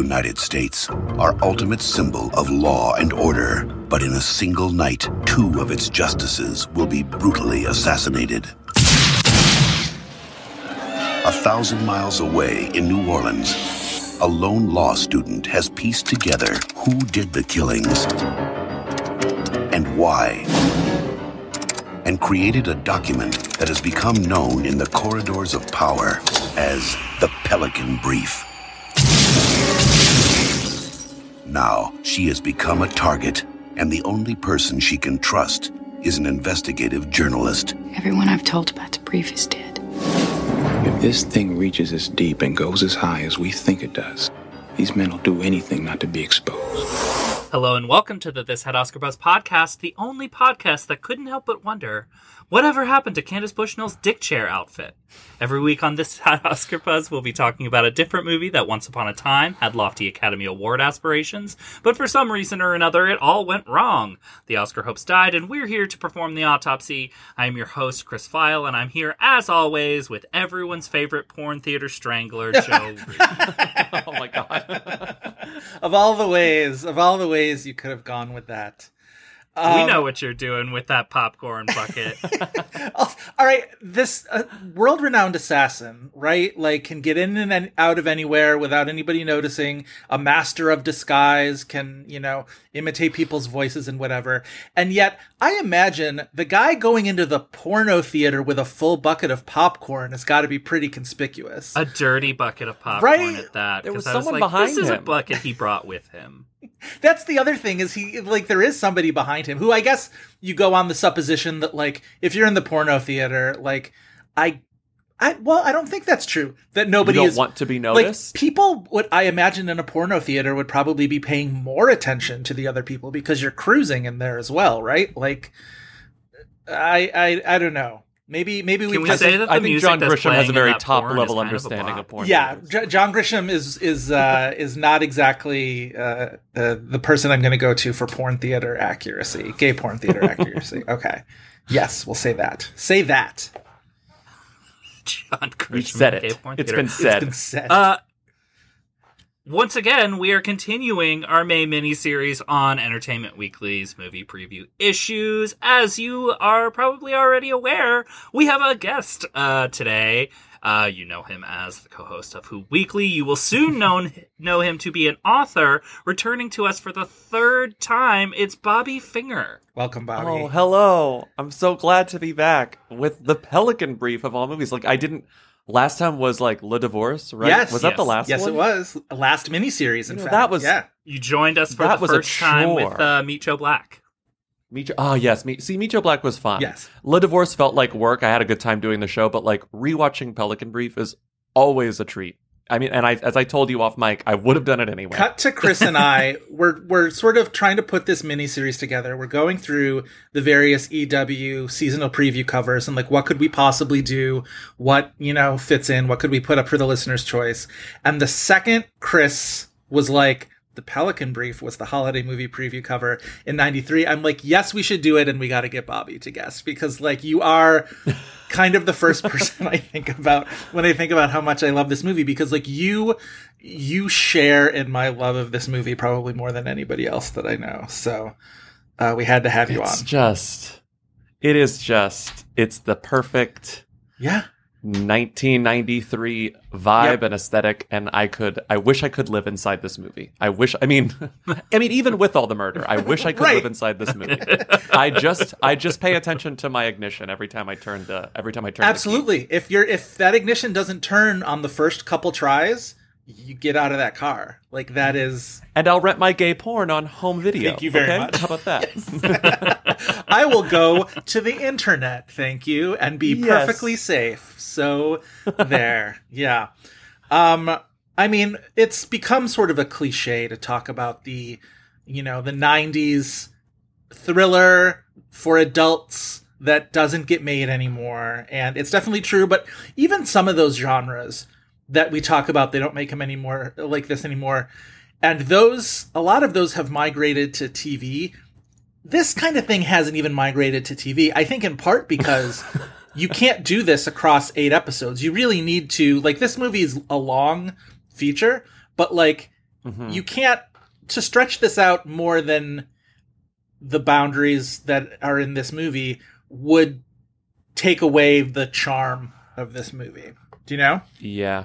United States, our ultimate symbol of law and order. But in a single night, two of its justices will be brutally assassinated. A thousand miles away in New Orleans, a lone law student has pieced together who did the killings and why, and created a document that has become known in the corridors of power as the Pelican Brief. Now, she has become a target, and the only person she can trust is an investigative journalist. Everyone I've told about the brief is dead. If this thing reaches as deep and goes as high as we think it does, these men will do anything not to be exposed. Hello and welcome to the This Had Oscar Buzz podcast, the only podcast that couldn't help but wonder whatever happened to Candace Bushnell's dick chair outfit. Every week on This Had Oscar Buzz, we'll be talking about a different movie that once upon a time had lofty Academy Award aspirations, but for some reason or another, it all went wrong. The Oscar hopes died, and we're here to perform the autopsy. I'm your host, Chris Feil, and I'm here, as always, with everyone's favorite porn theater strangler, Joe oh my god. of all the ways, of all the ways you could have gone with that. We Um, know what you're doing with that popcorn bucket. All right, this uh, world-renowned assassin, right? Like can get in and out of anywhere without anybody noticing. A master of disguise can, you know, imitate people's voices and whatever. And yet, I imagine the guy going into the porno theater with a full bucket of popcorn has got to be pretty conspicuous. a dirty bucket of popcorn Right? at that. There was 'cause I someone like, behind This is a bucket he brought with him. That's the other thing is he like there is somebody behind him who I guess you go on the supposition that like if you're in the porno theater like I I well I don't think that's true that nobody you don't is want to be like noticed. people what I imagine in a porno theater would probably be paying more attention to the other people because you're cruising in there as well right like I I I don't know maybe maybe we Can we just say that the I think music John Grisham has a very top level is kind of a understanding of porn. yeah. J- John Grisham is is uh, is not exactly uh, the the person I'm going to go to for porn theater accuracy, gay porn theater accuracy. Okay, yes, we'll say that. Say that. John Grisham. we said gay it. porn It's theater. been It's said. been said. Uh, once again, we are continuing our May miniseries on Entertainment Weekly's movie preview issues. As you are probably already aware, we have a guest uh, today. Uh, you know him as the co-host of Who Weekly. You will soon know, know him to be an author, returning to us for the third time. It's Bobby Finger. Welcome, Bobby. Oh, hello. I'm so glad to be back with the Pelican Brief of all movies. Like I didn't last time was like Le Divorce, right? Yes, was that the yes. last yes, one? it was last miniseries. In You know, fact, that was- yeah. You joined us for That the was a first time with chore. uh, Meet Joe Black. Micho, oh yes, meet see Micho Black was fun. Yes. Le Divorce felt like work. I had a good time doing the show, but like rewatching Pelican Brief is always a treat. I mean, and I as I told you off mic, I would have done it anyway. Cut to Chris and I. We're we're sort of trying to put this miniseries together. We're going through the various EW seasonal preview covers and like what could we possibly do? What you know fits in? What could we put up for the listener's choice? And the second Chris was like. The Pelican Brief was the holiday movie preview cover in 93. I'm like, yes, we should do it. And we got to get Bobby to guess because like you are kind of the first person I think about when I think about how much I love this movie because like you you share in my love of this movie probably more than anybody else that I know. So uh, we had to have you It's on. just, it is just, it's the perfect Yeah. 1993 vibe Yep. and aesthetic, and I could, I wish I could live inside this movie. I wish, I mean, I mean, even with all the murder, I wish I could Right. live inside this movie. I just, I just pay attention to my ignition every time I turn the, every time I turn. Absolutely. If you're if that ignition doesn't turn on the first couple tries, you get out of that car. Like that is and I'll rent my gay porn on home video. Thank you very okay? much. How about that? I will go to the internet, thank you, and be Yes. perfectly safe. So there. Yeah. Um I mean, it's become sort of a cliche to talk about the, you know, the 90s thriller for adults that doesn't get made anymore. And it's definitely true, but even some of those genres that we talk about, they don't make them anymore like this anymore. And those, a lot of those have migrated to TV. This kind of thing hasn't even migrated to TV. I think in part because you can't do this across eight episodes. You really need to, like, this movie is a long feature, but like, mm-hmm. you can't, to stretch this out more than the boundaries that are in this movie would take away the charm of this movie. Do you know? Yeah.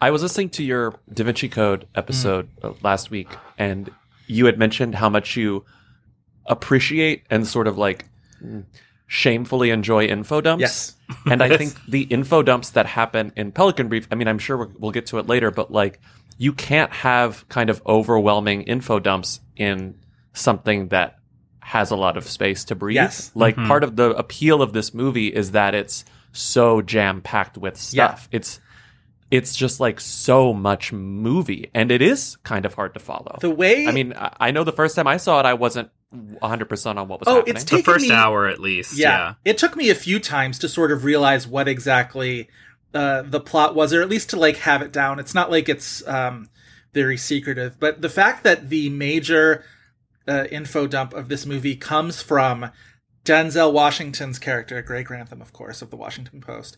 I was listening to your Da Vinci Code episode Mm. uh, last week, and you had mentioned how much you appreciate and sort of like mm, shamefully enjoy info dumps. Yes. and I think the info dumps that happen in Pelican Brief, I mean, I'm sure we'll- we'll get to it later, but like you can't have kind of overwhelming info dumps in something that has a lot of space to breathe. Yes. Like part of the appeal of this movie is that it's so jam packed with stuff. It's it's just like so much movie and it is kind of hard to follow. The way I mean, I I know the first time I saw it I wasn't 100% on what was Oh, happening. it's The first me- hour, at least. yeah, Yeah. it took me a few times to sort of realize what exactly uh, the plot was, or at least to like have it down. It's not like it's um, very secretive, but the fact that the major uh, info dump of this movie comes from Denzel Washington's character, Greg Grantham, of course, of the Washington Post,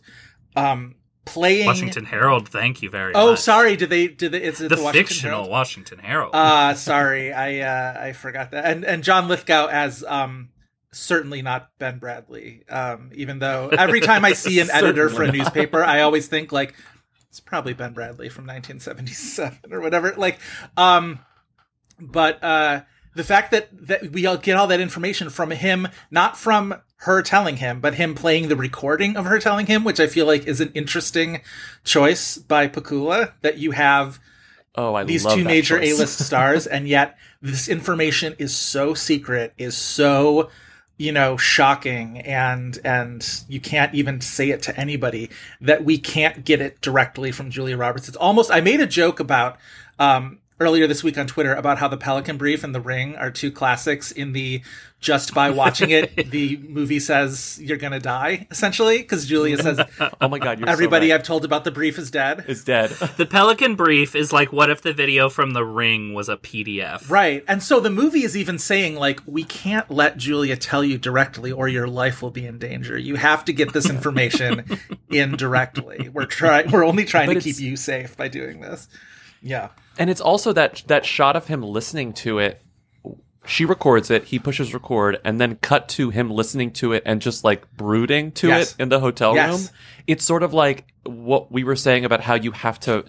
um, playing Washington Herald, thank you very Oh, much. Oh, sorry. Did they? Did they? Is it The, the, Washington fictional Herald? Washington Herald. Uh sorry, I uh I forgot that. And and John Lithgow as um certainly not Ben Bradlee. Um even though every time I see an editor for a newspaper, I always think like it's probably Ben Bradlee from 1977 or whatever. Like um but uh the fact that that we all get all that information from him not from her telling him but him playing the recording of her telling him which i feel like is an interesting choice by pakula that you have oh, I these two major. A-list stars, and yet this information is so secret, is so you know shocking, and and you can't even say it to anybody that we can't get it directly from Julia Roberts. It's almost. I made a joke about. Um, Earlier this week on Twitter about how the Pelican Brief and The Ring are two classics in the just by watching it, the movie says you're gonna die, essentially, because Julia says Oh my god, you're everybody so. I've told about the brief is dead. is dead. the Pelican Brief is like what if the video from The Ring was a PDF? Right. And so the movie is even saying, like, we can't let Julia tell you directly or your life will be in danger. You have to get this information indirectly. We're trying we're only trying But to keep you safe by doing this. Yeah. And it's also that that shot of him listening to it. She records it, he pushes record, and then cut to him listening to it and just like brooding to Yes. it in the hotel Yes. room. It's sort of like what we were saying about how you have to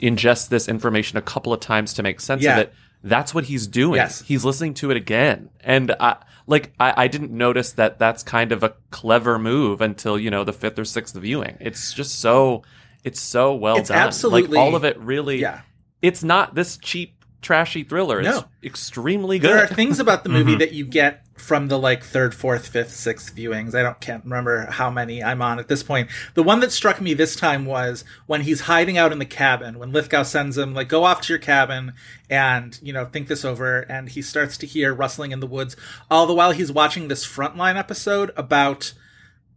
ingest this information a couple of times to make sense Yeah. of it. That's what he's doing. Yes. He's listening to it again. And I like I, I didn't notice that that's kind of a clever move until, you know, the fifth or sixth viewing. It's just so it's so well It's done. absolutely- like all of it really Yeah. It's not this cheap trashy thriller. It's No. extremely good. There are things about the movie Mm-hmm. that you get from the like third, fourth, fifth, sixth viewings. I don't can't remember how many I'm on at this point. The one that struck me this time was when he's hiding out in the cabin, when Lithgow sends him like go off to your cabin and, you know, think this over and he starts to hear rustling in the woods all the while he's watching this frontline episode about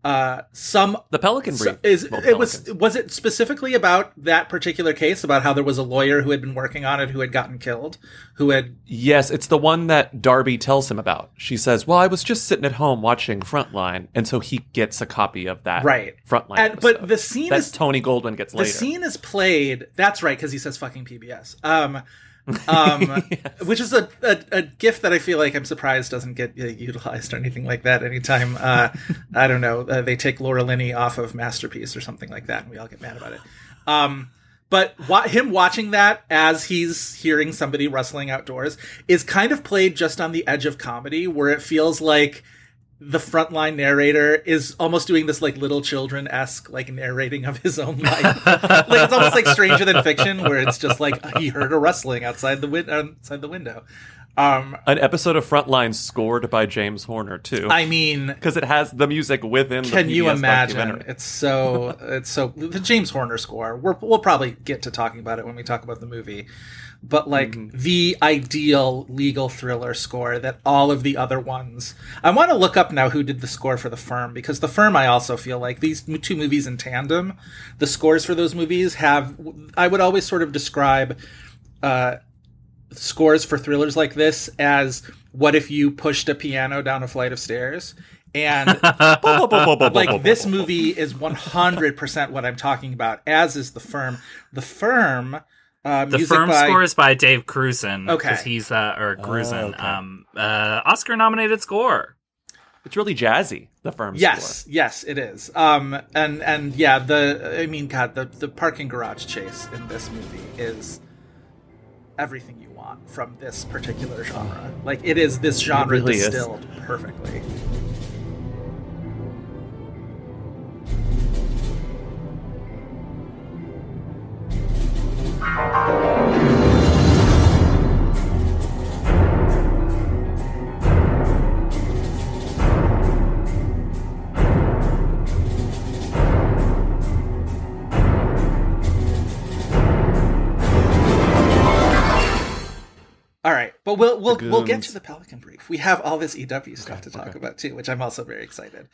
uh some the Pelican Brief. is Well, it was Pelicans. was it specifically about that particular case about how there was a lawyer who had been working on it who had gotten killed who had Yes, it's the one that Darby tells him about. She says, "Well, I was just sitting at home watching Frontline," and so he gets a copy of that Right. Frontline. And- but the scene is. that is- Tony Goldwyn gets later. the later. scene is played that's right because he says fucking pbs um um which is a, a a gift that i feel like i'm surprised doesn't get uh, utilized or anything like that anytime uh i don't know uh, they take laura linney off of masterpiece or something like that and we all get mad about it. Um but wa- him watching that as he's hearing somebody rustling outdoors is kind of played just on the edge of comedy where it feels like the frontline narrator is almost doing this like little children esque like narrating of his own life. like it's almost like Stranger Than Fiction, where it's just like he heard a rustling outside the win- outside the window. Um, An episode of Frontline scored by James Horner too, I mean, because it has the music within. can the you imagine? It's so it's so the James Horner score. We're, we'll probably get to talking about it when we talk about the movie, but like Mm-hmm. the ideal legal thriller score that all of the other ones. I want to look up now who did the score for the Firm because the Firm. I also feel like these two movies in tandem, the scores for those movies have. I would always sort of describe. Uh, scores for thrillers like this as what if you pushed a piano down a flight of stairs and like this movie is 100% what i'm talking about as is the firm the firm uh, The music firm by, score is by Dave Grusin. Okay. because he's uh, or Grusin, okay. um, uh, Oscar nominated score. It's really jazzy. The firm. yes score. yes it is um and and yeah the i mean god the the parking garage chase in this movie is everything you want from this particular genre like it is this genre really is. distilled perfectly All right, but we'll we'll we'll get to the Pelican Brief. We have all this EW stuff to talk about too, which I'm also very excited.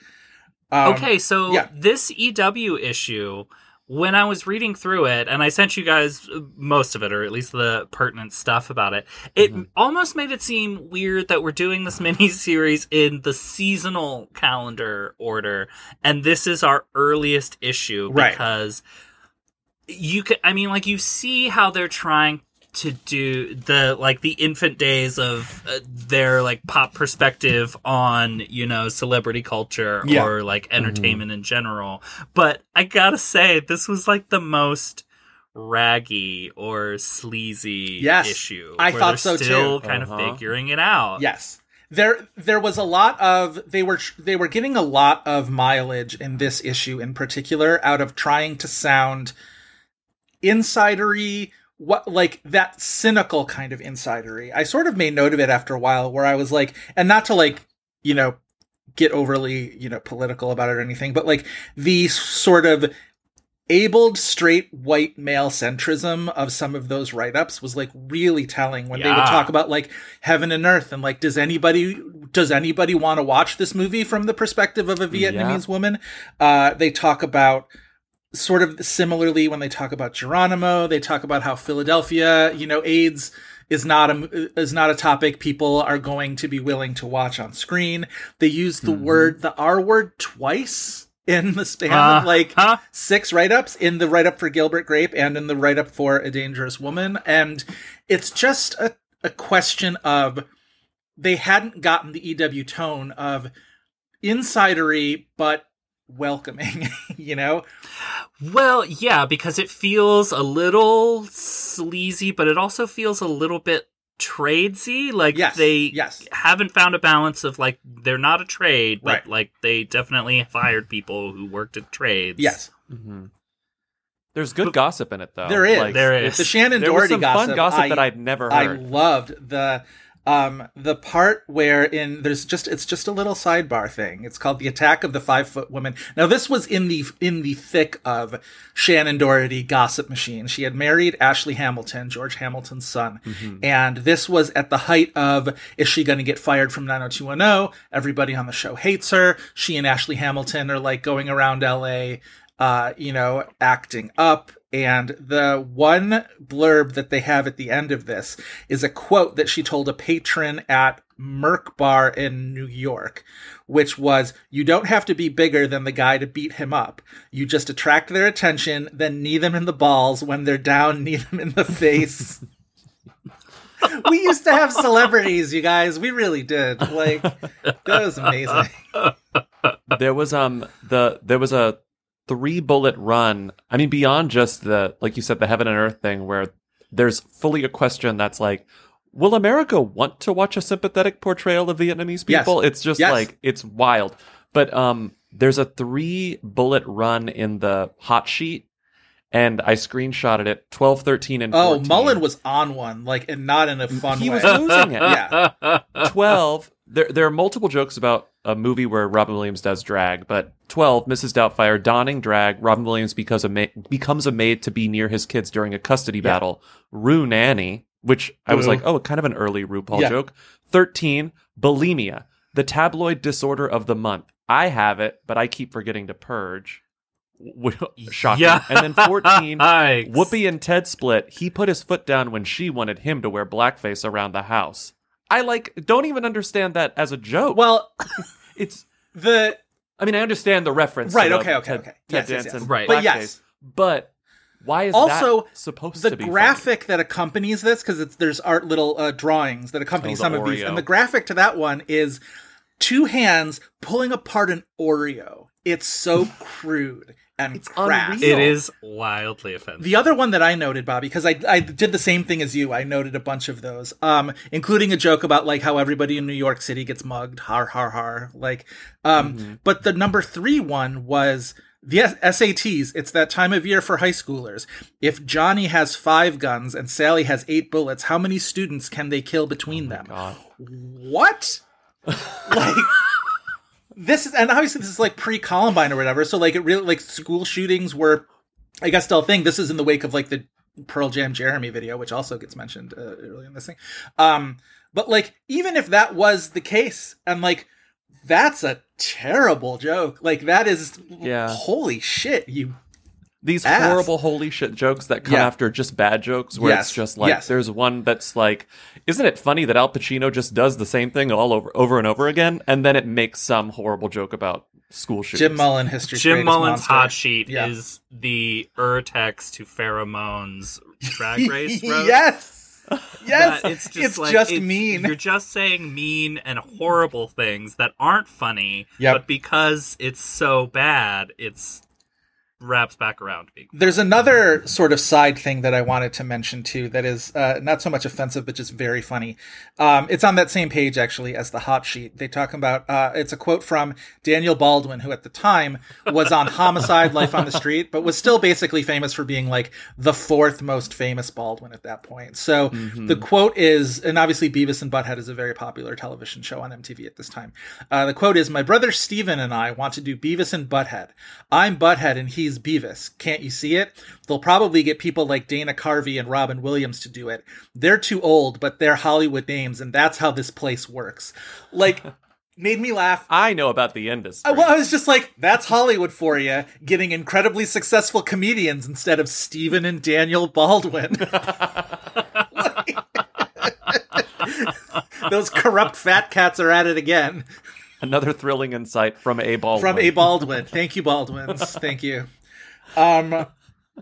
Um, okay, so yeah. this EW issue, when I was reading through it, and I sent you guys most of it, or at least the pertinent stuff about it, it Mm-hmm. almost made it seem weird that we're doing this mini series in the seasonal calendar order, and this is our earliest issue Right. because you can. I mean, like you see how they're trying to do the like the infant days of uh, their like pop perspective on you know celebrity culture Yeah. or like entertainment in general but i gotta say this was like the most raggy or sleazy Yes, issue I thought they're so, too. kind of Uh-huh. figuring it out Yes. There there was a lot of they were they were getting a lot of mileage in this issue in particular out of trying to sound insidery what like that cynical kind of insidery. I sort of made note of it after a while where I was like and not to like, you know, get overly, you know, political about it or anything, but like the sort of abled straight white male centrism of some of those write-ups was like really telling when they would talk about like heaven and earth and like does anybody does anybody want to watch this movie from the perspective of a Vietnamese woman? Uh they talk about sort of similarly when they talk about Geronimo they talk about how Philadelphia you know AIDS is not a is not a topic people are going to be willing to watch on screen. They use the word the R word twice in the span of like Uh-huh. six write-ups in the write-up for Gilbert Grape and in the write-up for A Dangerous Woman. And it's just a, a question of they hadn't gotten the EW tone of insidery but welcoming, you know? Well, yeah, because it feels a little sleazy, but it also feels a little bit tradesy. Like Yes, they yes. haven't found a balance of like they're not a trade, but Right. like they definitely fired people who worked at trades. Yes. hmm There's good gossip in it though. There is. Like, There is. The Shannen There was Doherty some gossip. fun gossip I- that I'd never heard. I loved the um the part where in there's just it's just a little sidebar thing. It's called the attack of the five foot woman. Now this was in the in the thick of Shannen Doherty gossip machine. She had married Ashley Hamilton, George Hamilton's son, and this was at the height of is she going to get fired from 90210? Everybody on the show hates her. She and Ashley Hamilton are like going around L.A. Uh, you know, acting up. And the one blurb that they have at the end of this is a quote that she told a patron at Merc Bar in New York, which was, You don't have to be bigger than the guy to beat him up. You just attract their attention, then knee them in the balls. When they're down, knee them in the face. we used to have celebrities, you guys. We really did. Like, that was amazing. there was um the there was a three bullet run. I mean, beyond just the like you said, the heaven and earth thing, where there's fully a question that's like, will America want to watch a sympathetic portrayal of Vietnamese Yes. people? It's just Yes. like it's wild. But um, there's a three bullet run in the hot sheet, and I screenshotted it. 12, 13, and 14. Oh, Mullen was on one, like, and not in a fun He way. was losing it. yeah. 12 there there are multiple jokes about a movie where Robin Williams does drag, but 12 Mrs. Doubtfire donning drag, Robin Williams becomes a ma- becomes a maid to be near his kids during a custody battle. Rue Nanny, which I was like, oh, kind of an early RuPaul Yeah. joke. 13 Bulimia, the tabloid disorder of the month. I have it, but I keep forgetting to purge. Shocking. Yeah. And then 14 Yikes. Whoopi and Ted split. He put his foot down when she wanted him to wear blackface around the house. I like don't even understand that as a joke. Well, it's the I mean I understand the reference. Right, okay, okay, Ted, okay. Ted Yes, yes, Danson yes. Right. But blackface, yes. But why is Also, that supposed the to be funny? graphic that accompanies this because there's art little uh, drawings that accompany Oh, the some of these and the graphic to that one is two hands pulling apart an oreo it's so crude and It's crass unreal. It is wildly offensive. the other one that I noted, Bobby, because I, I did the same thing as you. I noted a bunch of those, um, including a joke about like how everybody in New York City gets mugged, har har har. Like, um, Mm-hmm. but the number three one was the SATs. It's that time of year for high schoolers. If Johnny has five guns and Sally has eight bullets, how many students can they kill between them? Oh God. what? like this is, and obviously this is like pre Columbine or whatever. So like it really like school shootings were, I guess, still a thing. This is in the wake of like the Pearl Jam Jeremy video, which also gets mentioned uh, early in this thing. Um, but like even if that was the case, and like that's a terrible joke. Like that is, Yeah. holy shit, you These Ass. horrible holy shit jokes that come Yeah. after just bad jokes where Yes, it's just like yes. there's one that's like isn't it funny that Al Pacino just does the same thing all over over and over again and then it makes some horrible joke about school shootings. Jim Mullen history. Jim Mullen's monster. hot sheet Yeah. is the Urtex to pheromones drag race roast. yes. Yes, That it's it's just, just like it's- mean. You're just saying mean and horrible things that aren't funny, Yep. but because it's so bad, it's wraps back around to being. There's another sort of side thing that I wanted to mention too that is uh, not so much offensive, but just very funny. Um, it's on that same page actually as the hot sheet. They talk about uh, it's a quote from Daniel Baldwin, who at the time was on Homicide: Life on the Street, but was still basically famous for being like the fourth most famous Baldwin at that point. So the quote is, and obviously Beavis and Butthead is a very popular television show on MTV at this time. Uh, the quote is, "My brother Stephen and I want to do Beavis and Butthead. I'm Butthead and he's Beavis. Can't you see it? They'll probably get people like Dana Carvey and Robin Williams to do it. They're too old, but they're Hollywood names, and that's how this place works." Like, made me laugh. I know about the industry. Well, I was just like, that's Hollywood for you, getting incredibly successful comedians instead of Stephen and Daniel Baldwin. Those corrupt fat cats are at it again. Another thrilling insight from A Baldwin. From A Baldwin. Thank you, Baldwins. Thank you. Um,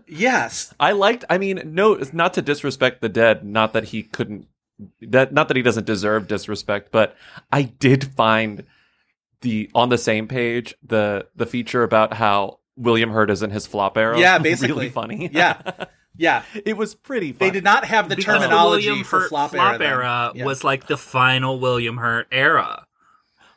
yes. I liked. I mean, no, it's not to disrespect the dead. Not that he couldn't. That not that he doesn't deserve disrespect, but I did find the on the same page the the feature about how William Hurt is in his flop arrow. Yeah, basically. really funny. Yeah. Yeah. it was pretty. funny. They did not have the Because terminology the William for Hurt flop, flop, era. era, Yeah. was like the final William Hurt era.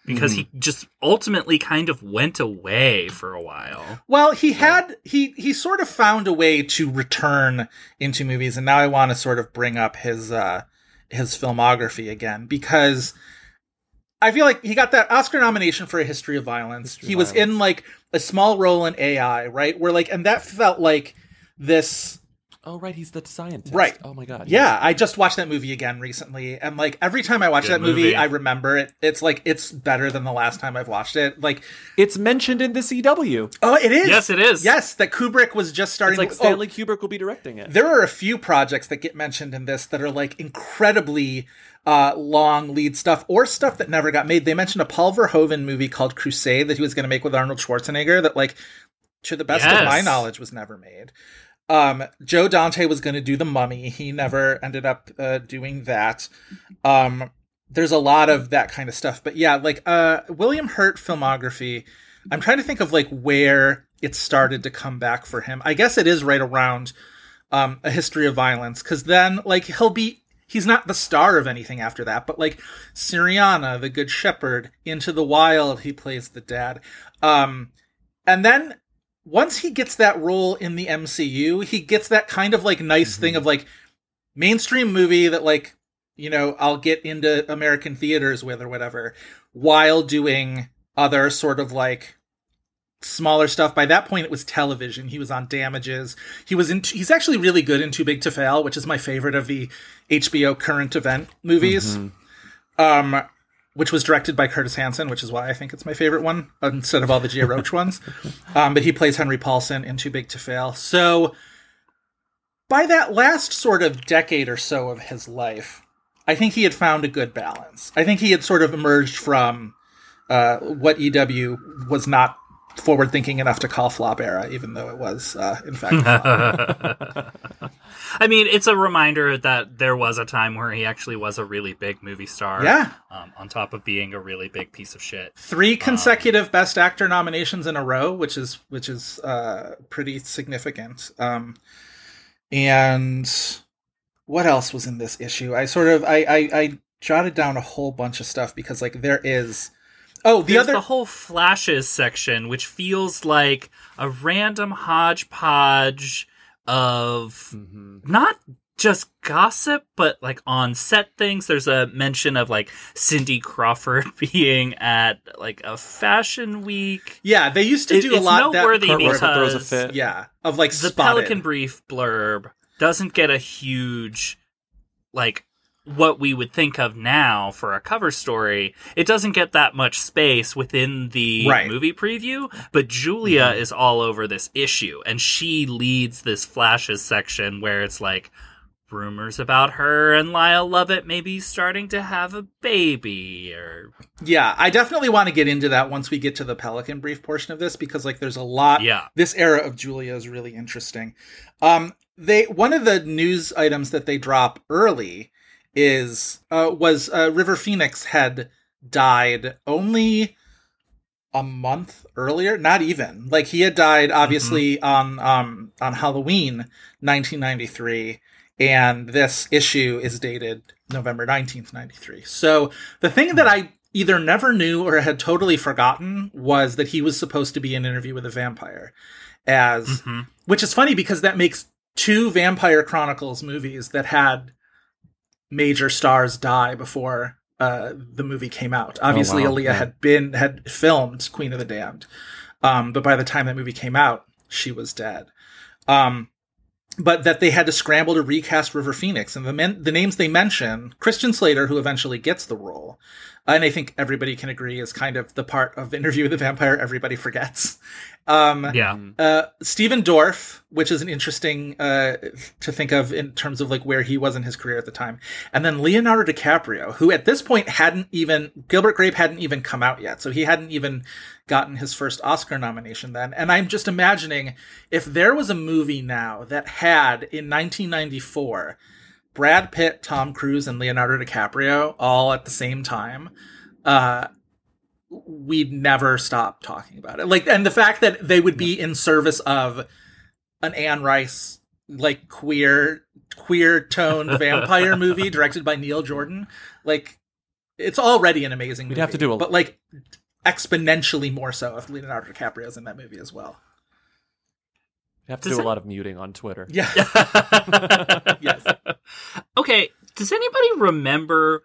Because Mm-hmm. he just ultimately kind of went away for a while. Well, he had he he sort of found a way to return into movies, and now I want to sort of bring up his uh his filmography again because I feel like he got that Oscar nomination for A History of Violence. History he of was Violence. in like a small role in AI, right? Where like, and that felt like this Oh right, he's the scientist. Right. Oh my god. Yeah, I just watched that movie again recently, and like every time I watch Good that movie, movie. I remember it. It's like it's better than the last time I've watched it. Like, It's mentioned in the EW. oh, it is. Yes, it is. Yes, that Kubrick was just starting. It's like Stanley oh, Kubrick will be directing it. there are a few projects that get mentioned in this that are like incredibly uh, long lead stuff or stuff that never got made. They mentioned a Paul Verhoeven movie called Crusade that he was going to make with Arnold Schwarzenegger. That like, to the best of my knowledge, was never made. Um, Joe Dante was going to do The Mummy. He never ended up uh, doing that. Um, there's a lot of that kind of stuff, but yeah, like uh, William Hurt filmography. I'm trying to think of like where it started to come back for him. I guess it is right around um, a history of violence, because then like he'll be he's not the star of anything after that, but like Syriana, the Good Shepherd, Into the Wild, he plays the dad. Um, and then once he gets that role in the MCU, he gets that kind of like nice thing of like mainstream movie that like you know I'll get into American theaters with or whatever, while doing other sort of like smaller stuff. By that point, it was television. He was on Damages. He was in. He's actually really good in Too Big to Fail, which is my favorite of the HBO current event movies. Um, which was directed by Curtis Hanson, which is why I think it's my favorite one instead of all the Jay Roach ones. Um, but he plays Henry Paulson in Too Big to Fail. So by that last sort of decade or so of his life, I think he had found a good balance. I think he had sort of emerged from uh, what EW was not forward thinking enough to call flop era, even though it was, uh, in fact, flop. I mean, it's a reminder that there was a time where he actually was a really big movie star. Yeah. Um, on top of being a really big piece of shit. three consecutive Best Actor nominations in a row, which is which is uh, pretty significant. Um, and what else was in this issue? I sort of I, I I jotted down a whole bunch of stuff because like there is. Oh, the There's other the whole flashes section, which feels like a random hodgepodge of mm-hmm. not just gossip, but like on set things. There's a mention of like Cindy Crawford being at like a fashion week. yeah, they used to It- do a lot. noteworthy that, Russell throws a because fit. yeah, of like the spotted. Pelican Brief blurb doesn't get a huge like what we would think of now for a cover story. It doesn't get that much space within the Right. movie preview, but Julia is all over this issue and she leads this flashes section where it's like rumors about her and Lyle Lovett maybe starting to have a baby or Yeah, I definitely want to get into that once we get to the Pelican brief portion of this because like there's a lot. Yeah. this era of Julia is really interesting. Um, they one of the news items that they drop early is uh was uh, River Phoenix had died only a month earlier? Not even. Like he had died obviously on um on halloween 1993 and this issue is dated november 19th 93 so the thing that i either never knew or had totally forgotten was that he was supposed to be in interview with a vampire as which is funny because that makes two vampire chronicles movies that had major stars die before uh, the movie came out. Obviously, wow. Aaliyah Yeah. had been had filmed Queen of the Damned, um, but by the time that movie came out, she was dead. Um, but that they had to scramble to recast River Phoenix, and the men, the names they mention, Christian Slater, who eventually gets the role, and I think everybody can agree is kind of the part of Interview with the Vampire everybody forgets. Um, yeah. uh, Stephen Dorff, which is an interesting uh, to think of in terms of like where he was in his career at the time, and then Leonardo DiCaprio, who at this point hadn't even Gilbert Grape hadn't even come out yet, so he hadn't even gotten his first Oscar nomination then. And I'm just imagining if there was a movie now that had in 1994 Brad Pitt, Tom Cruise, and Leonardo DiCaprio all at the same time. Uh, we'd never stop talking about it. Like, and the fact that they would be in service of an Anne Rice, like queer, queer toned vampire movie directed by Neil Jordan, like, it's already an amazing. We'd movie, have to do a- but like exponentially more so if Leonardo DiCaprio's in that movie as well. You have to Does do a it- lot of muting on Twitter. Yeah, yes. Okay, does anybody remember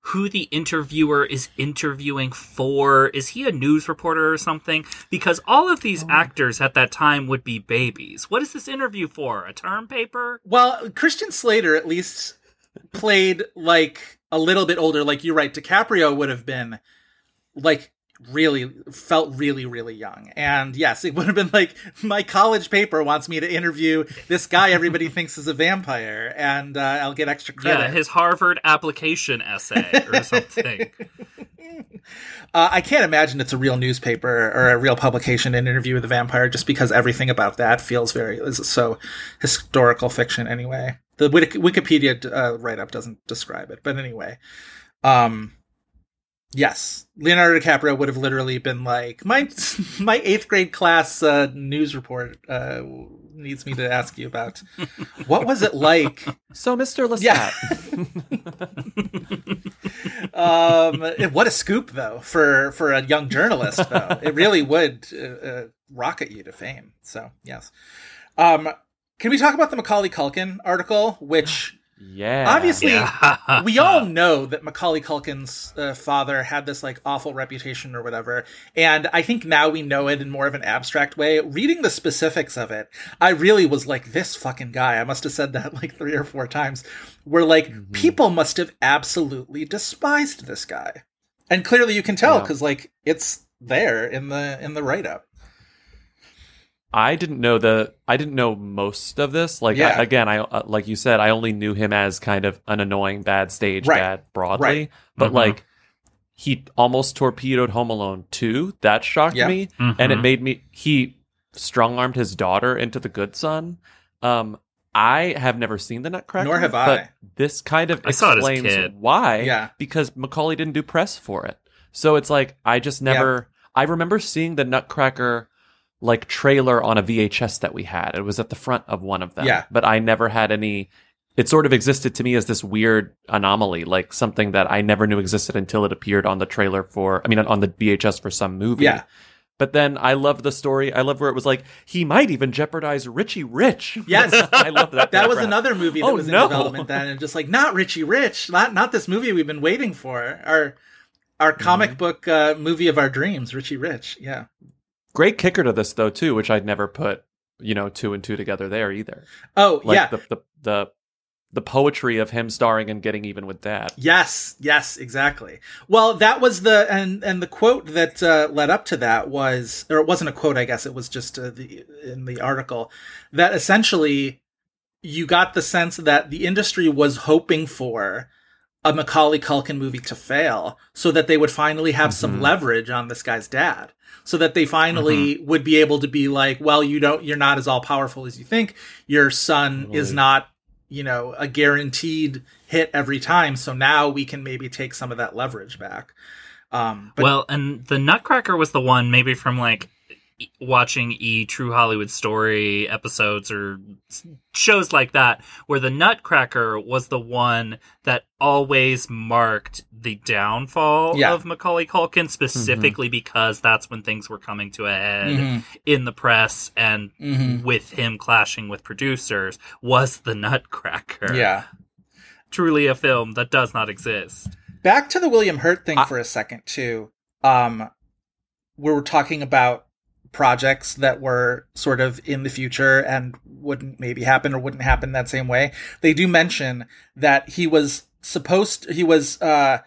who the interviewer is interviewing for? Is he a news reporter or something? Because all of these oh. actors at that time would be babies. What is this interview for? A term paper? Well, Christian Slater at least played like a little bit older. Like you're right, DiCaprio would have been like really felt really really young and yes it would have been like my college paper wants me to interview this guy everybody thinks is a vampire and uh, i'll get extra credit Yeah, his Harvard application essay or something. Uh, I can't imagine it's a real newspaper or a real publication, an interview with a vampire, just because everything about that feels very is so historical fiction. Anyway, the Wik- Wikipedia uh, write up doesn't describe it, but anyway, um, yes, Leonardo DiCaprio would have literally been like my my eighth grade class uh, news report uh, needs me to ask you about what was it like So, Mr. Lestat, um, what a scoop, though, for for a young journalist. Though it really would uh, uh, rocket you to fame. So yes. Um, can we talk about the Macaulay Culkin article, which Yeah. obviously Yeah. we all know that Macaulay Culkin's uh, father had this like awful reputation or whatever, and I think now we know it in more of an abstract way. Reading the specifics of it, I really was like, "This fucking guy." I must have said that like three or four times. Where like people must have absolutely despised this guy, and clearly you can tell Yeah. because like it's there in the in the write up. I didn't know the I didn't know most of this. Like Yeah. I, again, I uh, like you said, I only knew him as kind of an annoying bad stage Right. dad broadly, Right. but Mhm. like he almost torpedoed Home Alone too. That shocked Yeah. me and it made me he strong armed his daughter into the good son. Um I have never seen the Nutcracker, Nor have I. But this kind of I saw it explains why. Yeah. because Macaulay didn't do press for it. So it's like I just never. I remember seeing the Nutcracker like trailer on a VHS that we had. It was at the front of one of them. Yeah. but I never had any. It sort of existed to me as this weird anomaly, like something that I never knew existed until it appeared on the trailer for. I mean, on the VHS for some movie. Yeah. But then I love the story. I love where it was like he might even jeopardize Richie Rich. Yes. I love that. That was another movie that Oh, was in no. development then, and just like not Richie Rich, not not this movie we've been waiting for. Our our comic Mm-hmm. book uh, movie of our dreams, Richie Rich. Yeah. Great kicker to this though too, which I'd never put you know two and two together there either. Oh Like yeah. the, the the the poetry of him starring and getting even with dad. Yes, yes, exactly. Well, that was the and and the quote that uh, led up to that was, or it wasn't a quote, I guess it was just uh, the in the article that essentially you got the sense that the industry was hoping for a Macaulay Culkin movie to fail, so that they would finally have some Mhm. leverage on this guy's dad, so that they finally would be able to be like, well, you don't, you're not as all powerful as you think. Your son is not you know, a guaranteed hit every time. So now we can maybe take some of that leverage back. Um, but well, and the Nutcracker was the one maybe from like watching E True Hollywood Story episodes or shows like that, where the Nutcracker was the one that always marked the downfall Yeah. of Macaulay Culkin, specifically because that's when things were coming to a head Mhm, in the press and mhm. with him clashing with producers was the Nutcracker. yeah. Truly a film that does not exist. Back to the William Hurt thing I- for a second too. Um, we were talking about projects that were sort of in the future and wouldn't maybe happen or wouldn't happen that same way. They do mention that he was supposed he was uh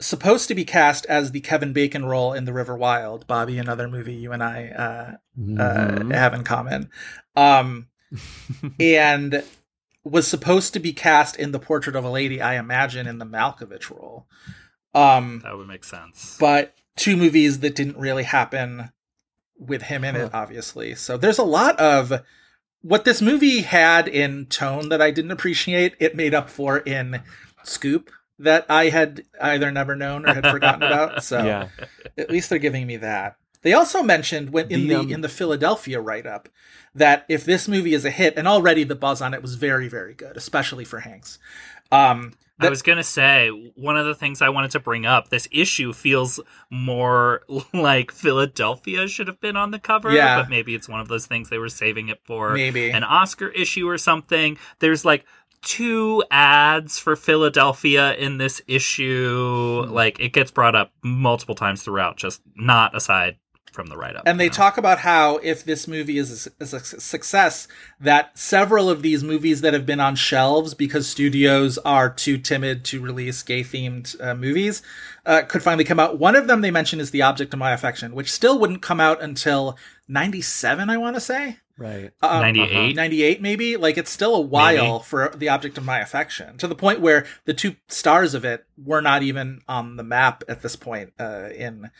supposed to be cast as the Kevin Bacon role in The River Wild, Bobby, another movie you and I uh Mhm. uh, have in common. Um, and was supposed to be cast in the Portrait of a Lady, I imagine, in the Malkovich role. Um, That would make sense. but two movies that didn't really happen with him in it, obviously. So there's a lot of what this movie had in tone that I didn't appreciate. It made up for in scoop that I had either never known or had forgotten about. So yeah. at least they're giving me that. They also mentioned when in The, the um, in the Philadelphia write up that if this movie is a hit, and already the buzz on it was very very good, especially for Hanks. Um, I was gonna say one of the things I wanted to bring up. This issue feels more like Philadelphia should have been on the cover, Yeah. but maybe it's one of those things they were saving it for Maybe. an Oscar issue or something. There's like two ads for Philadelphia in this issue. Hmm. Like it gets brought up multiple times throughout, just not aside from the write up. and they talk about how if this movie is a, is a success, that several of these movies that have been on shelves because studios are too timid to release gay themed uh, movies uh, could finally come out. One of them they mentioned is The Object of My Affection, which still wouldn't come out until '97, I want to say. Right. Um, 98? 98 maybe like it's still a while Maybe. for the object of my affection to the point where the two stars of it were not even on the map at this point uh, in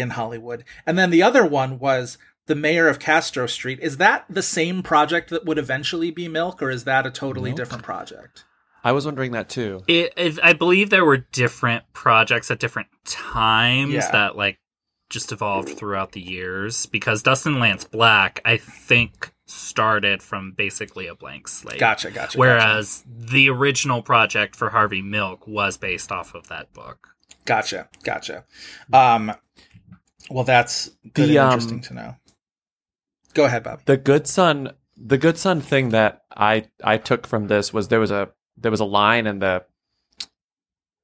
in hollywood and then the other one was the mayor of castro street is that the same project that would eventually be milk or is that a totally Milk? different project I was wondering that too. It, it, I believe there were different projects at different times Yeah. that like just evolved throughout the years because Dustin Lance Black, I think, started from basically a blank slate. gotcha gotcha Whereas the original project for Harvey Milk was based off of that book. gotcha gotcha um well that's good The, um, interesting to know. Go ahead, Bob. the good son the good son thing that i i took from this was there was a there was a line in the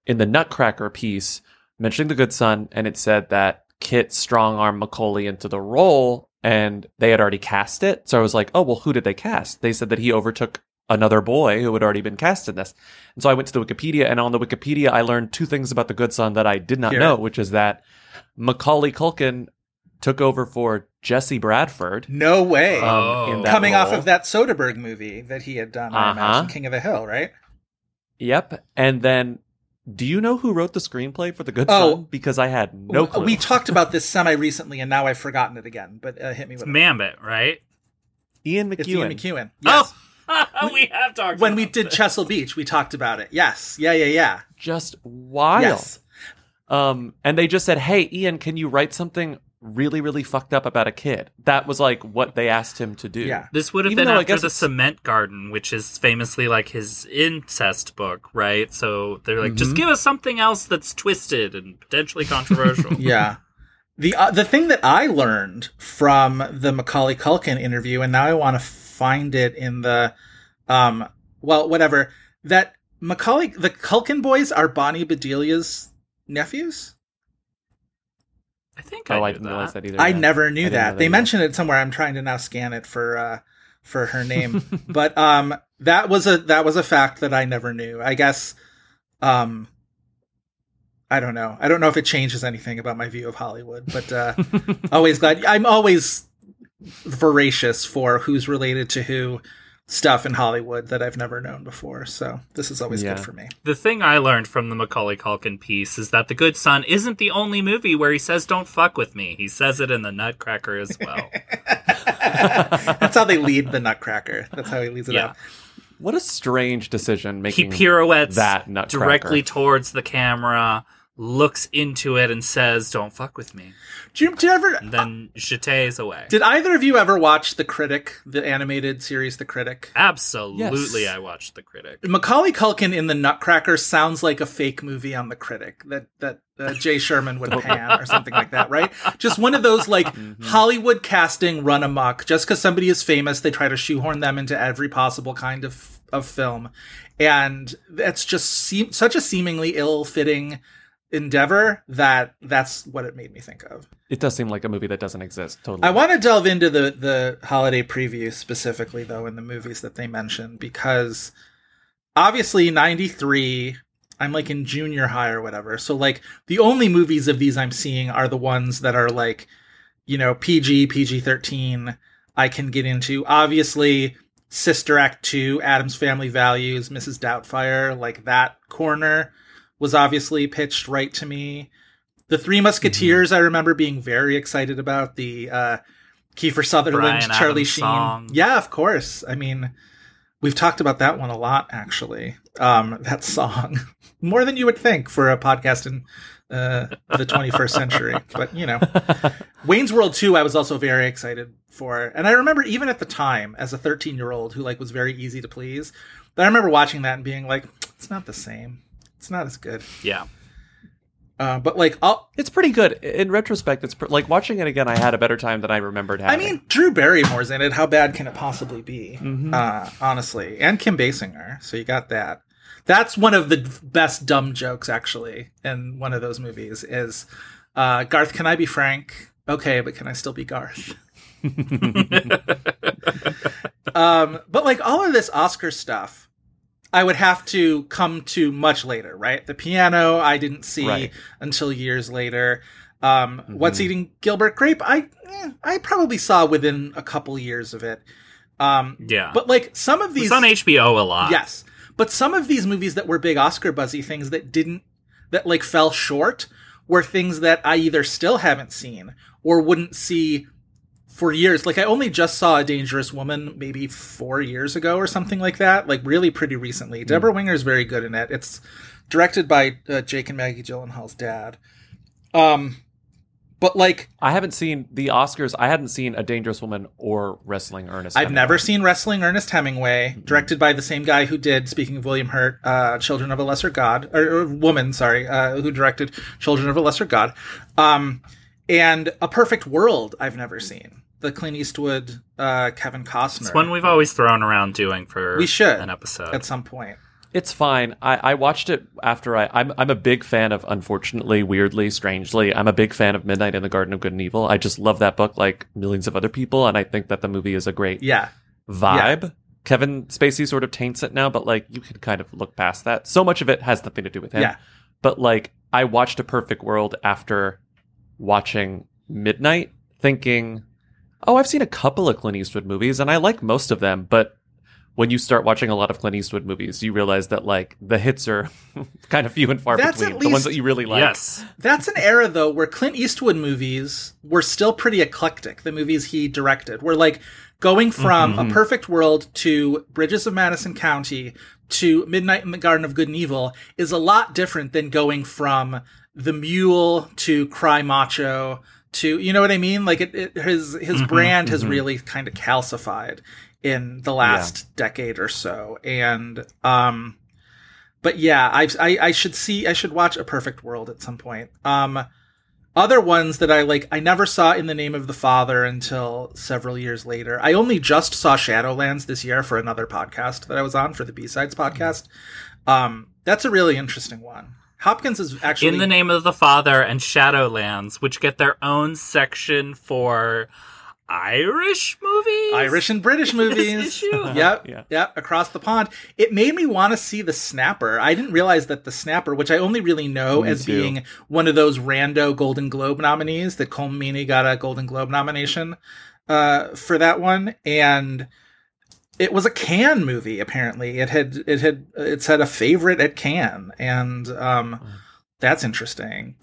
in the nutcracker piece mentioning the good son and it said that kit strong armed macaulay into the role and they had already cast it. So i was like oh well who did they cast? They said that he overtook another boy who had already been cast in this and so i went to the wikipedia and on the wikipedia i learned two things about the good son that i did not Here. know which is that macaulay culkin took over for jesse bradford No way. um, Oh. in that Coming off of that Soderbergh movie that he had done, I Uh-huh. imagine, King of the Hill, right? Yep. And then, do you know who wrote the screenplay for The Good Oh. Son? Because I had no clue. We talked about this semi recently, and now I've forgotten it again. But uh, hit me It's with it. Mambit, right? Ian It's Ian McEwan. McEwan. Yes. Oh, we have talked when we did this. Chesil Beach, we talked about it. Yes. Yeah. Yeah. Yeah. Just wild. Yes. Um, and they just said, "Hey, Ian, can you write something really, really fucked up about a kid?" That was like what they asked him to do. Yeah. This would have Even been though I after guess the it's- Cement Garden, which is famously like his incest book, right? So they're like, just Mhm. give us something else that's twisted and potentially controversial. Yeah. The uh, the thing that I learned from the Macaulay Culkin interview, and now I want to find it in the, um, well, whatever that Macaulay the Culkin boys are Bonnie Bedelia's nephews. I think Oh, I, I didn't that. realize that either. I yeah. never knew I that. that They either. mentioned it somewhere. I'm trying to now scan it for uh for her name. but um that was a that was a fact that I never knew. I guess um I don't know. I don't know if it changes anything about my view of Hollywood, but uh always glad I'm always voracious for who's related to who stuff in Hollywood that I've never known before. So this is always Yeah. good for me. The thing I learned from the Macaulay Culkin piece is that The Good Son isn't the only movie where he says "Don't fuck with me." He says it in The Nutcracker as well. That's how they lead the Nutcracker. That's how he leads it Yeah. up. What a strange decision he pirouettes that nutcracker. directly towards the camera, looks into it, and says, "Don't fuck with me." Do you, do you ever And then Chate is away. Did either of you ever watch The Critic, the animated series The Critic? Absolutely, Yes. I watched The Critic. Macaulay Culkin in The Nutcracker sounds like a fake movie on The Critic that that uh, Jay Sherman would pan or something like that, right? Just one of those like Hollywood casting run amok. Just because somebody is famous, they try to shoehorn them into every possible kind of of film, and that's just seem, such a seemingly ill-fitting endeavor that that's what it made me think of. It does seem like a movie that doesn't exist. Totally. I want to delve into the the holiday preview specifically though in the movies that they mentioned because obviously 93 I'm like in junior high or whatever. So like the only movies of these I'm seeing are the ones that are like you know PG PG-13 I can get into. Obviously Sister Act 2, Addams Family Values, Mrs. Doubtfire, like that corner was obviously pitched right to me. The Three Musketeers, I remember being very excited about the uh, Kiefer Sutherland, Brian Charlie Adams Sheen. song. Yeah, of course. I mean, we've talked about that one a lot, actually. Um, that song more than you would think for a podcast in uh, the 21st century. But you know, Wayne's World 2, I was also very excited for, and I remember even at the time, as a 13 year old who like was very easy to please, but I remember watching that and being like, it's not the same. It's not as good. Yeah. Uh, but like, I'll, It's pretty good in retrospect. It's pr- like watching it again. I had a better time than I remembered having. I mean, Drew Barrymore's in it. How bad can it possibly be? Mm-hmm. Uh, honestly, and Kim Basinger. So you got that. That's one of the best dumb jokes, actually, in one of those movies. Is uh, Garth? Can I be Frank? Okay, but can I still be Garth? um, but like all of this Oscar stuff, I would have to come to much later, right? The piano I didn't see Right. until years later. Um, What's eating Gilbert Grape? I eh, I probably saw within a couple years of it. Um, Yeah. but like some of these on HBO a lot. Yes. But some of these movies that were big Oscar buzzy things that didn't that like fell short were things that I either still haven't seen or wouldn't see for years. Like I only just saw A Dangerous Woman maybe 4 years ago or something like that, like really pretty recently. Debra Winger's very good in it. It's directed by uh, Jake and Maggie Gyllenhaal's dad. Um but like I haven't seen the Oscars. I hadn't seen A Dangerous Woman or Wrestling Ernest. I've Hemingway. never seen Wrestling Ernest Hemingway, directed by the same guy who did, speaking of William Hurt, uh, Children of a Lesser God, or, or woman, sorry, uh, who directed Children of a Lesser God. Um, and A Perfect World, I've never seen. The Clint Eastwood uh, Kevin Costner. It's one we've always thrown around doing for We should an episode. at some point. It's fine. I, I watched it after I. I'm I'm a big fan of. Unfortunately, weirdly, strangely, I'm a big fan of Midnight in the Garden of Good and Evil. I just love that book like millions of other people, and I think that the movie is a great Yeah, vibe. Kevin Spacey sort of taints it now, but like you can kind of look past that. So much of it has nothing to do with him. Yeah. But like I watched A Perfect World after watching Midnight, thinking, "Oh, I've seen a couple of Clint Eastwood movies, and I like most of them." But when you start watching a lot of Clint Eastwood movies, you realize that like the hits are kind of few and far That's between. at the ones that you really like. yes. That's an era though where Clint Eastwood movies were still pretty eclectic. The movies he directed were like going from mm-hmm. A Perfect World to Bridges of Madison County to Midnight in the Garden of Good and Evil is a lot different than going from The Mule to Cry Macho to you know what I mean? Like it, it his his brand has really kind of calcified in the last decade or so, and um but yeah, I, I I should see I should watch A Perfect World at some point. Um, other ones that I like I never saw in the Name of the Father until several years later. I only just saw Shadowlands this year for another podcast that I was on for the B sides podcast. Um, that's a really interesting one. Hopkins is actually In the Name of the Father and Shadowlands, which get their own section for Irish movies. Irish and British movies. issue? Yep, Yeah. yep, across the pond. It made me want to see The Snapper. I didn't realize that The Snapper, which I only really know Me as too. being one of those rando Golden Globe nominees, that Colm Meaney got a Golden Globe nomination uh, for that one, and it was a Can movie. Apparently, it had it had it's had a favorite at Cannes, and um, that's interesting.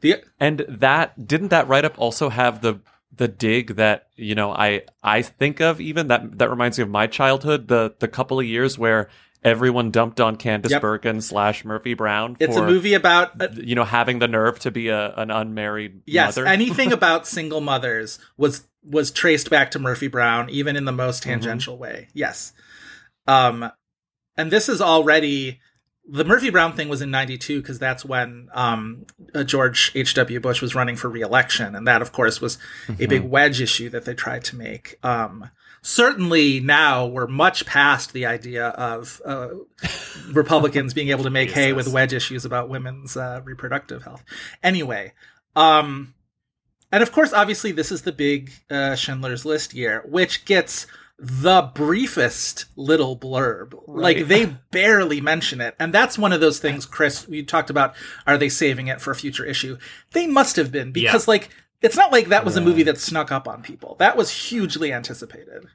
The And that didn't that write up also have the the dig that you know I I think of even that that reminds me of my childhood the the couple of years where everyone dumped on Candice Yep. Bergen slash Murphy Brown. it's a movie about a, you know having the nerve to be a an unmarried Yes, mother. anything about single mothers was was traced back to Murphy Brown, even in the most Mm-hmm. tangential way. Yes, um, and this is already the Murphy Brown thing was in '92 because that's when um, uh, George H. W. Bush was running for re-election, and that, of course, was a big Mm-hmm. wedge issue that they tried to make. Um, certainly, now we're much past the idea of uh, Republicans being able to make hay with wedge issues about women's uh, reproductive health. Anyway, um, and of course, obviously, this is the big uh, Schindler's List year, which gets the briefest little blurb. Like they barely mention it, and that's one of those things, Chris. We talked about. Are they saving it for a future issue? They must have been because, like, it's not like that was a movie that snuck up on people. That was hugely anticipated.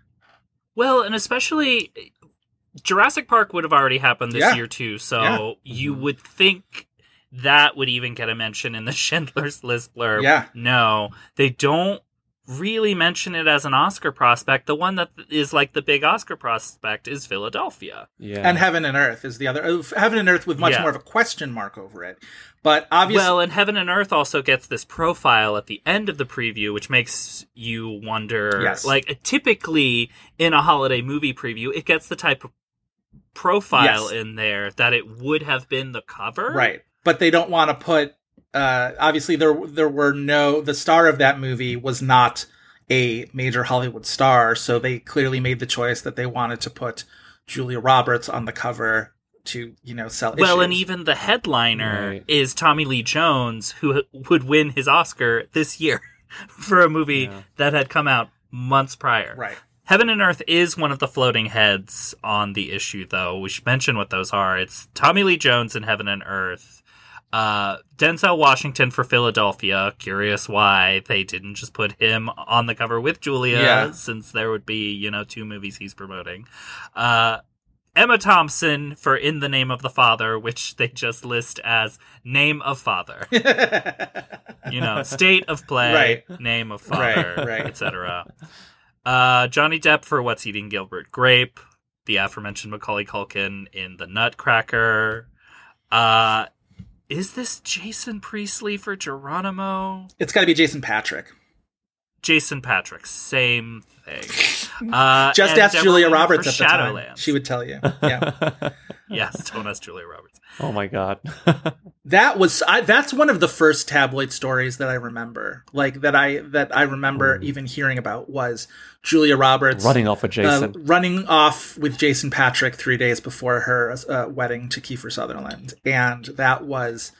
Well, and especially Jurassic Park would have already happened this Yeah. year too, so Yeah. you would think that would even get a mention in the Schindler's List blurb. Yeah. No, they don't really mention it as an Oscar prospect. The one that is like the big Oscar prospect is Philadelphia. yeah, And Heaven and Earth is the other. Heaven and Earth with much Yeah. more of a question mark over it. But obviously, Well, and Heaven and Earth also gets this profile at the end of the preview, which makes you wonder. Yes. Like, typically in a holiday movie preview, it gets the type of profile Yes. in there that it would have been the cover. right but they don't want to put uh obviously there there were no the star of that movie was not a major hollywood star so they clearly made the choice that they wanted to put julia roberts on the cover to you know sell Well, and even the headliner Right. is Tommy Lee Jones, who would win his Oscar this year for a movie Yeah. that had come out months prior. right Heaven and Earth is one of the floating heads on the issue, though. We should mention what those are. It's Tommy Lee Jones in Heaven and Earth. Uh, Denzel Washington for Philadelphia. Curious why they didn't just put him on the cover with Julia, Yeah. since there would be, you know, two movies he's promoting. Uh, Emma Thompson for In the Name of the Father, which they just list as Name of Father. you know, state of play, Right. name of father, Right, right. etc. Uh, Johnny Depp for What's Eating Gilbert Grape, the aforementioned Macaulay Culkin in The Nutcracker. Uh, is this Jason Priestley for Geronimo? it's got to be jason patric Jason Patric, same thing. Uh, Just ask Julia Roberts at the time. She would tell you. Yeah. yes, don't ask Julia Roberts. oh my god. that was I, that's one of the first tabloid stories that I remember. Like that I that I remember even hearing about was Julia Roberts Running off with uh, Jason. running off with Jason Patric three days before her uh, wedding to Kiefer Sutherland, and that was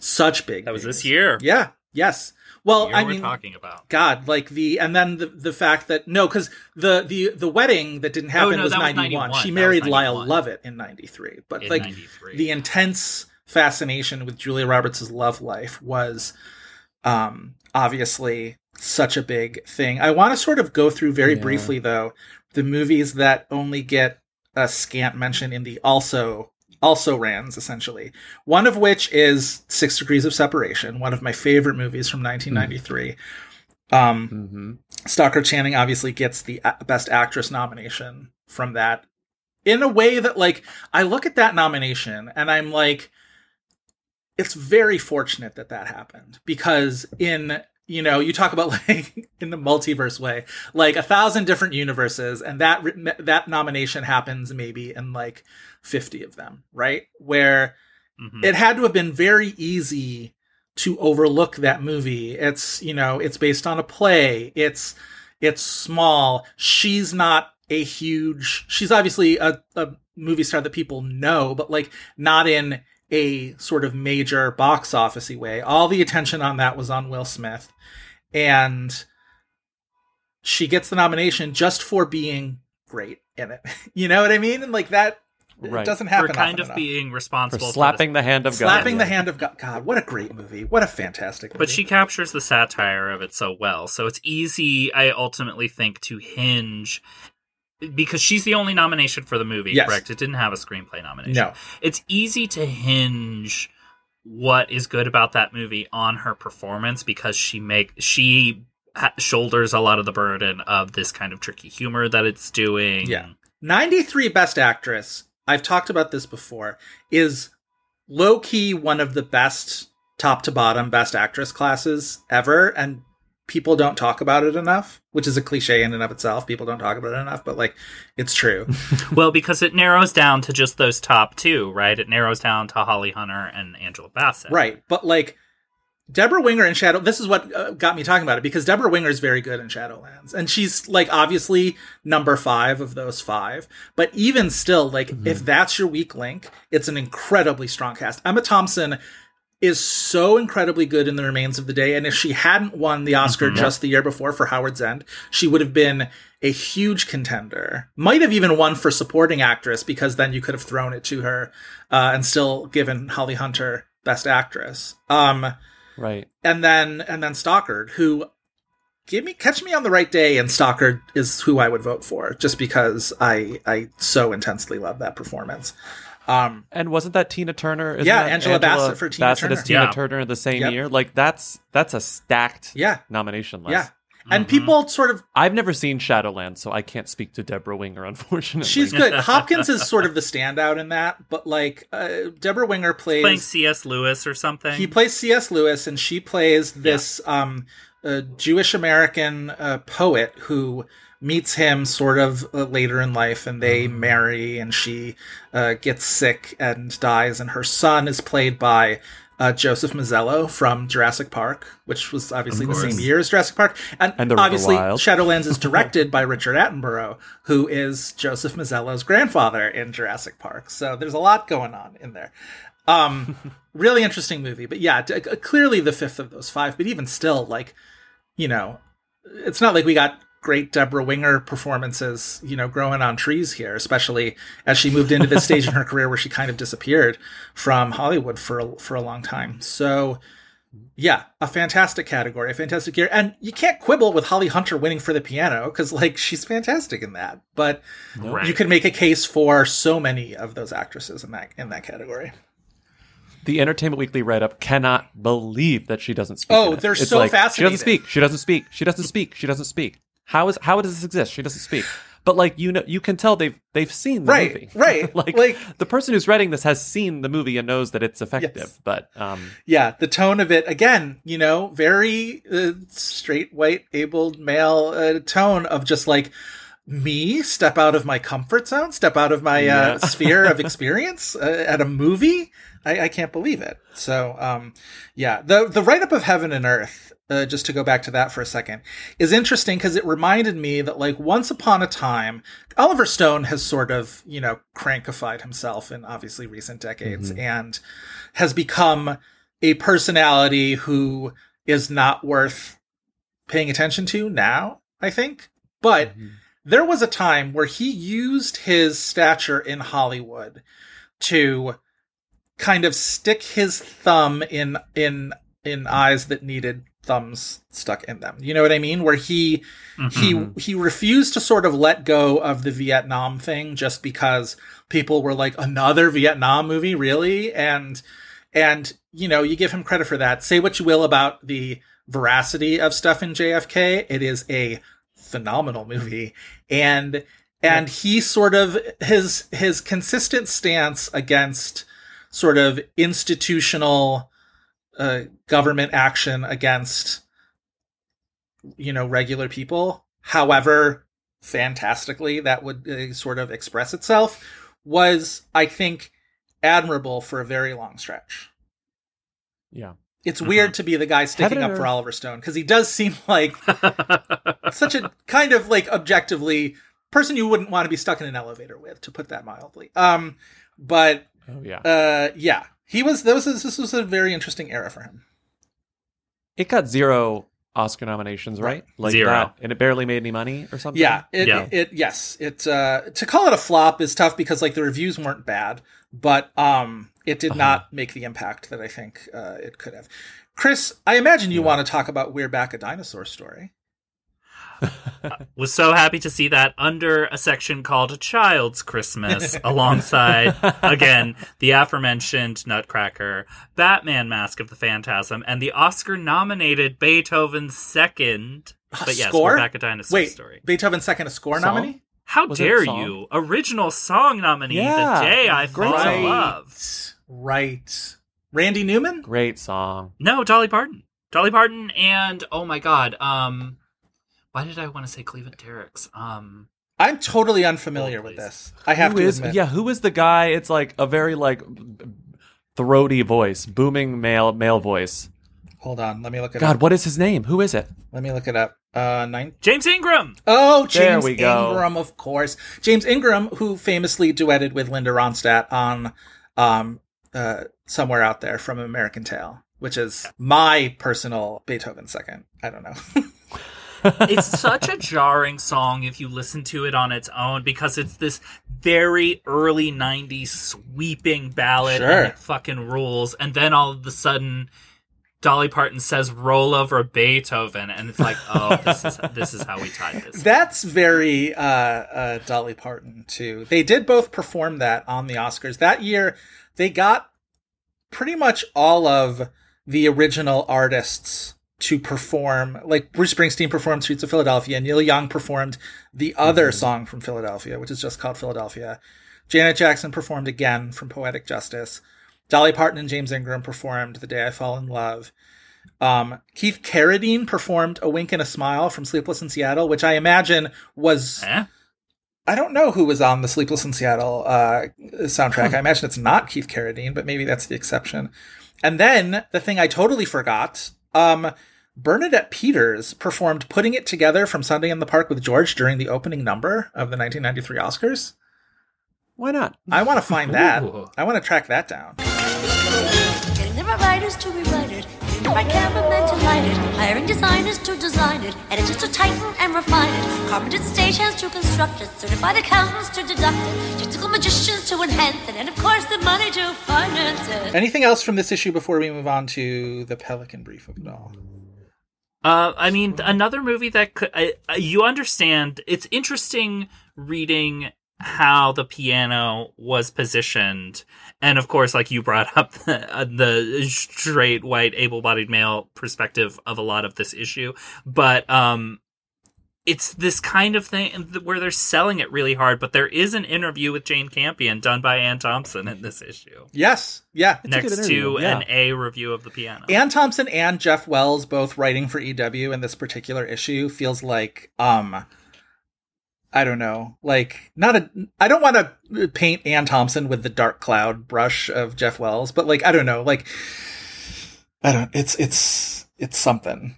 such big. That was news. this year. Yeah. Yes. Well, Year I we're mean, talking about. God, like the and then the the fact that no, because the the the wedding that didn't happen Oh, no, was that was ninety one. 91. She That married was Lyle Lovett in ninety three, but In like 93. the intense fascination with Julia Roberts' love life was um obviously such a big thing. I want to sort of go through very Yeah. briefly though the movies that only get a scant mention in the also also rans essentially. One of which is Six Degrees of Separation, one of my favorite movies from 1993. Um, hmm Stockard Channing obviously gets the a- Best Actress nomination from that in a way that, like, I look at that nomination and I'm like, it's very fortunate that that happened because in you know you talk about like in the multiverse way like a thousand different universes and that that nomination happens maybe in like 50 of them right? Where Mhm. it had to have been very easy to overlook that movie. It's you know it's based on a play. It's it's small. She's not a huge she's obviously a, a movie star that people know but like not in a sort of major box officey way. All the attention on that was on will smith. And she gets the nomination just for being great in it. You know what i mean? And like that it doesn't happen. for happen kind of enough being responsible for slapping the hand of God. slapping the hand of God. God, what a great movie! What a fantastic movie! But she captures the satire of it so well. So it's easy, I ultimately think, to hinge because she's the only nomination for the movie, Yes. correct? It didn't have a screenplay nomination. no, It's easy to hinge what is good about that movie on her performance because she make she shoulders a lot of the burden of this kind of tricky humor that it's doing. Yeah. ninety three Best Actress. I've talked about this before. Is low key one of the best top to bottom Best Actress classes ever, and people don't talk about it enough. Which is a cliche in and of itself. People don't talk about it enough, but like it's true. Well, because it narrows down to just those top two, right? It narrows down to Holly Hunter and Angela Bassett. Right. But like Debra Winger in Shadow, this is what uh, got me talking about it because Debra Winger is very good in Shadowlands. And she's like obviously number five of those five. But even still, like if that's your weak link, it's an incredibly strong cast. Emma Thompson is so incredibly good in The Remains of the Day. And if she hadn't won the Oscar just the year before for Howard's End, she would have been a huge contender. Might have even won for supporting actress because then you could have thrown it to her uh, and still given Holly Hunter Best Actress. Um, Right. and then and then Stockard, who give me catch me on the right day, and Stockard is who I would vote for, just because I I so intensely love that performance. Um, And wasn't that Tina Turner? Isn't Yeah, that Angela Bassett for Tina Bassett Turner. is Tina Yeah. Turner the same Yep. year. Like that's that's a stacked yeah, nomination list. yeah, and people sort of I've never seen Shadowland, so I can't speak to Debra Winger, unfortunately. she's good. Hopkins is sort of the standout in that, but like uh, Debra Winger plays Playing C.S. Lewis or something. He plays C.S. Lewis, and she plays this um, uh, Jewish American uh, poet who meets him sort of uh, later in life, and they marry, and she uh, gets sick and dies, and her son is played by. Uh, Joseph Mazzello from Jurassic Park, which was obviously the same year as Jurassic Park, and, And obviously. Shadowlands is directed by Richard Attenborough, who is Joseph Mazzello's grandfather in Jurassic Park. So there's a lot going on in there. Um, really interesting movie, but yeah, d- clearly the fifth of those five. But even still, like, you know, it's not like we got great Debra Winger performances, you know, growing on trees here, especially as she moved into this stage in her career where she kind of disappeared from Hollywood for a, for a long time. So, yeah, a fantastic category, a fantastic year, and you can't quibble with Holly Hunter winning for the piano because, like, she's fantastic in that. But Right. you can make a case for so many of those actresses in that in that category. the Entertainment Weekly write up cannot believe that she doesn't speak. Oh, they're so like, She doesn't speak. She doesn't speak. She doesn't speak. She doesn't speak. How is how does this exist? She doesn't speak. But like you know, you can tell they've they've seen the Right, movie. right. like, Like- the person who's writing this has seen the movie and knows that it's effective. Yes. But um, yeah, the tone of it again, you know, very uh, straight white abled male uh, tone of just like me step out of my comfort zone, step out of my Yeah. uh, sphere of experience uh, at a movie. I, I can't believe it. So, um, yeah, the the write up of Heaven and Earth, uh, just to go back to that for a second, is interesting because it reminded me that like once upon a time, Oliver Stone has sort of you know crankified himself in obviously recent decades and has become a personality who is not worth paying attention to now. I think, but there was a time where he used his stature in Hollywood to kind of stick his thumb in in in eyes that needed thumbs stuck in them. You know what I mean? Where he he mm-hmm. he refused to sort of let go of the Vietnam thing just because people were like another Vietnam movie, really? And and you know, you give him credit for that. Say what you will about the veracity of stuff in JFK, it is a phenomenal movie. And and he sort of his his consistent stance against sort of institutional uh, government action against you know regular people. However fantastically that would uh, sort of express itself was i think admirable for a very long stretch. Yeah. it's weird to be the guy sticking Heaven up for oliver stone because he does seem like such a kind of like objectively person you wouldn't want to be stuck in an elevator with to put that mildly. Um but Oh yeah. uh yeah he was this was this was a very interesting era for him it got zero Oscar nominations, right? Like Zero. that, and it barely made any money or something. yeah it, Yeah. it yes it uh to call it a flop is tough because like the reviews weren't bad but um it did not make the impact that i think uh it could have chris i imagine you want to talk about we're back a dinosaur story was so happy to see that under a section called Child's Christmas, alongside, again, the aforementioned Nutcracker, Batman Mask of the Phantasm, and the Oscar nominated Beethoven's second. But yes, score we're back at Dinosaur wait Story. beethoven's second a score Song? nominee How Was dare you? Original song nominee, Yeah, The Day I great Fall in. Love. right randy newman Great song. No, Dolly Parton. Dolly Parton and, oh my god, um, why did I want to say Cleveland Derricks? Um, i'm totally unfamiliar Hold, with this i have Who to is- admit yeah, who is the guy? It's like a very like throaty voice, booming male male voice. hold on let me look it God, up what is his name? Who is it? let me look it up uh nine James Ingram. Oh, There James we go. Ingram, of course. James Ingram, who famously duetted with Linda Ronstadt on um, uh, Somewhere Out There from American Tail, which is my personal Beethoven second. I don't know. it's such a jarring song if you listen to it on its own because it's this very early 90s sweeping ballad Sure. and it fucking rules and then all of a sudden Dolly Parton says roll over Beethoven and it's like oh this is this is how we tied this That's very uh, uh, Dolly Parton, too. They did both perform that on the Oscars. That year, they got pretty much all of the original artists to perform. Like Bruce Springsteen performed Streets of Philadelphia, Neil Young performed the other song from Philadelphia, which is just called Philadelphia. Janet Jackson performed again from Poetic Justice. Dolly Parton and James Ingram performed The Day I Fall in Love. Um, Keith Carradine performed A Wink and a Smile from Sleepless in Seattle, which I imagine was Eh? I don't know who was on the Sleepless in Seattle uh, soundtrack. I imagine it's not Keith Carradine, but maybe that's the exception. And then the thing I totally forgot, um, Bernadette Peters performed "Putting It Together" from Sunday in the Park with George during the opening number of the 1993 Oscars. Why not? I want to find that. Ooh. I want to track that down. Getting writers to rewrite it, getting the cameramen to light it, hiring designers to design it, editors to tighten and refine it, carpenters and stagehands to construct it, certified accountants to deduct it, technical magicians to enhance it, and of course the money to finance it. Anything else from this issue before we move on to the Pelican Brief of it all? Uh, I mean, another movie that could I, you understand. It's interesting reading how the piano was positioned, and of course, like you brought up the, uh, the straight white able-bodied male perspective of a lot of this issue, but um, it's this kind of thing where they're selling it really hard. But there is an interview with Jane Campion done by Anne Thompson in this issue, Yes, yeah. It's a good next to yeah. an A review of the piano. Anne Thompson and Jeff Wells both writing for EW in this particular issue feels like um I don't know, like not a. I don't want to paint Anne Thompson with the dark cloud brush of Jeff Wells, but like I don't know, like I don't. It's it's it's something.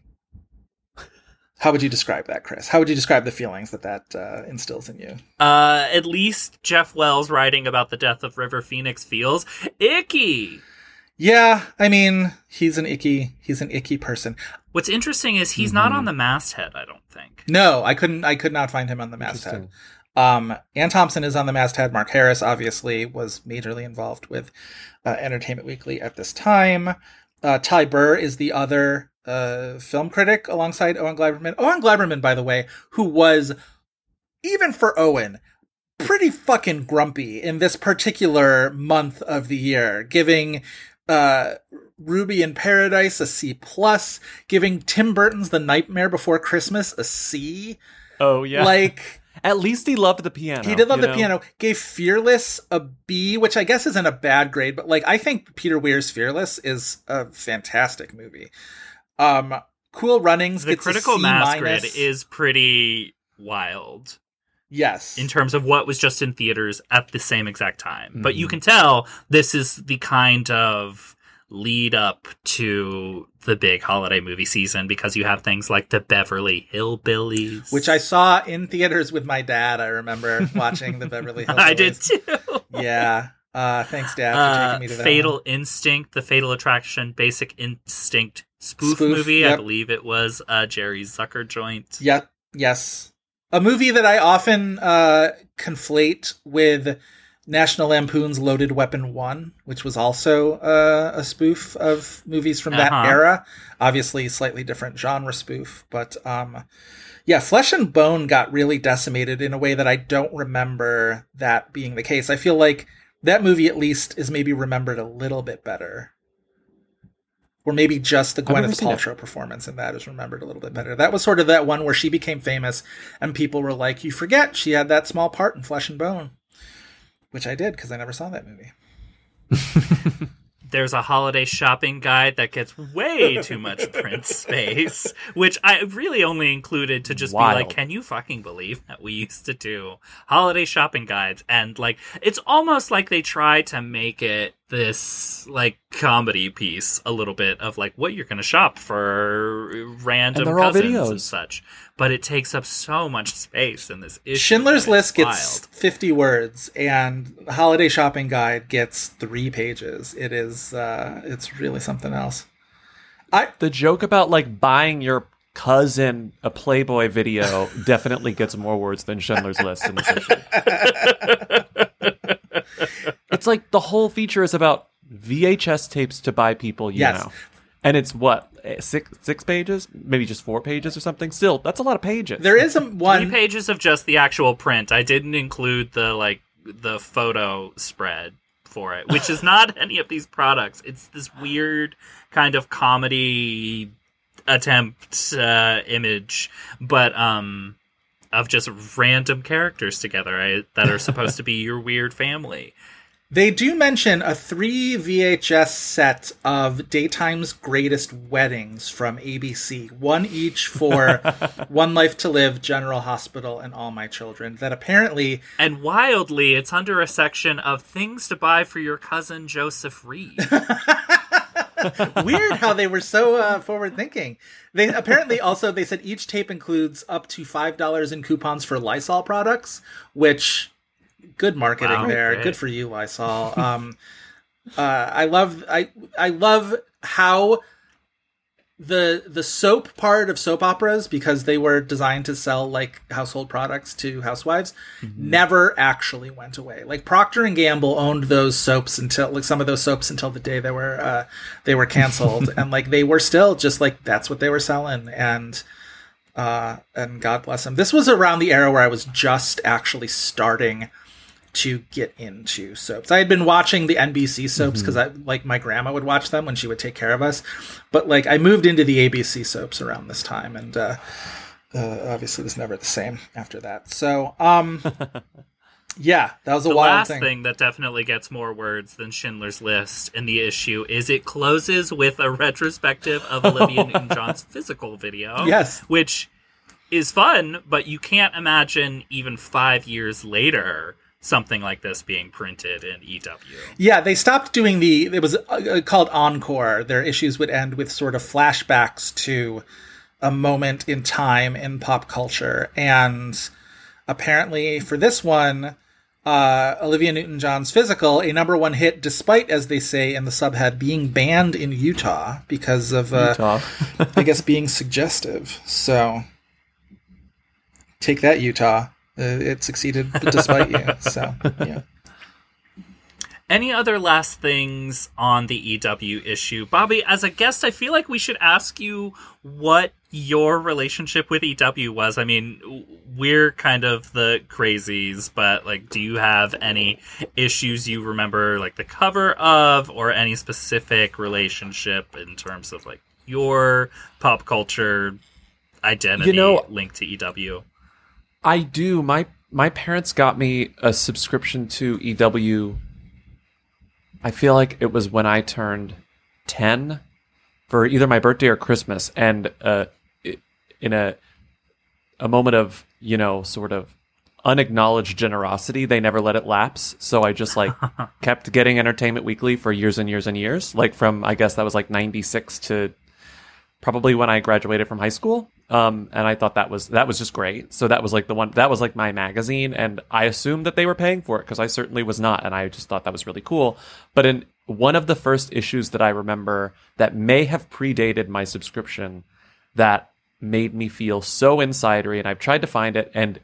How would you describe that, Chris? How would you describe the feelings that that uh, instills in you? Uh, at least Jeff Wells writing about the death of River Phoenix feels icky. Yeah, I mean, he's an icky he's an icky person. What's interesting is he's not on the masthead. I don't think. No, I couldn't. I could not find him on the masthead. Interesting. Um, Anne Thompson is on the masthead. Mark Harris obviously was majorly involved with uh, Entertainment Weekly at this time. Uh, Ty Burr is the other uh, film critic alongside Owen Gleiberman. Owen Gleiberman, by the way, who was even for Owen pretty fucking grumpy in this particular month of the year, giving uh, Ruby in Paradise a C plus, giving Tim Burton's The Nightmare Before Christmas a C. Oh yeah. Like at least he loved the piano. he did love the know? piano. Gave Fearless a B, which I guess isn't a bad grade, but like I think Peter Weir's Fearless is a fantastic movie. Um, Cool Runnings. The critical mass minus. grid is pretty wild yes. in terms of what was just in theaters at the same exact time. But Mm-hmm. you can tell this is the kind of lead up to the big holiday movie season because you have things like the Beverly Hillbillies, which I saw in theaters with my dad. I remember watching the Beverly Hillbillies. I did too. Yeah. Uh, thanks, Dad, for Uh, taking me to that. Fatal one. Instinct, the Fatal Attraction, Basic Instinct spoof, Spoof, movie. I believe it was uh, Jerry Zucker joint. Yep. Yes. A movie that I often uh, conflate with National Lampoon's Loaded Weapon 1, which was also uh, a spoof of movies from that Uh-huh. era. Obviously, slightly different genre spoof, but um, yeah, Flesh and Bone got really decimated in a way that I don't remember that being the case. I feel like that movie, at least, is maybe remembered a little bit better. Or maybe just the Gwyneth. Paltrow performance in that is remembered a little bit better. That was sort of that one where she became famous, and people were like, "You forget she had that small part in Flesh and Bone," which I did because I never saw that movie. There's a holiday shopping guide that gets way too much print space, which I really only included to just be like, can you fucking believe that we used to do holiday shopping guides? And like, it's almost like they try to make it this like comedy piece a little bit of like what you're going to shop for random And cousins videos. and such. But it takes up so much space in this issue. Schindler's and it's List gets 50 words, and Holiday Shopping Guide gets three pages. It is, uh, it's really something else. i The joke about like buying your cousin a Playboy video definitely gets more words than Schindler's List in this issue. it's like the whole feature is about VHS tapes to buy people you Yes. know. And it's what eh, six six pages, maybe just four pages or something. Still, that's a lot of pages. There is a Three one. pages of just the actual print. I didn't include the like the photo spread for it, which is not any of these products. It's this weird kind of comedy attempt uh, image, but um of just random characters together I, that are supposed to be your weird family. They do mention a three VHS set of Daytime's Greatest Weddings from ABC, one each for One Life to Live, General Hospital, and All My Children. That apparently And wildly, it's under a section of things to buy for your cousin Joseph Reid. weird how they were so uh, forward thinking. They apparently also they said each tape includes up to five dollars in coupons for Lysol products, which good marketing Wow, there. great. Good for you, Lysol. Um, uh, I love I I love how the the soap part of soap operas because they were designed to sell like household products to housewives never actually went away. Like procter and gamble owned those soaps until like some of those soaps until the day they were uh they were canceled. And like they were still just like that's what they were selling. And uh and god bless them. This was around the era where i was just actually starting to get into soaps. I had been watching the NBC soaps because I like my grandma would watch them when she would take care of us. But like I moved into the ABC soaps around this time, and uh, uh, obviously it was never the same after that. So um, yeah, that was a The wild last thing. thing. that definitely gets more words than Schindler's List in the issue is it closes with a retrospective of Olivia Newton-John's physical video. Yes. which is fun, but you can't imagine even five years later something like this being printed in EW. Yeah, they stopped doing the. It was uh, called Encore. Their issues would end with sort of flashbacks to a moment in time in pop culture, and apparently for this one, uh, Olivia Newton-John's "Physical," a number one hit, despite, as they say in the subhead, being banned in Utah because of, uh, Utah. I guess, being suggestive. So, take that, Utah. Uh, it succeeded despite you. So, yeah. Any other last things on the EW issue? Bobby, as a guest, I feel like we should ask you what your relationship with EW was. I mean, we're kind of the crazies, but like, do you have any issues you remember, like the cover of, or any specific relationship in terms of like your pop culture identity You know- linked to EW? I do. My my parents got me a subscription to EW. I feel like it was when I turned ten for either my birthday or Christmas, and uh, in a a moment of you know sort of unacknowledged generosity, they never let it lapse. So I just like kept getting Entertainment Weekly for years and years and years. Like from I guess that was like ninety six to probably when I graduated from high school. Um, and I thought that was that was just great. So that was like the one that was like my magazine, and I assumed that they were paying for it because I certainly was not, and I just thought that was really cool. But in one of the first issues that I remember that may have predated my subscription, that made me feel so insidery, and I've tried to find it, and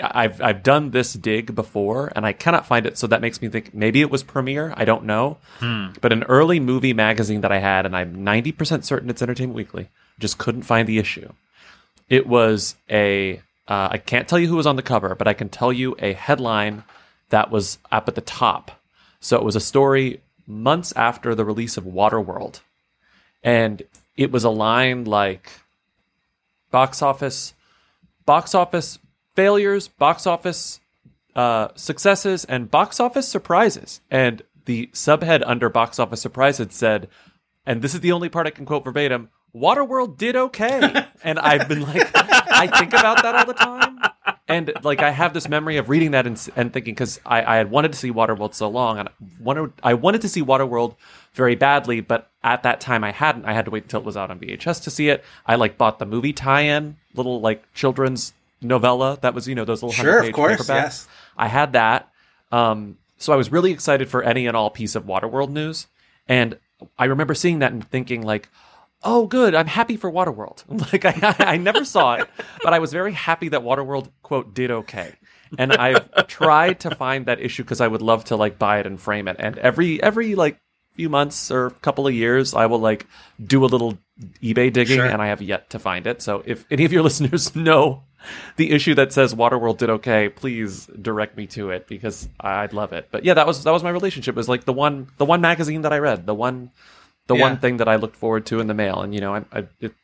I've I've done this dig before and I cannot find it, so that makes me think maybe it was Premiere. I don't know, but an early movie magazine that I had, and I'm ninety percent certain it's Entertainment Weekly. Just couldn't find the issue. It was a uh, I can't tell you who was on the cover, but I can tell you a headline that was up at the top. So it was a story months after the release of Waterworld, and it was a line like box office box office failures, box office uh, successes, and box office surprises. And the subhead under box office surprises said, and this is the only part I can quote verbatim Waterworld did okay. and I've been like, I think about that all the time. And like, I have this memory of reading that and, and thinking, because I, I had wanted to see Waterworld so long, and wanted, I wanted to see Waterworld very badly, but at that time I hadn't. I had to wait until it was out on VHS to see it. I like bought the movie tie-in, little like children's novella that was, you know, those little Sure, of 100-page course, paperbacks. yes. I had that. Um, so I was really excited for any and all piece of Waterworld news. And I remember seeing that and thinking like, oh, good, I'm happy for Waterworld. like I, I never saw it, but I was very happy that Waterworld quote did okay. And I've tried to find that issue because I would love to like buy it and frame it. And every every like few months or couple of years, I will like do a little eBay digging, Sure. and I have yet to find it. So if any of your listeners know the issue that says Waterworld did okay, please direct me to it because I'd love it. But yeah, that was that was my relationship. It was like the one the one magazine that I read, the one the Yeah. one thing that I looked forward to in the mail, and you know, I, I it,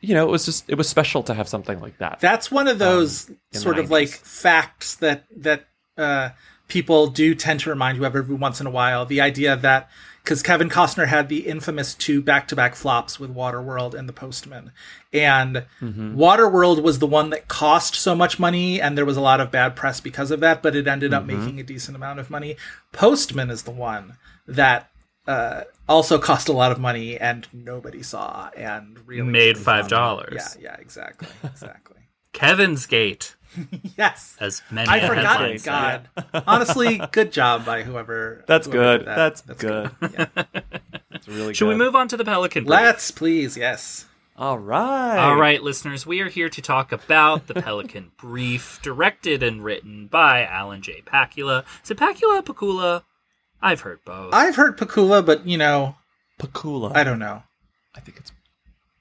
you know, it was just it was special to have something like that. That's one of um, those the sort of like facts that that uh, people do tend to remind you of every once in a while. The idea that because Kevin Costner had the infamous two back-to-back flops with Waterworld and The Postman, and mm-hmm. Waterworld was the one that cost so much money, and there was a lot of bad press because of that. But it ended up mm-hmm. making a decent amount of money. Postman is the one that. Uh, also cost a lot of money and nobody saw and really Made really $5. Yeah, yeah, exactly, exactly. Kevin's Gate, yes, as many I forgot. headline said. God, honestly, good job by whoever. That's whoever good. that. That's, good. Yeah. It's really good. Should we move on to the Pelican? Brief? Let's please, yes. All right. All right, listeners, we are here to talk about the Pelican Brief, directed and written by Alan J. Pakula. Is it Pakula or Pakula? I've heard both. I've heard Pakula, but you know, Pakula. I don't know. I think it's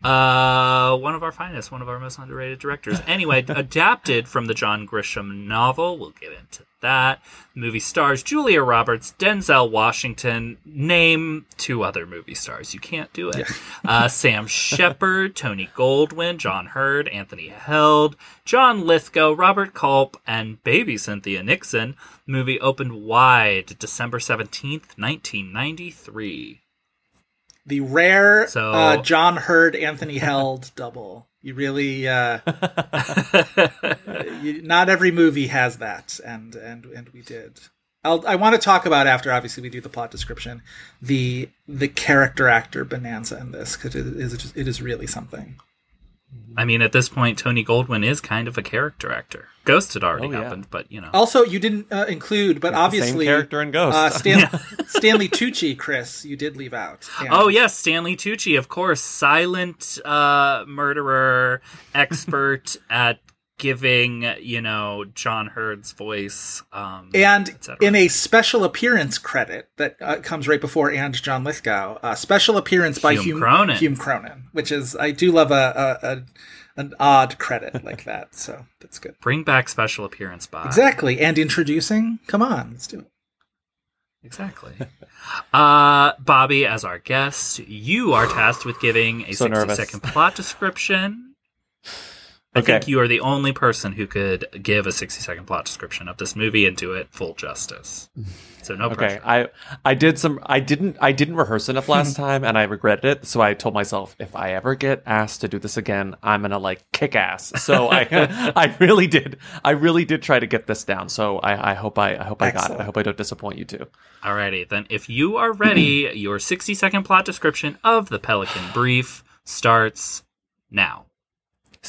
Uh, one of our finest, one of our most underrated directors. Anyway, adapted from the John Grisham novel. We'll get into that. Movie stars Julia Roberts, Denzel Washington. Name two other movie stars. You can't do it. Uh, Sam Shepard, Tony Goldwyn, John Heard, Anthony Heald, John Lithgow, Robert Culp, and baby Cynthia Nixon. Movie opened wide December 17th, 1993. The rare So- uh, John Heard, Anthony Heald double. You really, uh, you, not every movie has that, and and and we did. I'll, I want to talk about after obviously we do the plot description, the the character actor bonanza in this because it is it is really something. I mean, at this point, Tony Goldwyn is kind of a character actor. Ghost had already Oh, yeah. happened, but you know. Also, you didn't uh, include, but the obviously, same character and Ghost. Uh, Stan- Stanley Tucci, Chris, you did leave out. And- Oh yes, Stanley Tucci, of course, silent uh, murderer, expert at giving you know John Heard's voice, um, And in a special appearance credit that uh, comes right before and John Lithgow, uh, special appearance by Hume Hume, Cronyn. Hume Cronyn, which is I do love a, a, a an odd credit like that. So that's good. bring back special appearance by Exactly. And introducing, come on, let's do it. Exactly. Uh, Bobby, as our guest, you are tasked with giving a So 60 nervous. second plot description. I Okay. think you are the only person who could give a 60 second plot description of this movie and do it full justice. So no Okay, pressure. I I did some I didn't I didn't rehearse enough last time and I regretted it. So I told myself if I ever get asked to do this again, I'm gonna like kick ass. So I I really did I really did try to get this down. So I, I hope I I hope I got it. I hope I don't disappoint you too. Alrighty, then if you are ready, your 60 second plot description of the Pelican Brief starts now.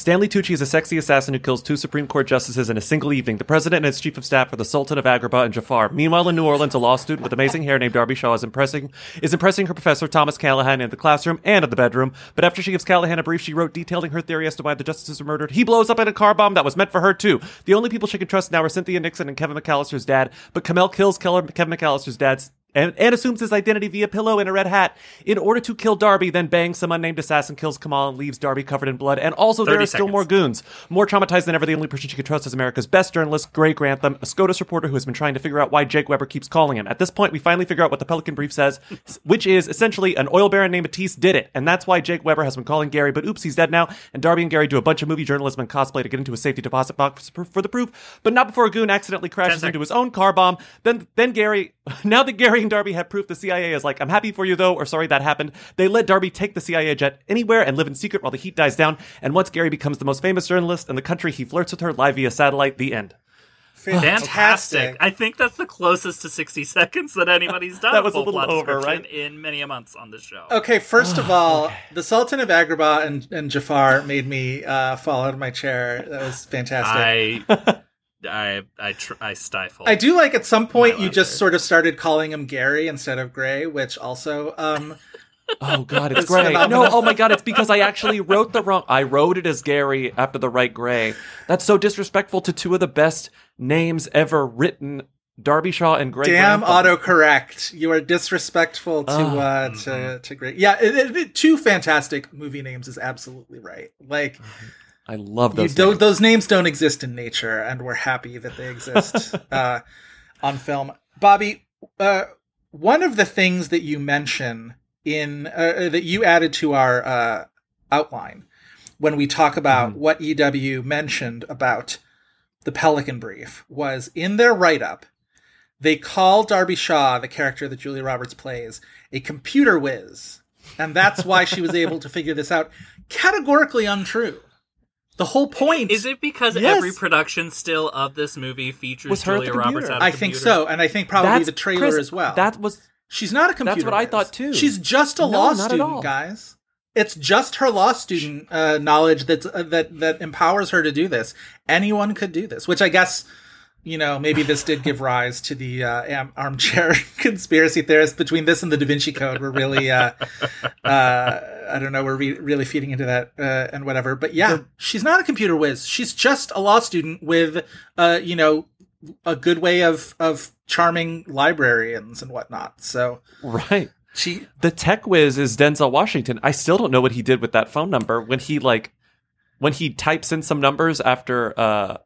Stanley Tucci is a sexy assassin who kills two Supreme Court justices in a single evening. The president and his chief of staff are the Sultan of Agrabah and Jafar. Meanwhile, in New Orleans, a law student with amazing hair named Darby Shaw is impressing is impressing her professor Thomas Callahan in the classroom and in the bedroom. But after she gives Callahan a brief she wrote detailing her theory as to why the justices were murdered, he blows up in a car bomb that was meant for her too. The only people she can trust now are Cynthia Nixon and Kevin McAllister's dad. But Khamel kills Kevin McAllister's dad's and, and assumes his identity via pillow and a red hat in order to kill Darby, then bangs some unnamed assassin, kills Khamel, and leaves Darby covered in blood. And also, there 30 are still more goons. More traumatized than ever, the only person she can trust is America's best journalist, Gray Grantham, a SCOTUS reporter who has been trying to figure out why Jake Weber keeps calling him. At this point, we finally figure out what the Pelican Brief says, which is essentially an oil baron named Mattiece did it. And that's why Jake Weber has been calling Gary, but oops, he's dead now. And Darby and Gary do a bunch of movie journalism and cosplay to get into a safety deposit box for for the proof, but not before a goon accidentally crashes into his own car bomb. Then, then Gary, now that Gary and Darby have proof, the CIA is like, I'm happy for you though, or sorry that happened. They let Darby take the CIA jet anywhere and live in secret while the heat dies down. And once Gary becomes the most famous journalist in the country, he flirts with her live via satellite. The end. Fantastic. I think that's the closest to 60 seconds that anybody's done. That was a little plot over, description right? In many a months on this show. Okay, first of all, the Sultan of Agrabah and, and Jafar made me uh, fall out of my chair. That was fantastic. I, I, I, tr- I stifle. I do like at some point you just sort of started calling him Gary instead of Gray, which also um Oh God, it's It's Gray. phenomenal. No, oh my God, it's because I actually wrote the wrong. I wrote it as Gary after the right Gray. That's so disrespectful to two of the best names ever written, Darby Shaw and Gray. damn Grantham. autocorrect. You are disrespectful to Oh. uh to to Gray. Yeah, it, it- it- two fantastic movie names is absolutely right. Like I love those. names. those names don't exist in nature and we're happy that they exist uh on film. Bobby, uh one of the things that you mention in uh, that you added to our uh outline when we talk about what EW mentioned about the Pelican Brief was in their write up, they call Darby Shaw, the character that Julia Roberts plays, a computer whiz. And that's why she was able to figure this out. Categorically untrue. The whole point Is it because Yes. every production still of this movie features Was her at the Julia Roberts computer. at a I think computer? so, and I think probably That's- the trailer Chris, as well. That was She's not a computer. That's what I thought, too. She's just a No, law student, guys. It's just her law student uh, knowledge that's uh, that that empowers her to do this. Anyone could do this, which I guess you know maybe this did give rise to the uh, armchair conspiracy theorist between this and the Da Vinci Code. We're really uh, uh, I don't know. We're re- really feeding into that uh, and whatever. But yeah, she's not a computer whiz. She's just a law student with uh, you know a good way of of charming librarians and whatnot. So right. she The tech whiz is Denzel Washington. I still don't know what he did with that phone number when he like when he types in some numbers after uh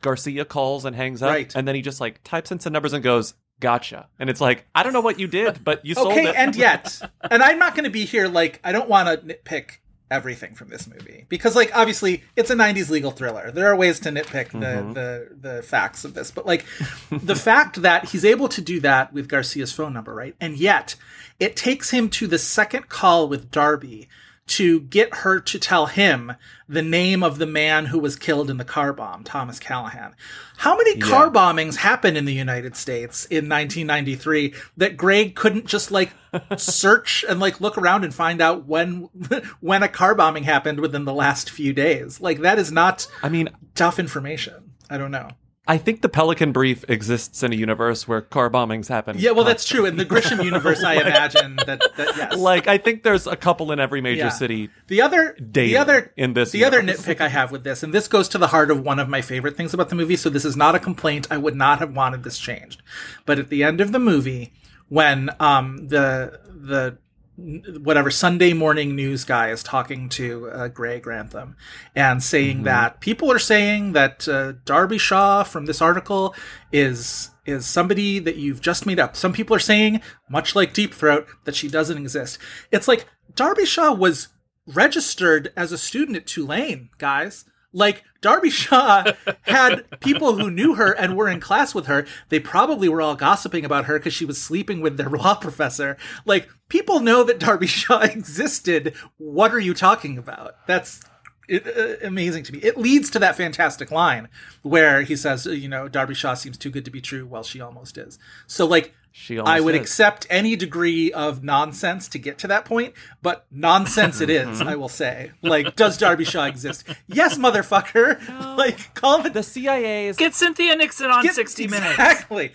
Garcia calls and hangs up, Right. and then he just like types in some numbers and goes, "Gotcha." And it's like, I don't know what you did, but you sold okay it. and yet and i'm not going to be here like i don't want to nitpick everything from this movie because like obviously it's a 90s legal thriller there are ways to nitpick the Mm-hmm. the the facts of this but like the fact that he's able to do that with garcia's phone number right and yet it takes him to the second call with darby to get her to tell him the name of the man who was killed in the car bomb, Thomas Callahan. How many car bombings happened in the United States in 1993 that Greg couldn't just like search and like look around and find out when when a car bombing happened within the last few days? Like that is not I mean, tough information. I don't know. I think the Pelican Brief exists in a universe where car bombings happen. Yeah, well, that's true. In the Grisham universe, I imagine that, that yes. Like, I think there's a couple in every major Yeah. city. The other, the other, in this the other nitpick I have with this, and this goes to the heart of one of my favorite things about the movie. So this is not a complaint. I would not have wanted this changed, but at the end of the movie, when um the the whatever Sunday morning news guy is talking to uh, Gray Grantham and saying that people are saying that uh, Darby Shaw from this article is is somebody that you've just made up. Some people are saying, much like Deep Throat, that she doesn't exist. It's like Darby Shaw was registered as a student at Tulane, guys. Like Darby Shaw had people who knew her and were in class with her. They probably were all gossiping about her because she was sleeping with their law professor. Like people know that Darby Shaw existed. What are you talking about? That's it, uh, amazing to me. It leads to that fantastic line where he says, uh, you know, Darby Shaw seems too good to be true. Well, she almost is. So like She almost I would is. accept any degree of nonsense to get to that point, but nonsense it is, mm-hmm. I will say. Like, does Darby Shaw exist? Yes, motherfucker. Like, call it The CIA is Get Cynthia Nixon on Get- 60 Minutes. Exactly.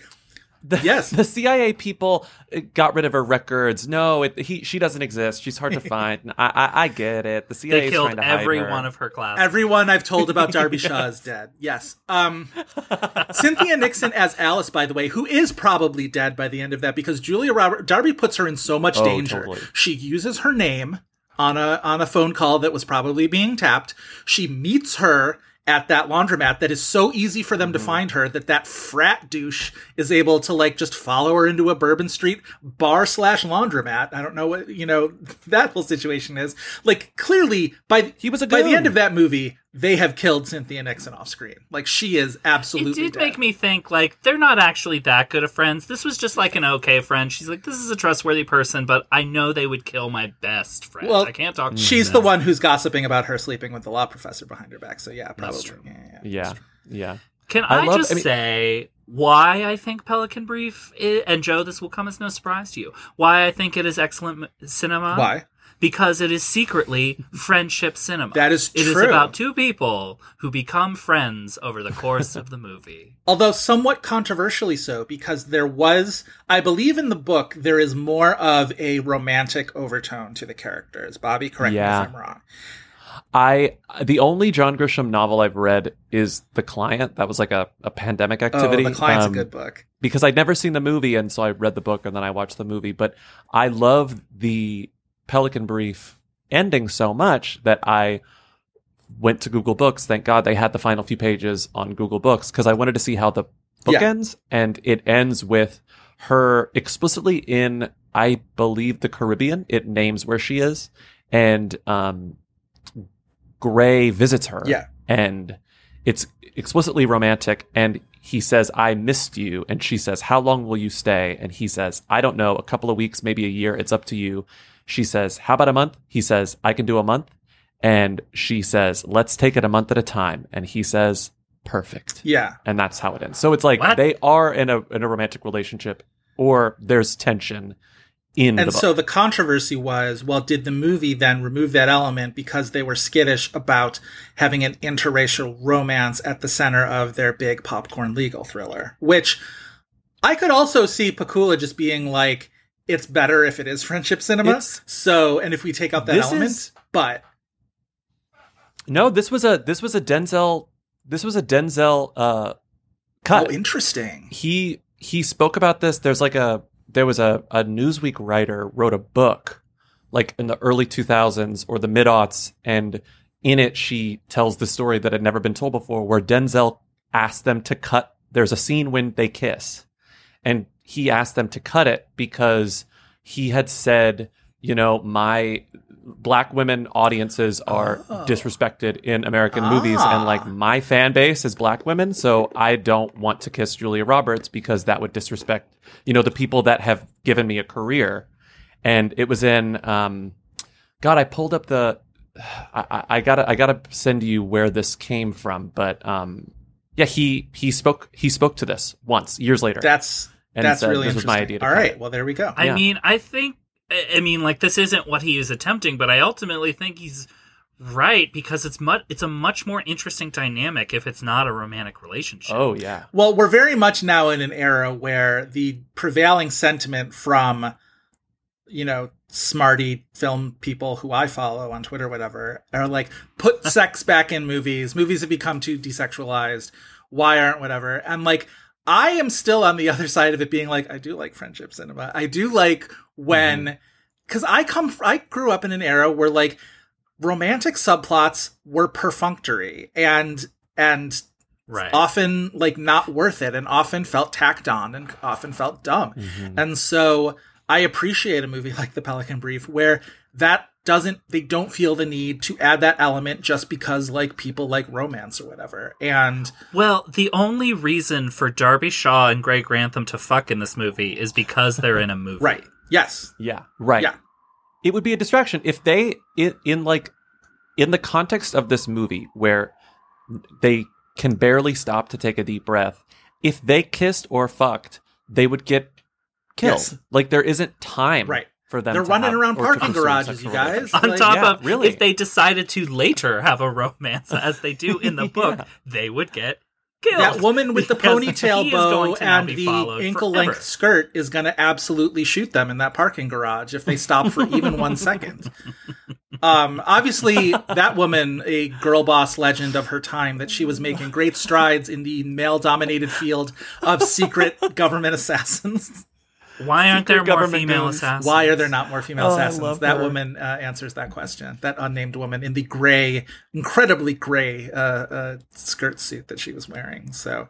The, Yes. the CIA people uh, got rid of her records. No, it, he, she doesn't exist. She's hard to find. I, I, I get it. The CIA They is killed trying to hide every her. one of her class. Everyone I've told about Darby Shaw is dead. Yes. Um, Cynthia Nixon as Alice, by the way, who is probably dead by the end of that because Julia Robert Darby puts her in so much Oh, danger. totally. She uses her name on a on a phone call that was probably being tapped. She meets her at that laundromat that is so easy for them to Mm-hmm. find her that that frat douche is able to like just follow her into a Bourbon Street bar slash laundromat. I don't know what you know that whole situation is. Like clearly by He was a by the end of that movie, they have killed Cynthia Nixon off screen. Like she is absolutely. It absolutely. did dead. make me think, like, they're not actually that good of friends. This was just like an okay friend. She's like, this is a trustworthy person, but I know they would kill my best friend. Well, I can't talk to She's them. the one who's gossiping about her sleeping with the law professor behind her back. So yeah, probably. true. Yeah, yeah, yeah. Yeah, yeah. Can I I, love- just I mean- say why I think Pelican Brief, i and Joe, this will come as no surprise to you, why I think it is excellent cinema? Why? Because it is secretly friendship cinema. That is It is true. about two people who become friends over the course of the movie. Although somewhat controversially so, because there was, I believe in the book, there is more of a romantic overtone to the characters. Bobby, correct Yeah. me if I'm wrong. I the only John Grisham novel I've read is The Client. That was like a, a pandemic activity. Oh, the client's Um, a good book. because I'd never seen the movie, and so I read the book and then I watched the movie. But I love the Pelican Brief ending so much that I went to Google Books. Thank God they had the final few pages on Google Books because I wanted to see how the book Yeah. ends, and it ends with her explicitly in, I believe, the Caribbean. It names where she is, and um, Gray visits her. Yeah. and it's explicitly romantic and he says i missed you and she says how long will you stay and he says i don't know a couple of weeks maybe a year it's up to you she says how about a month he says i can do a month and she says let's take it a month at a time and he says perfect Yeah. and that's how it ends so it's like What? they are in a in a romantic relationship or there's tension in And the so the controversy was, well, did the movie then remove that element because they were skittish about having an interracial romance at the center of their big popcorn legal thriller? Which I could also see Pakula just being like, it's better if it is friendship cinema. It's- so, and if we take out that element, is- but no this was a this was a denzel this was a denzel uh cut oh, interesting. he he spoke about this there's like a there was a, a newsweek writer wrote a book like in the early 2000s or the mid-aughts and in it she tells the story that had never been told before where denzel asked them to cut there's a scene when they kiss and he asked them to cut it because he had said you know my black women audiences are disrespected in american movies and like my fan base is black women so i don't want to kiss julia roberts because that would disrespect you know the people that have given me a career and it was in um God, I pulled up the. I, I, I gotta I gotta send you where this came from, but um, yeah, he he spoke he spoke to this once years later. That's And that's said, really "This was interesting. my idea to All cut right, it." well there we go. I Yeah. mean, I think, I I mean, like this isn't what he is attempting, but I ultimately think he's right because it's much, it's a much more interesting dynamic if it's not a romantic relationship. oh yeah, Well, we're very much now in an era where the prevailing sentiment from, you know, smarty film people who I follow on Twitter, whatever, are like, put sex back in movies. Movies have become too desexualized. Why aren't whatever? And like, I am still on the other side of it being like, I do like friendship cinema. I do like when, because I come, I grew up in an era where like romantic subplots were perfunctory and, and right. often like not worth it and often felt tacked on and often felt dumb. Mm-hmm. And so I appreciate a movie like The Pelican Brief where that doesn't they don't feel the need to add that element just because like people like romance or whatever. And Well, the only reason for Darby Shaw and Greg Grantham to fuck in this movie is because they're in a movie. right. Yes. yeah, right. Yeah. It would be a distraction if they in, in like in the context of this movie where they can barely stop to take a deep breath. If they kissed or fucked, they would get killed. Yes. Like there isn't time Right. For them. They're to running have- around parking garages, you guys. relationship. On Like, top yeah, of really. if they decided to later have a romance as they do in the book, they would get killed. That woman with the ponytail he is going bow and the ankle length skirt is going to absolutely shoot them in that parking garage if they stop for even one second. Um, obviously, that woman, a girl boss legend of her time, that she was making great strides in the male dominated field of secret government assassins. Why aren't there more female goons. assassins? Why are there not more female Oh, assassins? That her. woman uh, answers that question. That unnamed woman in the gray, incredibly gray uh, uh, skirt suit that she was wearing. So.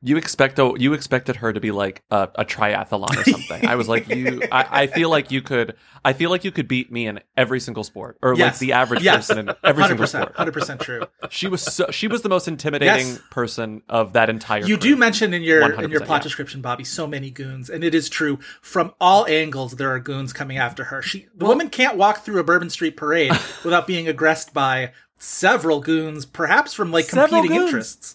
You expect a, you expected her to be like a, a triathlon or something. I was like, you. I, I feel like you could. I feel like you could beat me in every single sport, or like Yes. the average Yes. person in every single sport. hundred percent true. She was so, she was the most intimidating Yes. person of that entire. You crew. do mention in your in your plot yeah. description, Bobby, so many goons, and it is true. From all angles, there are goons coming after her. She, the woman, can't walk through a Bourbon Street parade without being aggressed by several goons, perhaps from like competing interests.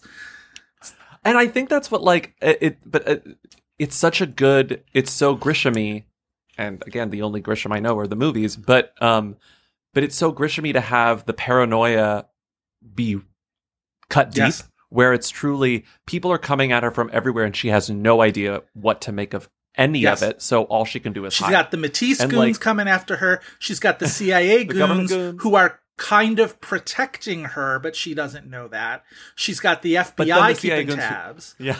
And I think that's what like it. it but it, it's such a good. It's so Grishamy, and again, the only Grisham I know are the movies. But um, but it's so Grishamy to have the paranoia be cut deep, Yes. where it's truly people are coming at her from everywhere, and she has no idea what to make of any Yes. of it. So all she can do is She's hide. got the Mattiece And, goons like- coming after her. She's got the CIA The goons, goons. who are kind of protecting her, but she doesn't know that. She's got the FBI the keeping goons who- tabs. yeah.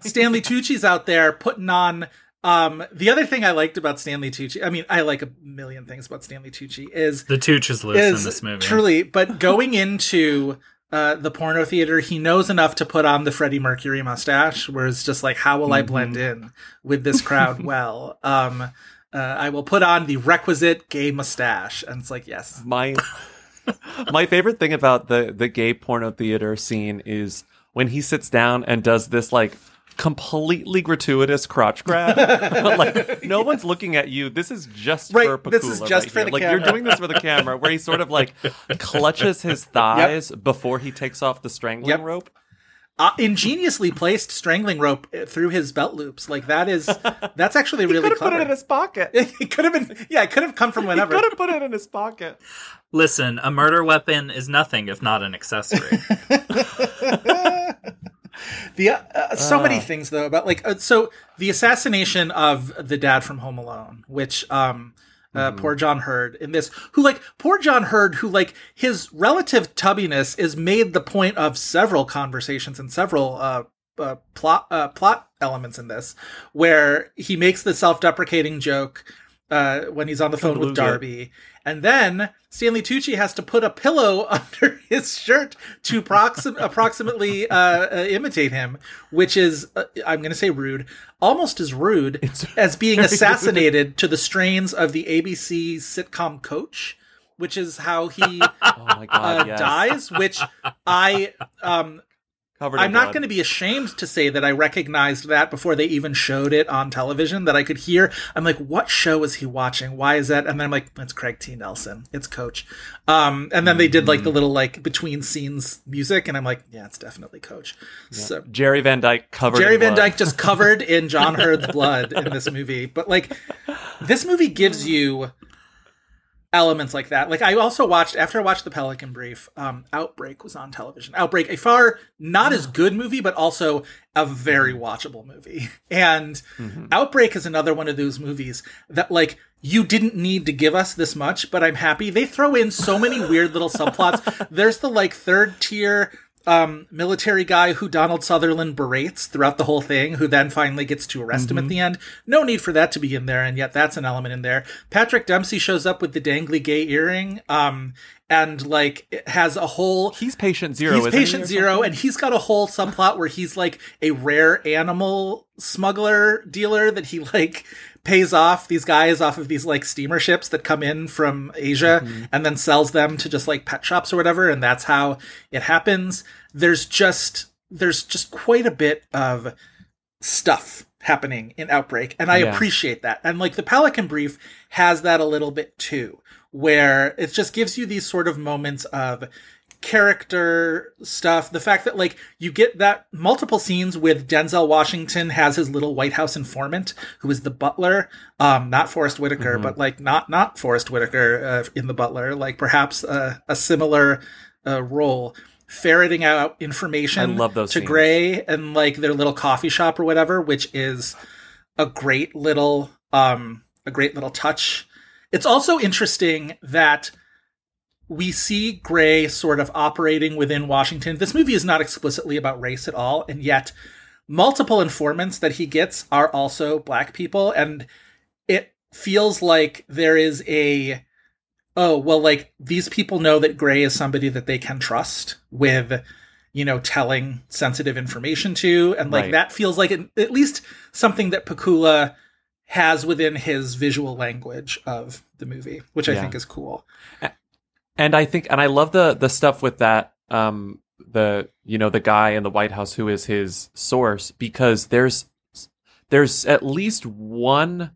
Stanley Tucci's out there putting on. Um, the other thing I liked about Stanley Tucci, I mean, I like a million things about Stanley Tucci, is The Tooch is loose is in this movie. truly, but going into uh, the porno theater, he knows enough to put on the Freddie Mercury mustache, where it's just like, how will I blend in with this crowd? well, um, uh, I will put on the requisite gay mustache, and it's like, yes, my my favorite thing about the the gay porno theater scene is when he sits down and does this like completely gratuitous crotch grab. like no one's looking at you. This is just Right, for this is just right for here. the like camera. you're doing this for the camera, where he sort of like clutches his thighs before he takes off the strangling Yep. rope. uh, ingeniously placed strangling rope uh, through his belt loops. Like that is that's actually really Could have put it in his pocket. it could have been, yeah, it could have come from whenever. Could have put it in his pocket. Listen, a murder weapon is nothing if not an accessory. The uh, uh, so Ah. many things though about like uh, so the assassination of the dad from Home Alone, which um uh, Mm-hmm. poor John Heard in this, who like poor John Heard, who like his relative tubbiness is made the point of several conversations and several uh, uh plot uh, plot elements in this, where he makes the self-deprecating joke uh, when he's on the phone with Darby, it. And then Stanley Tucci has to put a pillow under his shirt to proxim- approximately uh, uh, imitate him, which is, uh, I'm going to say rude, almost as rude as being assassinated to the strains of the ABC sitcom Coach, which is how he Oh my god, uh, yes. dies. Which I um, Covered in I'm not going to be ashamed to say that I recognized that before they even showed it on television. That I could hear. I'm like, what show is he watching? Why is that? And then I'm like, it's Craig T. Nelson. It's Coach. Um, and then they did like the Mm-hmm. little like between scenes music, and I'm like, yeah, it's definitely Coach. So Jerry Van Dyke covered. Jerry Van. Dyke just covered in John Heard's blood in this movie. But like this movie gives you elements like that. Like I also watched after I watched the Pelican Brief, um, Outbreak was on television. Outbreak, a far not as mm. good movie, but also a very mm-hmm. watchable movie. And mm-hmm. Outbreak is another one of those movies that like you didn't need to give us this much, but I'm happy. They throw in so many weird little subplots. There's the like third tier um, military guy who Donald Sutherland berates throughout the whole thing, who then finally gets to arrest him at the end. No need for that to be in there, and yet that's an element in there. Patrick Dempsey shows up with the dangly gay earring, um, and like has a whole. He's patient zero. He's isn't he, patient zero, and he's got a whole subplot where he's like a rare animal smuggler dealer that he like pays off these guys off of these like steamer ships that come in from Asia Mm-hmm. and then sells them to just like pet shops or whatever, and that's how it happens. There's just there's just quite a bit of stuff happening in Outbreak, and I Yeah. appreciate that. And like the Pelican Brief has that a little bit too, where it just gives you these sort of moments of character stuff. The fact that like you get that multiple scenes with Denzel Washington has his little White House informant who is the butler, um, not Forest Whitaker, Mm-hmm. but like not not Forest Whitaker uh, in the butler, like perhaps uh, a similar uh, role. Ferreting out information I love those to scenes. Gray and like their little coffee shop or whatever, which is a great little um a great little touch. It's also interesting that we see Gray sort of operating within Washington. This movie is not explicitly about race at all, and yet multiple informants that he gets are also black people, and it feels like there is a oh well like these people know that Gray is somebody that they can trust with you know telling sensitive information to and like Right. that feels like an, at least something that Pakula has within his visual language of the movie which I Yeah. think is cool. And I think, and I love the the stuff with that. Um, the you know the guy in the White House who is his source because there's there's at least one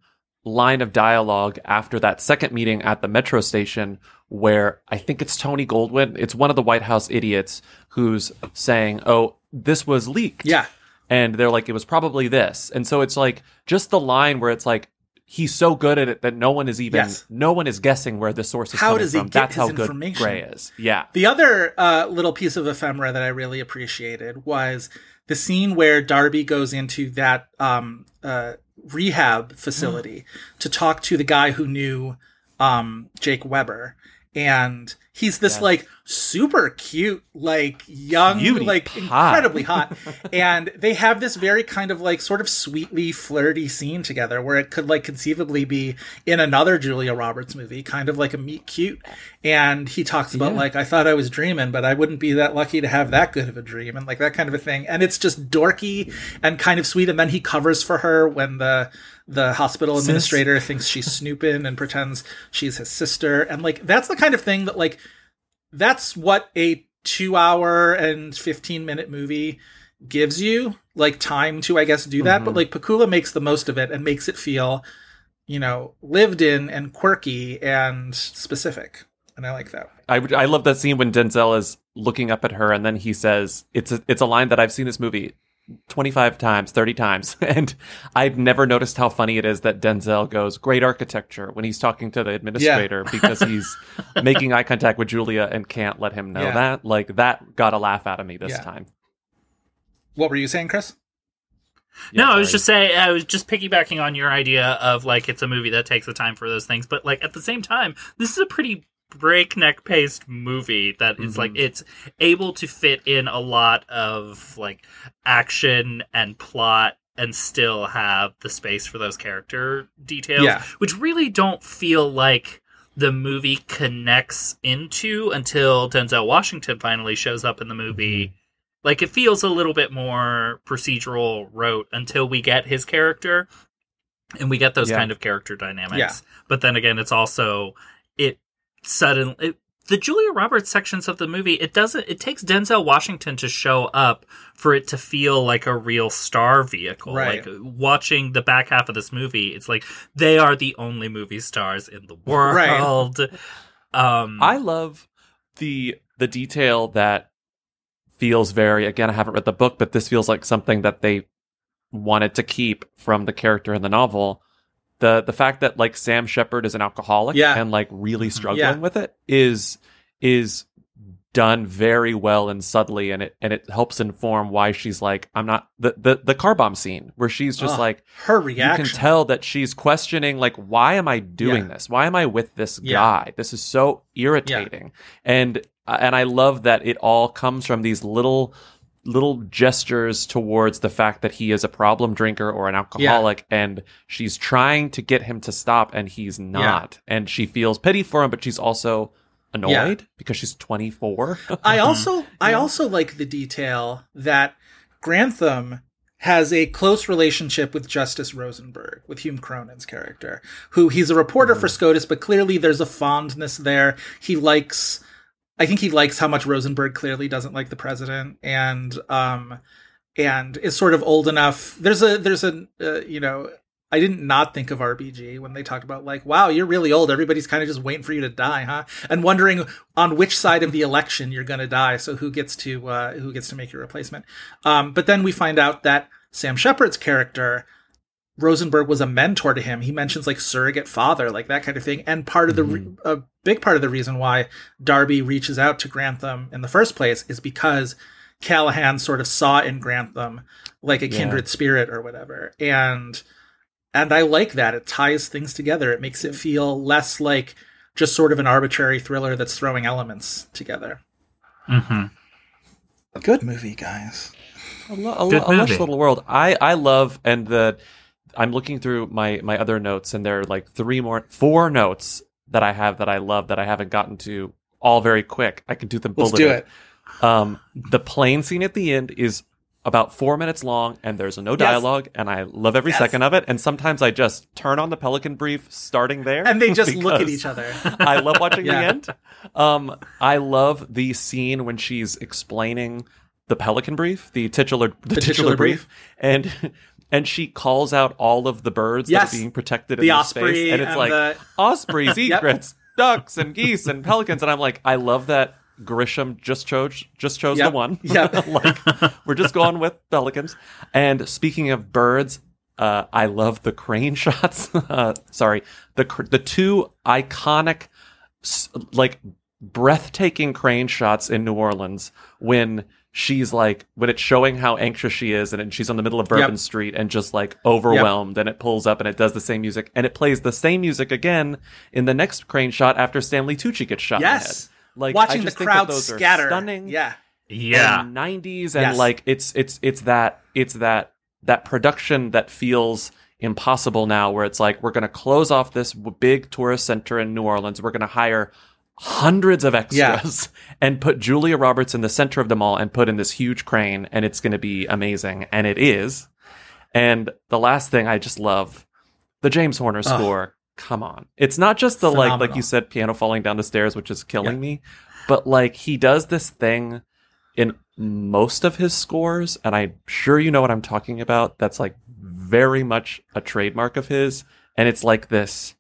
line of dialogue after that second meeting at the metro station where I think it's Tony Goldwyn. It's one of the White House idiots who's saying, "Oh, this was leaked." Yeah. and they're like, "It was probably this," and so it's like just the line where it's like. He's so good at it that no one is even Yes. no one is guessing where the source is How coming does he from. get That's his how good? Gray is. Yeah. The other uh, little piece of ephemera that I really appreciated was the scene where Darby goes into that um, uh, rehab facility to talk to the guy who knew um, Jake Weber. And he's this like super cute, like young, like pie. incredibly hot. and they have this very kind of like sort of sweetly flirty scene together where it could like conceivably be in another Julia Roberts movie, kind of like a meet cute. And he talks about like, I thought I was dreaming, but I wouldn't be that lucky to have that good of a dream and like that kind of a thing. And it's just dorky and kind of sweet. And then he covers for her when the the hospital administrator thinks she's snooping and pretends she's his sister. And like that's the kind of thing that like that's what a two hour and 15 minute movie gives you like time to i guess do that. But mm-hmm. like pakula makes the most of it and makes it feel you know lived in and quirky and specific. And i like that. I I love that scene when Denzel is looking up at her and then he says it's a, it's a line that I've seen this movie 25 times, 30 times and I've never noticed how funny it is that Denzel goes great architecture when he's talking to the administrator because he's making eye contact with Julia and can't let him know Yeah. that. Like that got a laugh out of me this Yeah. time. what were you saying chris no, I was just saying, I was just piggybacking on your idea of like it's a movie that takes the time for those things, but like at the same time, this is a pretty breakneck paced movie that that is like mm-hmm. it's able to fit in a lot of like action and plot and still have the space for those character details, Yeah. which really don't feel like the movie connects into until Denzel Washington finally shows up in the movie. Mm-hmm. Like it feels a little bit more procedural rote until we get his character and we get those Yeah. kind of character dynamics. Yeah. But then again, it's also it suddenly it the Julia Roberts sections of the movie, it doesn't. It takes Denzel Washington to show up for it to feel like a real star vehicle. Right. Like watching the back half of this movie, it's like they are the only movie stars in the world. Um, I love the the detail that feels very again I haven't read the book but this feels like something that they wanted to keep from the character in the novel the the fact that like Sam Shepard is an alcoholic Yeah. and like really struggling Yeah. with it is is done very well and subtly and it and it helps inform why she's like I'm not the the, the car bomb scene where she's just Ugh, like her reaction you can tell that she's questioning like why am i doing Yeah. this? Why am i with this guy? This is so irritating. And uh, and i love that it all comes from these little little gestures towards the fact that he is a problem drinker or an alcoholic and she's trying to get him to stop and he's not. And she feels pity for him but she's also annoyed because she's 24 I also I also like the detail that Grantham has a close relationship with Justice Rosenberg, with Hume Cronyn's character, who he's a reporter for mm-hmm. SCOTUS, but clearly there's a fondness there. He likes I think he likes how much Rosenberg clearly doesn't like the president and um and is sort of old enough. There's a there's a uh, you know I didn't not think of RBG when they talked about like, wow, you're really old. Everybody's kind of just waiting for you to die, huh? And wondering on which side of the election you're going to die. So who gets to uh, who gets to make your replacement? Um, but then we find out that Sam Shepard's character Rosenberg was a mentor to him. He mentions like surrogate father, like that kind of thing. And part of the re- a big part of the reason why Darby reaches out to Grantham in the first place is because Callahan sort of saw in Grantham like a Yeah. kindred spirit or whatever. And and I like that. It ties things together. It makes it feel less like just sort of an arbitrary thriller that's throwing elements together. mhm. Good movie, guys. a, lo- a, Good lo- a lush little world. I I love and the I'm looking through my my other notes and there are like three more four notes that I have that I love that I haven't gotten to all very quick. I can do them Let's bulleted. do it. Um, the plane scene at the end is about four minutes long and there's no dialogue and I love every Yes. second of it. And sometimes I just turn on the Pelican Brief starting there, And they just look at each other. I love watching Yeah. the end. Um, I love the scene when she's explaining the Pelican Brief, the titular, the, titular titular, brief. brief, and and she calls out all of the birds Yes. that are being protected The in the osprey space, and it's and like the- ospreys, Yep. egrets, ducks, and geese, and pelicans, and I'm like, I love that. Grisham just chose just chose Yep. the one. Yep. like we're just going with pelicans. And speaking of birds, uh, I love the crane shots. uh, sorry, the cr- the two iconic, like breathtaking crane shots in New Orleans when she's like when it's showing how anxious she is and she's on the middle of Bourbon Yep. Street and just like overwhelmed and it pulls up and it does the same music and it plays the same music again in the next crane shot after Stanley Tucci gets shot in the head. Yes. Like I Watching the just think that crowd those are scatter. stunning Yeah. Yeah. and 90s and Yes. like it's it's it's that it's that that production that feels impossible now where it's like we're going to close off this big tourist center in New Orleans we're going to hire hundreds of extras and put Julia Roberts in the center of them all and put in this huge crane and it's going to be amazing and it is and the last thing I just love the James Horner score come on it's not just the like like you said piano falling down the stairs which is killing Yeah. me but like he does this thing in most of his scores, and I'm sure you know what I'm talking about. That's like very much a trademark of his, and it's like this.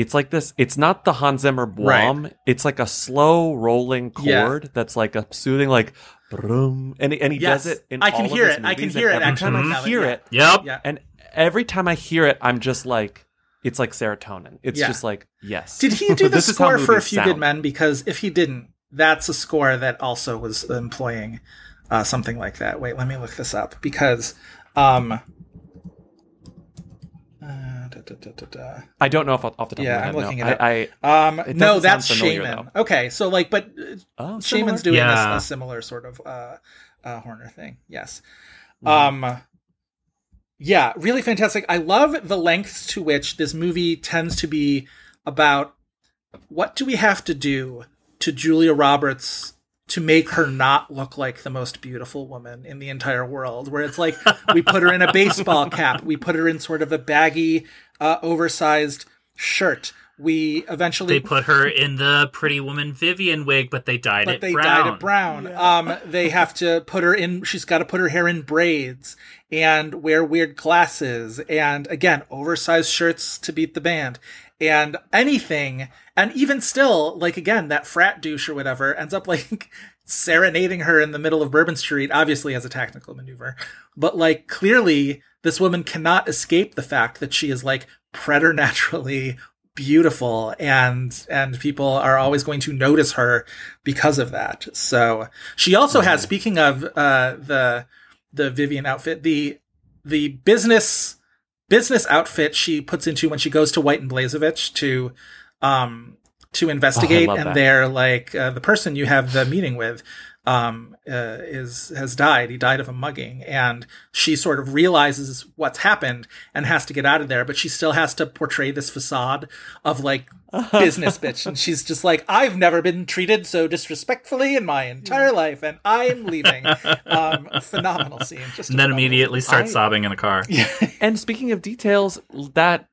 It's like this. It's not the Hans Zimmer Blom. It's like a slow rolling Yeah. chord that's like a soothing, like, brum, and and he Yes. does it. In I can all of hear his it. I can movies, hear and it, Every time actually, I now hear it, Yep. Yeah. and every time I hear it, I'm just like, it's like serotonin. It's Yeah. just like, yes. Did he do the This is how score for A movies Few Good. Men? Because if he didn't, that's a score that also was employing uh, something like that. Wait, let me look this up because. Um, da, da, da, da, da. I don't know if off off the top Yeah, of my head. Yeah, I'm head. looking no. it up. I, Um, It no, that's sound familiar, Shaiman. Okay, so like, but uh, Oh, Shaiman's doing Yeah. a, a similar sort of uh, uh, Horner thing. Yes. Mm-hmm. Um, yeah, really fantastic. I love the lengths to which this movie tends to be about what do we have to do to Julia Roberts to make her not look like the most beautiful woman in the entire world where it's like we put her in a baseball cap we put her in sort of a baggy uh, oversized shirt we eventually They put her in the Pretty Woman Vivian wig, but they dyed but it they brown. dyed it brown. Um, they have to put her in. She's got to put her hair in braids and wear weird glasses, and again, oversized shirts to beat the band, and anything. And even still, like again, that frat douche or whatever ends up like serenading her in the middle of Bourbon Street, obviously as a tactical maneuver, but like clearly this woman cannot escape the fact that she is like preternaturally beautiful and and people are always going to notice her because of that so she also has speaking of uh the the vivian outfit the the business business outfit she puts into when she goes to white and blazevich to um to investigate love and that. they're like uh, the person you have the meeting with um uh, is has died. He died of a mugging. And she sort of realizes what's happened and has to get out of there but she still has to portray this facade of like business bitch. And she's just like i've never been treated so disrespectfully in my entire life and i'm leaving. Um phenomenal scene. Just And then immediately starts I- sobbing in the car. And speaking of details, that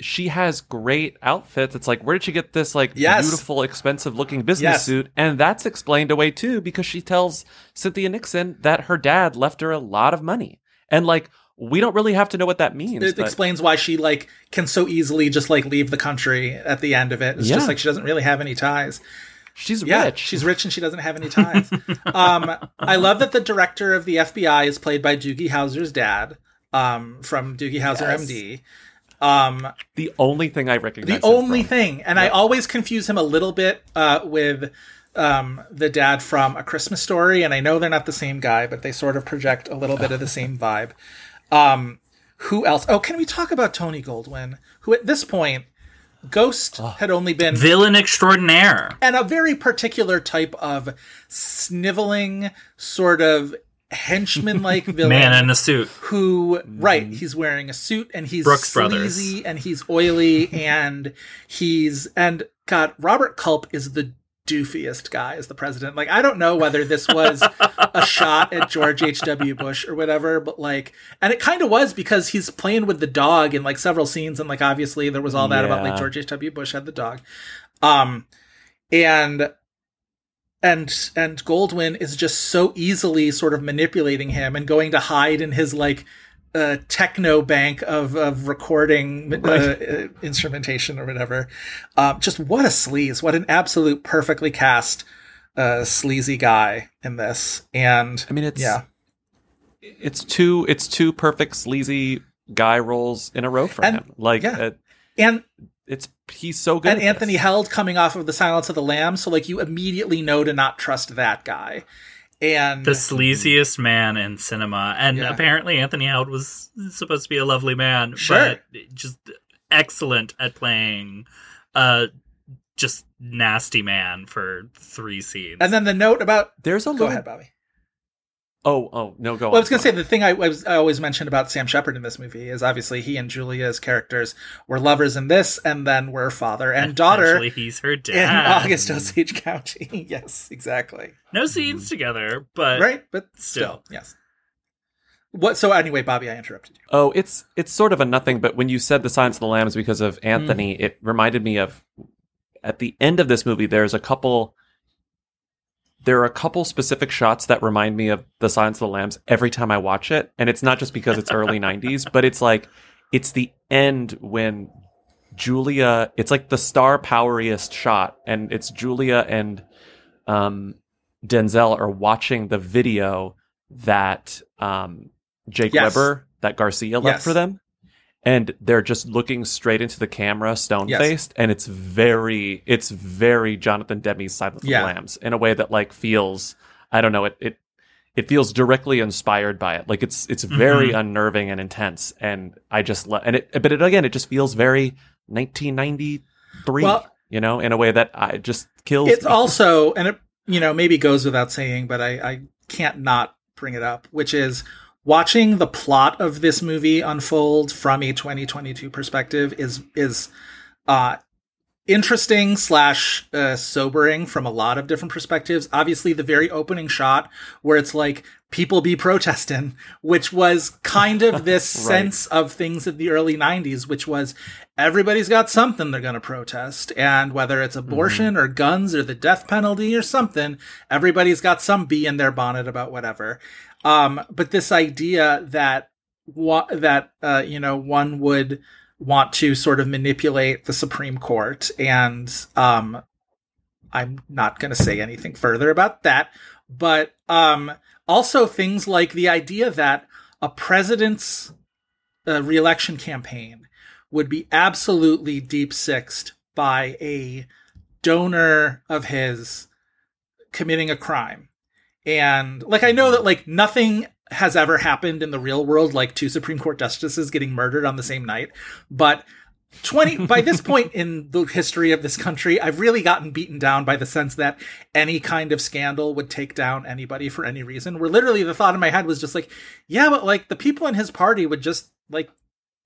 she has great outfits. It's like, where did she get this like Yes. beautiful, expensive looking business Yes. suit? And that's explained away too because she tells Cynthia Nixon that her dad left her a lot of money. And like, we don't really have to know what that means. it but- explains why she like can so easily just like leave the country at the end of it. It's Yeah. just like she doesn't really have any ties. she's Yeah, rich. she's rich and she doesn't have any ties. um, I love that the director of the FBI is played by Doogie Howser's dad um, from Doogie Howser Yes. MD. Um, the only thing I recognize. the him only from. thing, and I always confuse him a little bit uh, with um, the dad from A Christmas Story, and I know they're not the same guy, but they sort of project a little bit of the same vibe. Um, who else? Oh, can we talk about Tony Goldwyn, who at this point, Ghost had only been Villain extraordinaire. and a very particular type of sniveling sort of henchman like villain Man in a suit. who right he's wearing a suit and he's Brooks Brothers. sleazy and he's oily and he's and god robert culp is the doofiest guy as the president. Like i don't know whether this was a shot at george h.w bush or whatever but like and it kind of was because he's playing with the dog in like several scenes and like obviously there was all that about like george h.w bush had the dog. Um and and and Goldwyn is just so easily sort of manipulating him and going to hide in his like uh, techno bank of of recording uh, uh, instrumentation or whatever. Um, just what a sleaze! What an absolute perfectly cast uh, sleazy guy in this. And I mean, it's yeah, it's two it's two perfect sleazy guy roles in a row for And- him. Like, yeah. uh, and it's he's so good. and at Anthony this. Held coming off of the Silence of the Lambs, so like you immediately know to not trust that guy. And The sleaziest man in cinema. And Yeah. apparently Anthony Heald was supposed to be a lovely man. Sure. But just excellent at playing uh just nasty man for three scenes. and then the note about There's a go little. ahead, Bobby. Oh, oh no, go. Well, I was going go to say on. the thing I, I, was, I always mentioned about Sam Shepard in this movie is obviously he and Julia's characters were lovers in this, and then were father and daughter Essentially, he's her dad in. August Osage County. yes, exactly. No scenes together, but right, but still. still, yes. What? So anyway, Bobby, I interrupted you. Oh, it's it's sort of a nothing, but when you said the Silence of the Lambs because of Anthony, Mm. it reminded me of at the end of this movie. There's a couple. There are a couple specific shots that remind me of the Silence of the Lambs every time I watch it, and it's not just because it's early '90s, but it's like it's the end when Julia. It's like the star poweriest shot, and it's Julia and um, Denzel are watching the video that um, Jake Yes. Weber, that Garcia left Yes. for them. And they're just looking straight into the camera, stone faced, and it's very, it's very Jonathan Demme's Silence Yeah. of the Lambs in a way that like feels, I don't know, it it it feels directly inspired by it. Like it's it's very Mm-hmm. unnerving and intense, and I just love, and it, but it again, it just feels very 1993, Well- you know, in a way that I just kills. It's me. also, and it you know maybe goes without saying, but I, I can't not bring it up, which is watching the plot of this movie unfold from a 2022 perspective is is uh interesting slash uh, sobering from a lot of different perspectives obviously the very opening shot where it's like people be protesting, which was kind of this sense of things of the early 90s, which was everybody's got something they're going to protest. And whether it's abortion or guns or the death penalty or something, everybody's got some bee in their bonnet about whatever. Um, but this idea that that uh, you know one would want to sort of manipulate the Supreme Court, and um, I'm not going to say anything further about that. But um, also things like the idea that a president's uh, reelection campaign would be absolutely deep sixed by a donor of his committing a crime. And like I know that like nothing has ever happened in the real world like two Supreme Court justices getting murdered on the same night, but 20 by this point in the history of this country i've really gotten beaten down by the sense that any kind of scandal would take down anybody for any reason where literally the thought in my head was just like yeah but like the people in his party would just like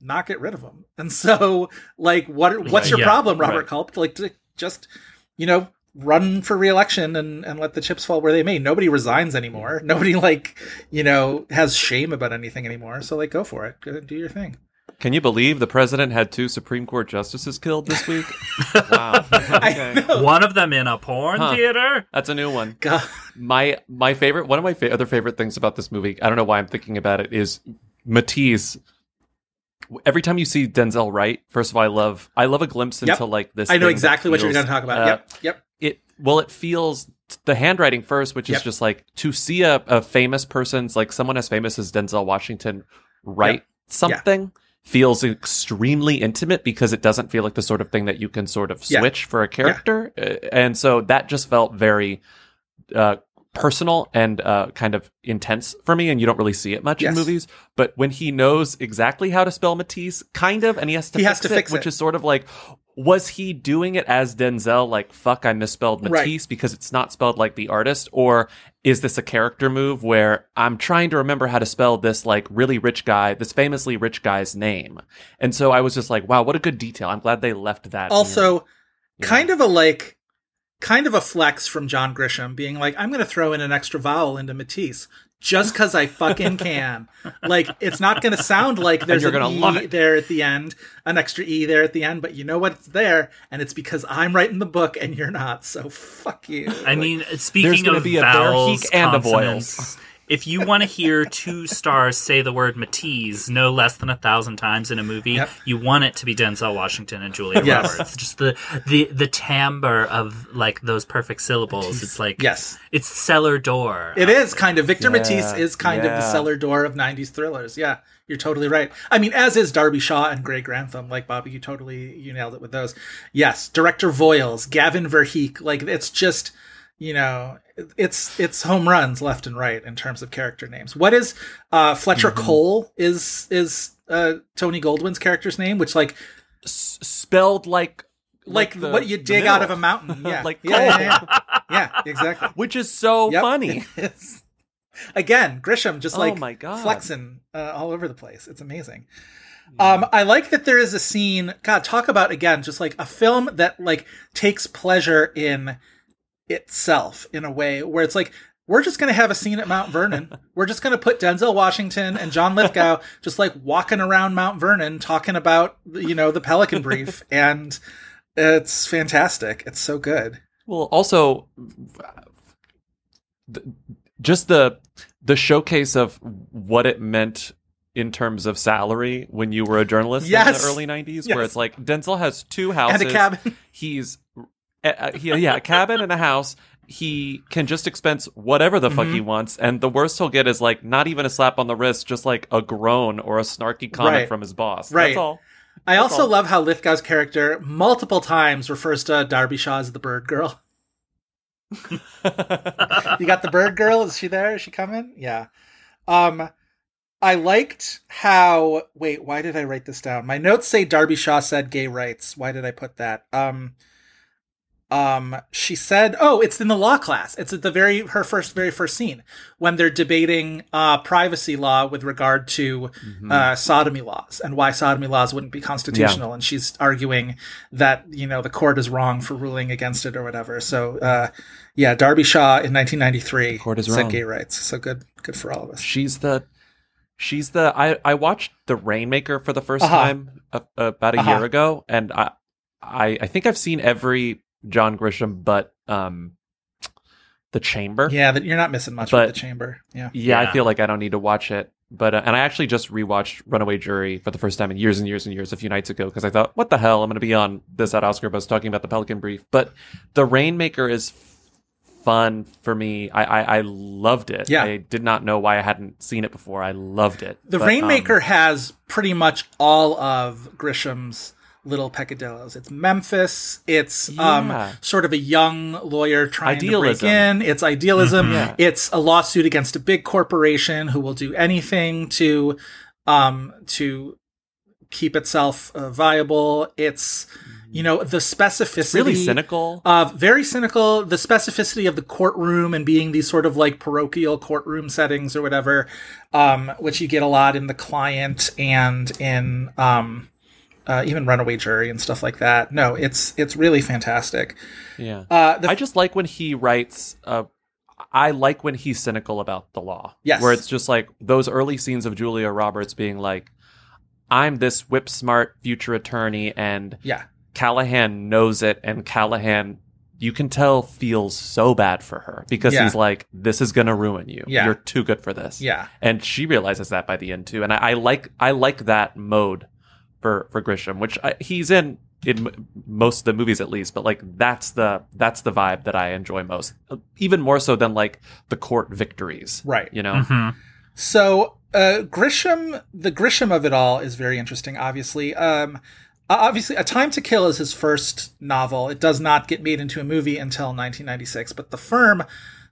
not get rid of him. And so like what what's your Yeah, problem robert right. culp? Like to just you know run for reelection and and let the chips fall where they may nobody resigns anymore mm-hmm. nobody like you know has shame about anything anymore so like go for it go do your thing Can you believe the president had two Supreme Court justices killed this week? wow. I know. One of them in a porn Huh. theater. That's a new one. God. My my favorite one of my fa- other favorite things about this movie, I don't know why I'm thinking about it, is Mattiece. Every time you see Denzel write, first of all, I love I love a glimpse Yep. into like this. I know exactly what you're going to talk about. uh, yep, yep. It well, it feels the handwriting first, which is just like to see a, a famous person's like someone as famous as Denzel Washington write Yep. something feels extremely intimate because it doesn't feel like the sort of thing that you can sort of Yeah. switch for a character, Uh, and so that just felt very uh, personal and uh, kind of intense for me. And you don't really see it much Yes. in movies, but when he knows exactly how to spell Mattiece, kind of, and he has to He fix has to it, fix which is sort of like. Was he doing it as Denzel, like, fuck, I misspelled Right. Mattiece because it's not spelled like the artist? Or is this a character move where I'm trying to remember how to spell this, like, really rich guy, this famously rich guy's name? And so I was just like, wow, what a good detail. I'm glad they left that. in. Also, Yeah. kind of a like, kind of a flex from John Grisham being like, I'm going to throw in an extra vowel into Mattiece just because I fucking can. like, it's not going to sound like there's you're an gonna E love there at the end, an extra E there at the end, but you know what? It's there, and it's because I'm writing the book and you're not. So fuck you. I Like, mean, speaking of be a vowels, Verheek and a consonants, if you want to hear two stars say the word Mattiece no less than a thousand times in a movie, Yep. you want it to be Denzel Washington and Julia Yes. Roberts. Just the the the timbre of like those perfect syllables. It's like Yes. it's cellar door. It is kind of Victor Yeah, Mattiece is kind of the cellar door of '90s thrillers. Yeah, you're totally right. I mean, as is Darby Shaw and Gray Grantham. Like Bobby, you totally you nailed it with those. Yes, director Voyles, Gavin Verheek. Like it's just you know it's it's home runs left and right in terms of character names. What is uh Fletcher Mm-hmm. Coal is is uh Tony Goldwyn's character's name, which like S- spelled like like, the- what you dig out of a mountain. Yeah, Like yeah, yeah, yeah. Yeah, exactly. which is so Yep, funny. Again, Grisham just Oh like my God. flexing uh, all over the place. It's amazing. Um, I like that there is a scene. God, talk about again, just like a film that like takes pleasure in itself in a way where it's like we're just gonna have a scene at Mount Vernon. we're just gonna put Denzel Washington and John Lithgow just like walking around Mount Vernon talking about you know the Pelican Brief, and it's fantastic. It's so good. Well, also, just the the showcase of what it meant in terms of salary when you were a journalist in the early '90s, Yes. where it's like Denzel has two houses And a cabin. He's uh, he, yeah, a cabin and a house. He can just expense whatever the Mm-hmm. fuck he wants, and the worst he'll get is like not even a slap on the wrist, just like a groan or a snarky comment Right. from his boss. Right. That's all. I also all. love how Lithgow's character multiple times refers to Darby Shaw as the bird girl. you got the bird girl? Is she there? Is she coming? Yeah. Um I liked how wait, why did I write this down? My notes say Darby Shaw said gay rights. Why did I put that? Um um she said oh it's in the law class. It's at the very her first very first scene when they're debating uh privacy law with regard to uh sodomy laws and why sodomy laws wouldn't be constitutional. And she's arguing that you know the court is wrong for ruling against it or whatever. So uh yeah darby shaw in 1993 Court is said wrong. gay rights. So good good for all of us. She's the she's the I I watched The Rainmaker for the 1st Uh-huh. time uh, about a Uh-huh. year ago and I I I think I've seen every John Grisham but um The Chamber. yeah that you're not missing much But- with the chamber yeah Yeah, I feel like I don't need to watch it. But uh, and I actually just rewatched Runaway Jury for the first time in years and years and years a few nights ago because I thought, what the hell? I'm going to be on this at Oscar Buzz talking about the Pelican Brief. But The Rainmaker is fun for me. I, I I loved it. Yeah. I did not know why I hadn't seen it before. I loved it. The But, um, Rainmaker has pretty much all of Grisham's little peccadillos. It's Memphis. It's um, sort of a young lawyer trying Idealism. to break in. It's idealism. Yeah. It's a lawsuit against a big corporation who will do anything to um, to keep itself uh, viable. It's you know the specificity. It's really cynical. Uh, very cynical. The specificity of the courtroom and being these sort of like parochial courtroom settings or whatever, um, which you get a lot in the client and in um, uh, even Runaway Jury and stuff like that. No, it's it's really fantastic. yeah. Uh, I just like when he writes. Uh, I like when he's cynical about the law. Yes. Where it's just like those early scenes of Julia Roberts being like, I'm this whip smart future attorney, and yeah, Callahan knows it, and Callahan, you can tell, feels so bad for her because Yeah. he's like, this is going to ruin you. Yeah. You're too good for this. yeah, And she realizes that by the end too. And I, I like, I like that mode for, for Grisham, which I, he's in in most of the movies at least, but like that's the, that's the vibe that I enjoy most, even more so than like the court victories. Right. You know? Mhm. So uh, Grisham, the Grisham of it all is very interesting. Obviously, um, obviously, A Time to Kill is his first novel. It does not get made into a movie until 1996, but The Firm,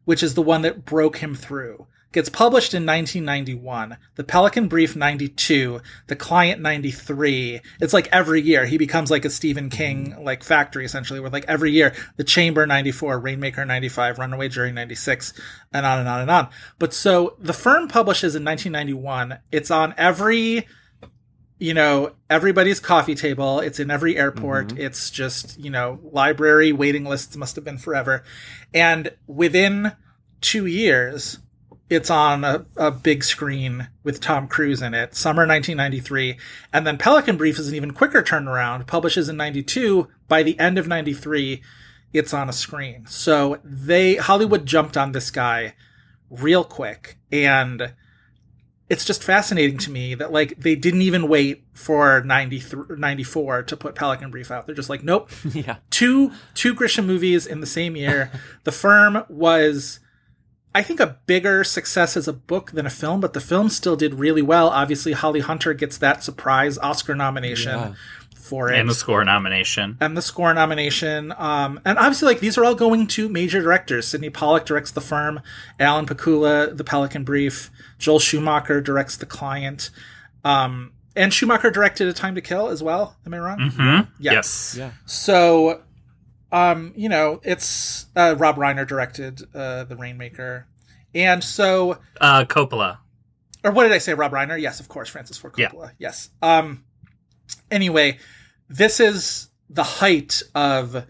which is the one that broke him through, gets published in 1991. The Pelican Brief 92, The Client 93. It's like every year he becomes like a Stephen King mm-hmm. like factory essentially, where like every year The Chamber 94, Rainmaker 95, Runaway Jury 96, and on and on and on. But so the firm publishes in 1991. It's on every you know, everybody's coffee table. It's in every airport. Mm-hmm. It's just, you know, library waiting lists must have been forever. And within two years, it's on a, a big screen with Tom Cruise in it, summer 1993. And then Pelican Brief is an even quicker turnaround, publishes in 92. By the end of 93, it's on a screen. So they, Hollywood jumped on this guy real quick. And it's just fascinating to me that like they didn't even wait for 93 94 to put Pelican Brief out. They're just like, nope, yeah. two two Grisham movies in the same year. the Firm was I think a bigger success as a book than a film, but the film still did really well. Obviously, Holly Hunter gets that surprise Oscar nomination Yeah. for it And the score nomination. and the score nomination. Um, and obviously, like these are all going to major directors. Sydney Pollack directs The Firm, Alan Pakula, The Pelican Brief, Joel Schumacher directs The Client, um, and Schumacher directed A Time to Kill as well. Am I wrong? hmm Yeah. Yes. Yeah. So, um, you know, it's uh, Rob Reiner directed uh, The Rainmaker, and so Uh, Coppola. or what did I say? Rob Reiner? Yes, of course, Francis Ford Yeah. Coppola. Yes. Um. Anyway, this is the height of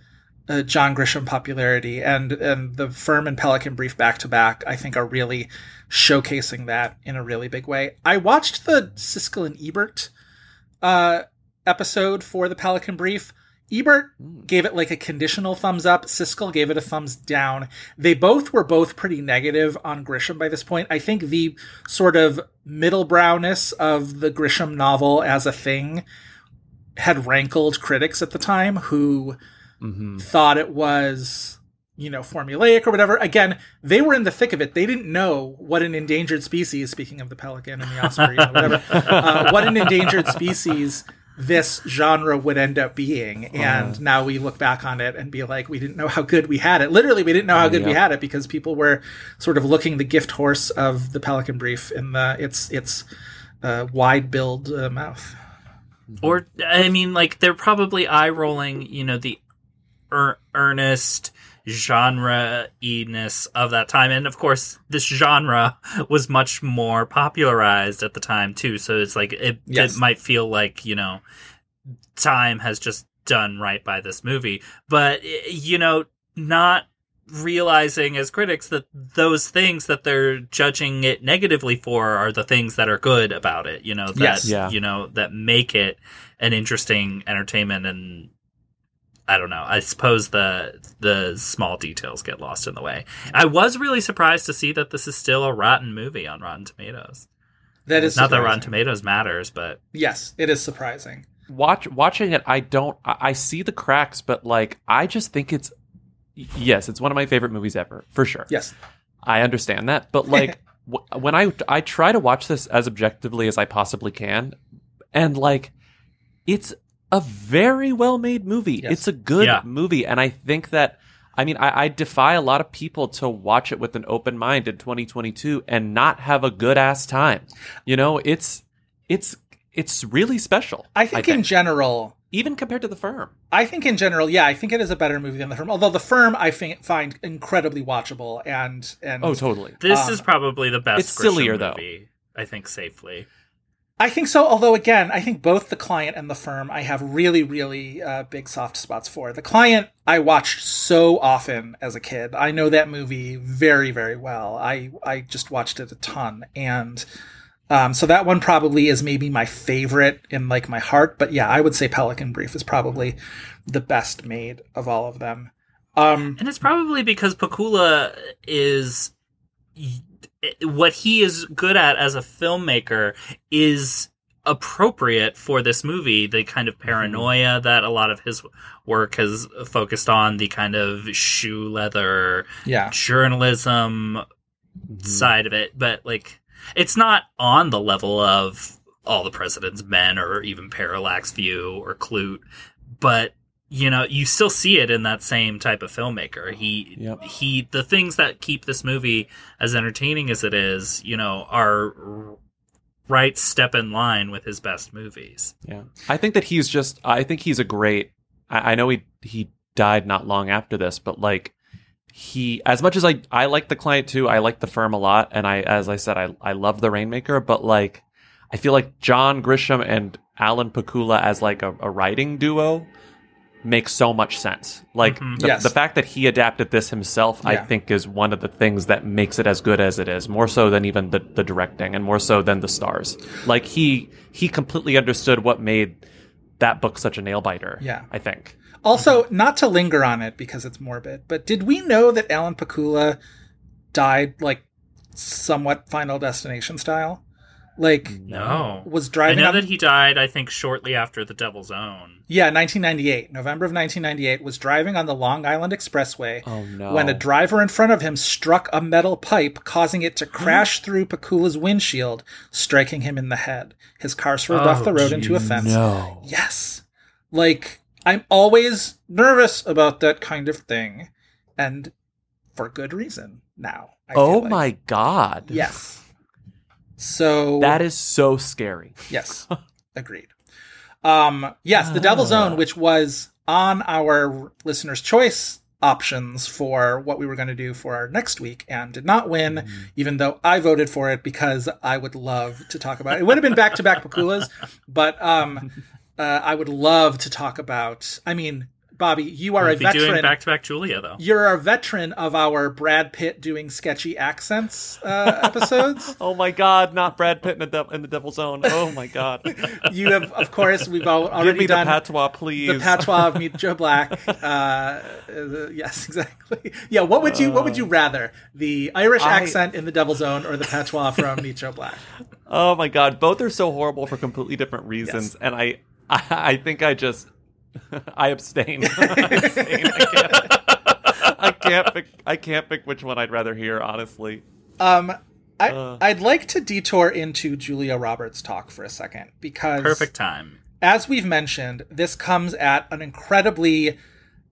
uh, John Grisham popularity, and and the Firm and Pelican Brief back to back, I think, are really showcasing that in a really big way. I watched the Siskel and Ebert uh, episode for the Pelican Brief. Ebert gave it like a conditional thumbs up. Siskel gave it a thumbs down. They both were both pretty negative on Grisham by this point. I think the sort of middle browness of the Grisham novel as a thing had rankled critics at the time who hmm thought it was you know formulaic or whatever again they were in the thick of it they didn't know what an endangered species speaking of the pelican and the osprey and whatever uh, what an endangered species this genre would end up being. And now we look back on it and be like we didn't know how good we had it. Literally we didn't know how good we had it because people were sort of looking the gift horse of the pelican brief in the its its uh, wide billed uh, mouth. Or I mean, like they're probably eye rolling. You know, the ear- earnest genre ness of that time. And of course, this genre was much more popularized at the time too. So it's like it, Yes. it might feel like, you know, time has just done right by this movie. But, you know, not realizing as critics that those things that they're judging it negatively for are the things that are good about it, you know, that, Yes. Yeah. you know, that make it an interesting entertainment and I don't know. I suppose the the small details get lost in the way. I was really surprised to see that this is still a rotten movie on Rotten Tomatoes. That is Not that. Rotten Tomatoes matters, but Yes, it is surprising. watch watching it i don't I, I see the cracks but like i just think it's yes it's one of my favorite movies ever for sure Yes. i understand that but like w- when i i try to watch this as objectively as i possibly can and like it's a very well made movie Yes. it's a good Yeah. movie and i think that i mean I, I defy a lot of people to watch it with an open mind in 2022 and not have a good ass time you know it's it's it's really special I think in general, even compared to the firm. I think in general, yeah, I think it is a better movie than The Firm. Although The Firm, I find incredibly watchable and and Oh, totally. this Um, is probably the best. it's sillier, Grisham though. I think safely. I think so. Although again, I think both the client and the firm I have really, really uh, big soft spots for. The client I watched so often as a kid. I know that movie very, very well. I I just watched it a ton, and um, so that one probably is maybe my favorite in like my heart. But yeah, I would say Pelican Brief is probably the best made of all of them. Um, And it's probably because Pakula is what he is good at as a filmmaker is appropriate for this movie. The kind of mm-hmm. paranoia that a lot of his work has focused on, the kind of shoe leather yeah, journalism mm-hmm. side of it, but like it's not on the level of All the President's Men or even Parallax View or Klute, but you know, you still see it in that same type of filmmaker. He Yep. he the things that keep this movie as entertaining as it is, you know, are right step in line with his best movies. Yeah, I think that he's just. I think he's a great. I, I know he he died not long after this, but like he, as much as I I like the client too, I like the firm a lot, and I as I said, I I love the Rainmaker, but like I feel like John Grisham and Alan Pakula as like a, a writing duo makes so much sense. Like Mhm. the, Yes. the fact that he adapted this himself, I think, is one of the things that makes it as good as it is. More so than even the, the directing, and more so than the stars. Like he he completely understood what made that book such a nail biter. Yeah. I think. Also, not to linger on it because it's morbid, but did we know that Alan Pakula died like somewhat Final Destination style? Like No. was I driving know on that he died I think shortly after The Devil's Own. yeah, 1998, November of 1998, was driving on the Long Island Expressway Oh no. when a driver in front of him struck a metal pipe, causing it to crash through Pakula's windshield, striking him in the head. His car swerved off Oh, the road into a fence. no. Yes. Like, I'm always nervous about that kind of thing. And for good reason now. I Oh like. my god. Yes. So That is so scary. yes, agreed. Um, yes, the Devil's Ah. Own, which was on our listeners' choice options for what we were going to do for our next week and did not win, Mm. even though I voted for it because I would love to talk about it. It would have been back to back Pakulas, but um, uh, I would love to talk about. I mean, Bobby, you are We'll a be doing veteran. back to back Julia though. You're a veteran of our Brad Pitt doing sketchy accents uh, episodes. Oh my god, not Brad Pitt in the, de- in the Devil's Own. Oh my god. You have, of course, we've al- already Give me the patois, please. the patois of Meet Joe Black. Uh, uh, yes, exactly. Yeah, what would you what would you rather, the Irish I- accent in the Devil's Own or the patois from Meet Joe Black? Oh my god, both are so horrible for completely different reasons, and I, I, I think I just, I abstain. I abstain. I can't, I can't pick. I can't pick which one I'd rather hear. Honestly, Um, I, Uh. I'd like to detour into Julia Roberts' talk for a second because Perfect time. as we've mentioned, this comes at an incredibly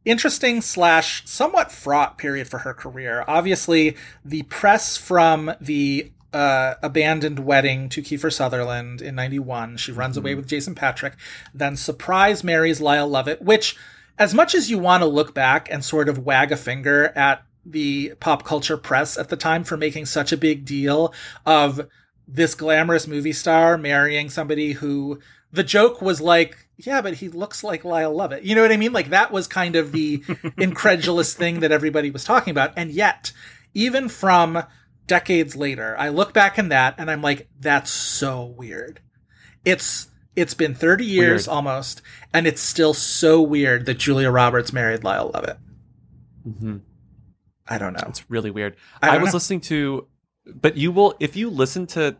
interesting slash somewhat fraught period for her career. Obviously, the press from the uh, abandoned wedding to Kiefer Sutherland in '91, she runs away with Jason Patric, then surprise marries Lyle Lovett, which as much as you want to look back and sort of wag a finger at the pop culture press at the time for making such a big deal of this glamorous movie star marrying somebody who the joke was like, yeah, but he looks like Lyle Lovett. You know what I mean? Like that was kind of the incredulous thing that everybody was talking about. And yet, even from decades later, I look back in that and I'm like, that's so weird. It's it's been 30 years Weird. almost, and it's still so weird that Julia Roberts married Lyle Lovett. Mhm. I don't know. It's really weird. I I, was know. listening to, but you will if you listen to.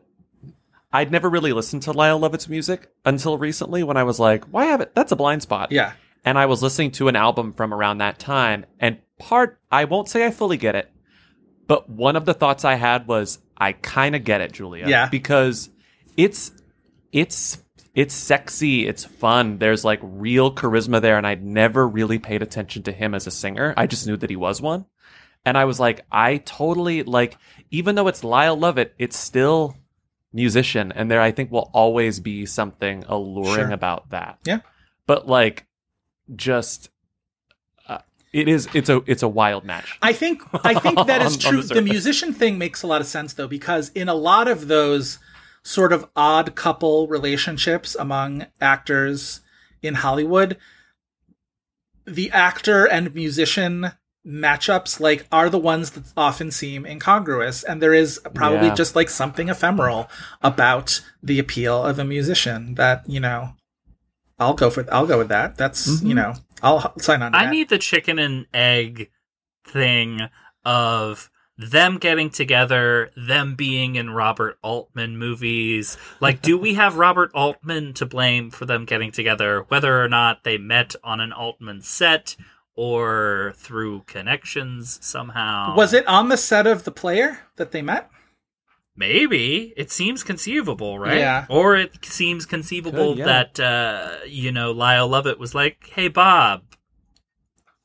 I'd never really listened to Lyle Lovett's music until recently when I was like, why haven't that's a blind spot. Yeah. And I was listening to an album from around that time and part I won't say I fully get it, but one of the thoughts I had was I kind of get it, Julia. Yeah. Because it's it's it's sexy, it's fun. There's like real charisma there and I'd never really paid attention to him as a singer. I just knew that he was one. And I was like, I totally like, even though it's Lyle Lovett, it's still musician, and there I think will always be something alluring Sure. about that. Yeah. But like, just it is. It's a it's a wild match. I think I think that is true. the The, musician thing makes a lot of sense though, because in a lot of those sort of odd couple relationships among actors in Hollywood, the actor and musician matchups like are the ones that often seem incongruous and there is probably Yeah. just like something ephemeral about the appeal of a musician that you know i'll go for i'll go with that that's Mm-hmm. you know i'll sign on I that. need the chicken and egg thing of them getting together, them being in Robert Altman movies. Like, do we have Robert Altman to blame for them getting together, whether or not they met on an Altman set or through connections somehow? Was it on the set of The Player that they met? Maybe. It seems conceivable, right? Yeah. Or it seems conceivable Could, yeah. that, uh, you know, Lyle Lovett was like, hey, Bob,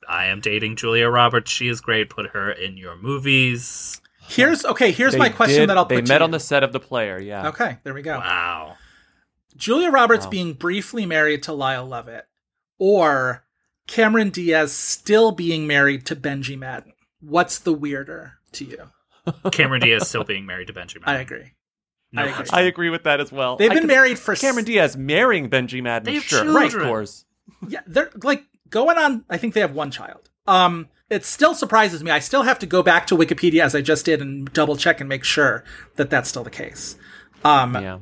I am dating Julia Roberts. She is great. Put her in your movies. Here's okay. Here's They my question did- that I'll They put to met you. on the set of the player. Yeah. Okay, there we go. Wow. Julia Roberts being briefly married to Lyle Lovett, or Cameron Diaz still being married to Benji Madden. What's the weirder to you? Cameron Diaz still being married to Benji Madden. I agree. No I agree. I agree with that as well. They've I been could- married for Cameron Diaz marrying Benji Madden. They have sure, children. of course. Yeah, they're like going on. I think they have one child. Um, it still surprises me. I still have to go back to Wikipedia as I just did and double check and make sure that that's still the case. Um, Yeah.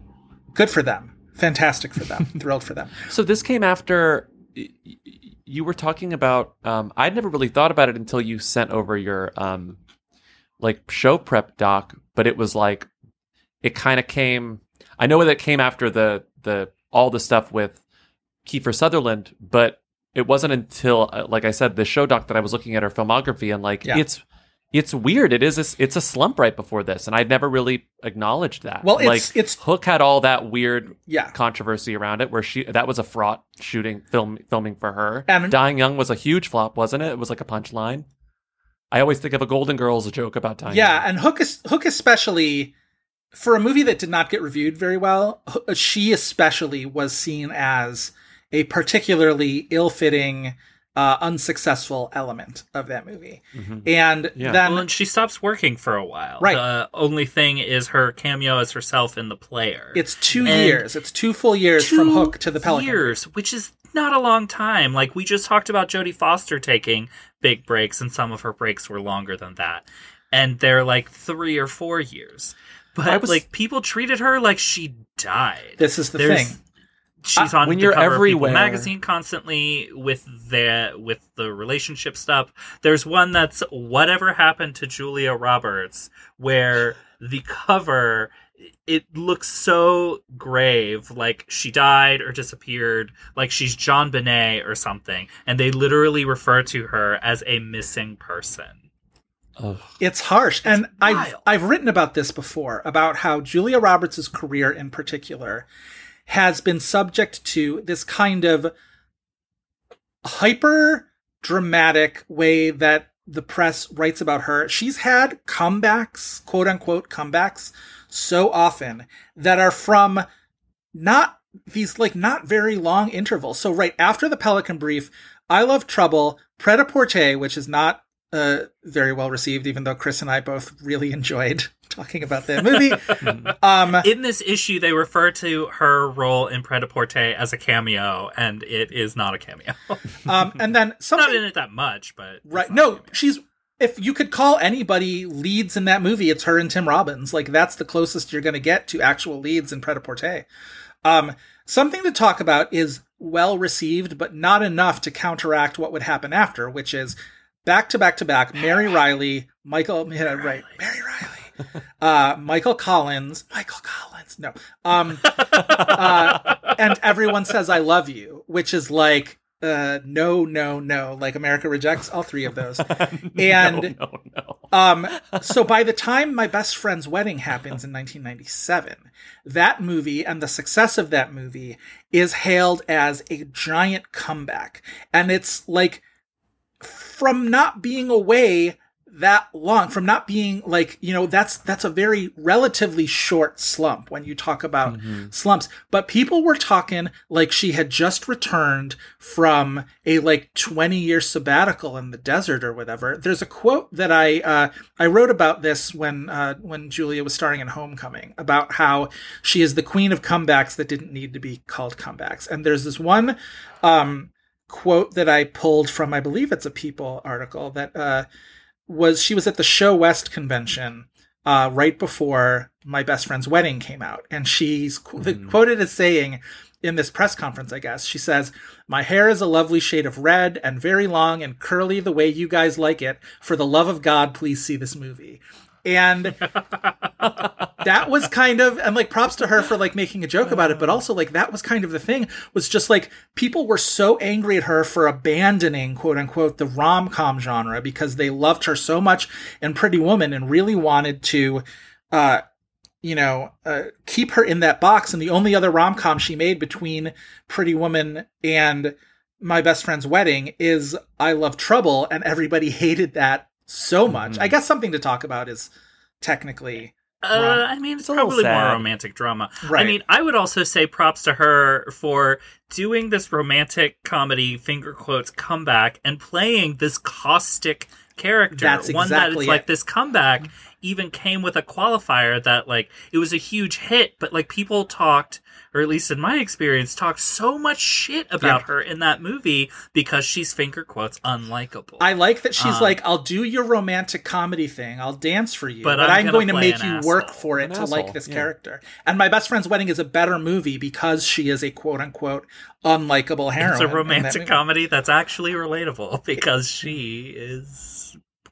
good for them. Fantastic for them. Thrilled for them. So this came after y- y- you were talking about. Um, I'd never really thought about it until you sent over your um, like show prep doc, but it was like it kind of came. I know that it came after the the all the stuff with Kiefer Sutherland, but it wasn't until, uh, like I said, the show doc that I was looking at her filmography and like Yeah. it's it's weird. It is a, it's a slump right before this, and I'd never really acknowledged that. Well, like it's- it's- Hook had all that weird Yeah. controversy around it, where she that was a fraught shooting film filming for her. Dying Young was a huge flop, wasn't it? It was like a punchline. I always think of a Golden Girls joke about time. Yeah, and Hook is, Hook especially for a movie that did not get reviewed very well. She especially was seen as a particularly ill-fitting, uh, unsuccessful element of that movie. And Yeah. then well, and she stops working for a while. Right. The only thing is her cameo as herself in the player. it's two And years. It's two full years from Hook to the Pelican. years, which is not a long time. Like we just talked about Jodie Foster taking big breaks, and some of her breaks were longer than that, and they're like three or four years. But was- like people treated her like she died. This is the There's- thing. She's on when the you're cover of People magazine constantly with the with the relationship stuff. There's one that's whatever happened to Julia Roberts, where the cover it looks so grave, like she died or disappeared, like she's JonBenét or something, and they literally refer to her as a missing person. Ugh. It's harsh. and I've. I've written about this before about how Julia Roberts' career in particular has been subject to this kind of hyper dramatic way that the press writes about her. She's had comebacks, quote unquote comebacks, so often that are from not these like not very long intervals. So right after the Pelican brief, I Love Trouble, Pret-a-Porter, which is not uh, very well received, even though Chris and I both really enjoyed talking about that movie. um, In this issue, they refer to her role in Pret a Porter as a cameo, and it is not a cameo. um, and then something not in it that much, but Right. No, she's if you could call anybody leads in that movie, it's her and Tim Robbins. Like that's the closest you're going to get to actual leads in Pret-a-Porter. Um, something to talk about is well received, but not enough to counteract what would happen after, which is back to back to back. Mary Reilly, Michael, yeah, right, Mary Reilly, uh, Michael Collins, Michael Collins, no, um, uh, and everyone says I love you, which is like. Uh, no, no, no. Like America rejects all three of those. And no, no. um, so by the time my best friend's wedding happens in 1997, that movie and the success of that movie is hailed as a giant comeback. And it's like from not being away that long, from not being like, you know, that's, that's a very relatively short slump when you talk about slumps. But people were talking like she had just returned from a like 20 year sabbatical in the desert or whatever. There's a quote that I, uh, I wrote about this when, uh, when Julia was starring in Homecoming about how she is the queen of comebacks that didn't need to be called comebacks. And there's this one, um, quote that I pulled from, I believe it's a People article that, uh, was she was at the ShoWest convention uh, right before my best friend's wedding came out, and she's qu- the- quoted as saying in this press conference, I guess she says, "My hair is a lovely shade of red and very long and curly, the way you guys like it. For the love of God, please see this movie." And that was kind of and like props to her for like making a joke about it but also like that was kind of the thing was just like people were so angry at her for abandoning quote unquote the rom-com genre because they loved her so much in pretty woman and really wanted to uh you know uh, keep her in that box. And the only other rom-com she made between pretty woman and my best friend's wedding is i love trouble and everybody hated that so much i guess something to talk about is technically Uh, I mean, it's little probably more romantic drama. I mean, I would also say props to her for doing this romantic comedy finger quotes comeback and playing this caustic character. That's one that exactly it's like this comeback even came with a qualifier that like it was a huge hit, but like people talked, or at least in my experience, talked so much shit about Yeah. her in that movie because she's finger quotes unlikable. I like that she's Um, like, I'll do your romantic comedy thing. I'll dance for you, But but, I'm I'm, gonna going to play make an you work for it An to asshole, like this yeah. character. And My Best Friend's Wedding is a better movie because she is a quote unquote unlikable heroine. it's a in that romantic comedy that's actually relatable because she is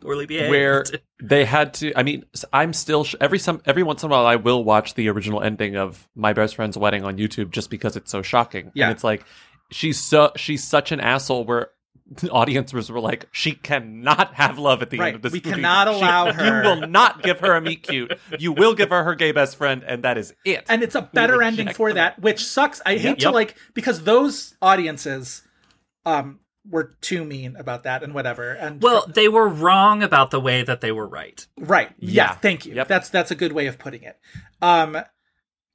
poorly behaved. where they had to i mean I'm still sh- every some every once in a while i will watch the original ending of my best friend's wedding on youtube just because it's so shocking Yeah. and it's like she's so she's such an asshole where the audiences were like she cannot have love at the Right. end of this We movie. cannot She- allow her- you will not give her a meet cute you will give her her gay best friend and that is it And it's a better ending for them. that, which sucks. I hate to Yep. like because those audiences um were too mean about that and whatever. And well, they were wrong about the way that they were right. Right. Yeah. Yeah. Thank you. Yep. That's that's a good way of putting it. Um,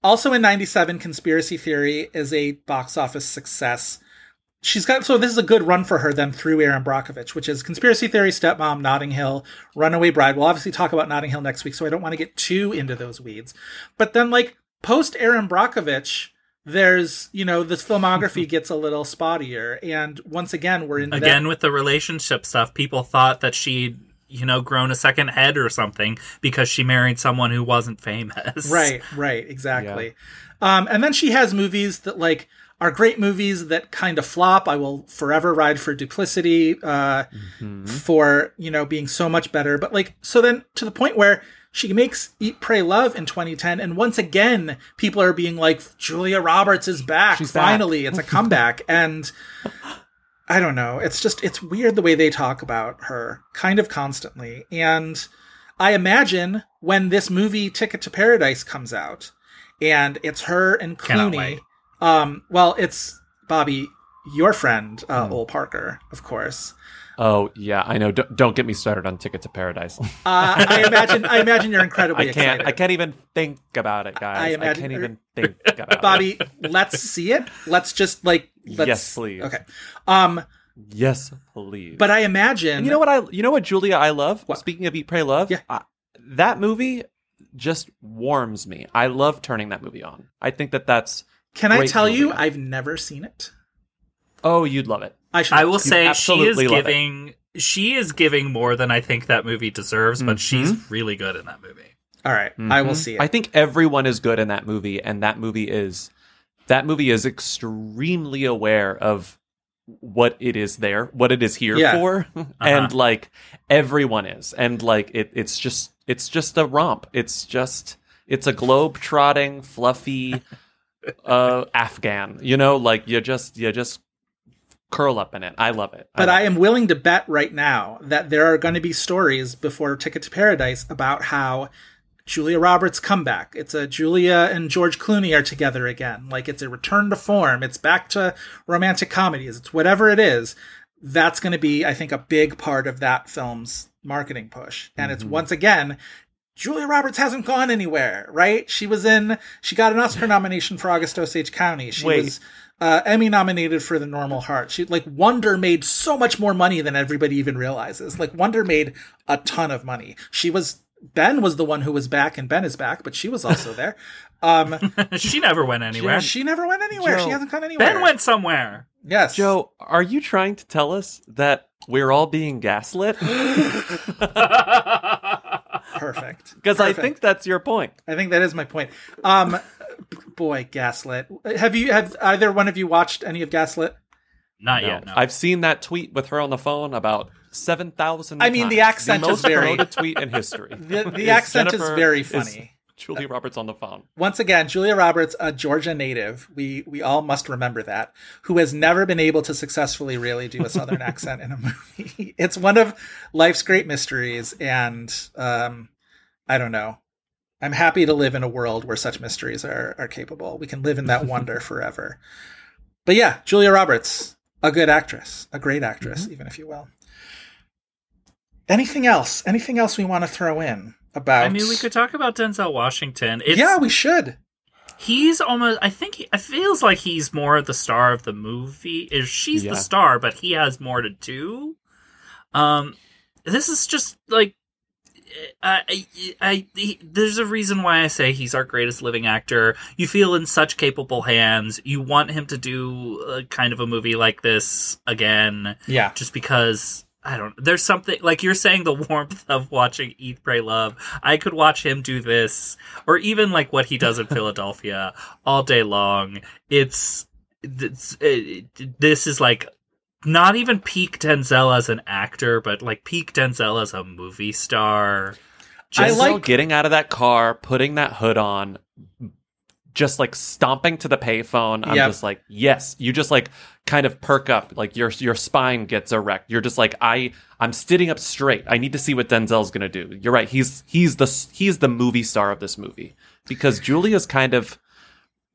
also in '97, Conspiracy Theory is a box office success. She's got so this is a good run for her then through Erin Brockovich, which is Conspiracy Theory, Stepmom, Notting Hill, Runaway Bride. We'll obviously talk about Notting Hill next week, so I don't want to get too into those weeds. But then like post Erin Brockovich, there's you know this filmography gets a little spottier, and once again we're in Again, with the relationship stuff, people thought that she'd, you know, grown a second head or something because she married someone who wasn't famous. Right, right, exactly. Um, and then she has movies that like are great movies that kind of flop. I will forever ride for Duplicity uh, for you know being so much better. But like so then to the point where she makes Eat, Pray, Love in 2010, and once again people are being like Julia Roberts is back. She's back. Finally, it's a comeback, and I don't know. It's just it's weird the way they talk about her kind of constantly. And I imagine when this movie Ticket to Paradise comes out and it's her and Clooney. Um well, it's Bobby your friend, uh, Hmm. Ol Parker, of course. Oh yeah i know don't, don't get me started on ticket to paradise Uh, I imagine I imagine you're incredibly i can't excited. i can't even think about it guys I i, can't even think about it Bobby, let's see it. Let's just like let's Yes, please. Okay. Um Yes, please. But I imagine And you know what I you know what Julia I love? What? Speaking of Eat Pray Love, Yeah. I- that movie just warms me. I love turning that movie on. I think that that's Can I tell you, I've never seen it. Oh, you'd love it. I should. I will say she is absolutely it. giving she is giving more than I think that movie deserves, but she's really good in that movie. All right, I will Mhm. see it. I think everyone is good in that movie, and that movie is that movie is extremely aware of what it is there, what it is here Yeah. for, and like everyone is, and like it, it's just it's just a romp. It's just it's a globe trotting, fluffy uh Afghan. You know, like you just you just curl up in it. I love it. But love I am willing to bet right now that there are going to be stories before Ticket to Paradise about how Julia Roberts' comeback. It's a Julia and George Clooney are together again. Like it's a return to form. It's back to romantic comedies. It's whatever it is. That's going to be, I think, a big part of that film's marketing push. And Mm-hmm. it's once again, Julia Roberts hasn't gone anywhere, right? She was in, she got an Oscar nomination for August Osage County. She Wait. was uh, Emmy nominated for The Normal Heart. She like Wonder made so much more money than everybody even realizes. Like Wonder made a ton of money. She was Ben was the one who was back, and Ben is back, but she was also there. Um, she never went anywhere. she never went anywhere. Joe, she hasn't gone anywhere. ben went somewhere. Yes, Joe, are you trying to tell us that we're all being gaslit? Perfect. Because I think that's your point. I think that is my point. Um, boy, Gaslit. Have you have either one of you watched any of Gaslit? Not No. yet. No. I've seen that tweet with her on the phone about seven thousand. I mean, the accent the is very- promoted tweet in history. The, the Is accent is Jennifer- very is funny. Julia Roberts on the phone. Once again, Julia Roberts, a Georgia native, we we all must remember that, who has never been able to successfully really do a Southern accent in a movie. It's one of life's great mysteries, and um, I don't know. I'm happy to live in a world where such mysteries are are capable. We can live in that wonder forever. But yeah, Julia Roberts, a good actress, a great actress, even if you will. Anything else? Anything else we want to throw in about? I mean, we could talk about Denzel Washington. It's, yeah, we should. he's almost. I think he- it feels like he's more the star of the movie. Is she's Yeah. the star, but he has more to do. Um, this is just like. I, I, I, he, there's a reason why I say he's our greatest living actor. You feel in such capable hands. You want him to do a, kind of a movie like this again. Yeah. just because I don't there's something like you're saying the warmth of watching Eat Pray Love. I could watch him do this or even like what he does in Philadelphia all day long. It's, it's it, this is like not even peak Denzel as an actor, but like peak Denzel as a movie star. I Just like- getting out of that car, putting that hood on, just like stomping to the payphone. I'm Yep. just like, yes. You just like kind of perk up, like your your spine gets erect. You're just like, I I'm sitting up straight. I need to see what Denzel's gonna do. You're right. He's he's the he's the movie star of this movie because Julia's kind of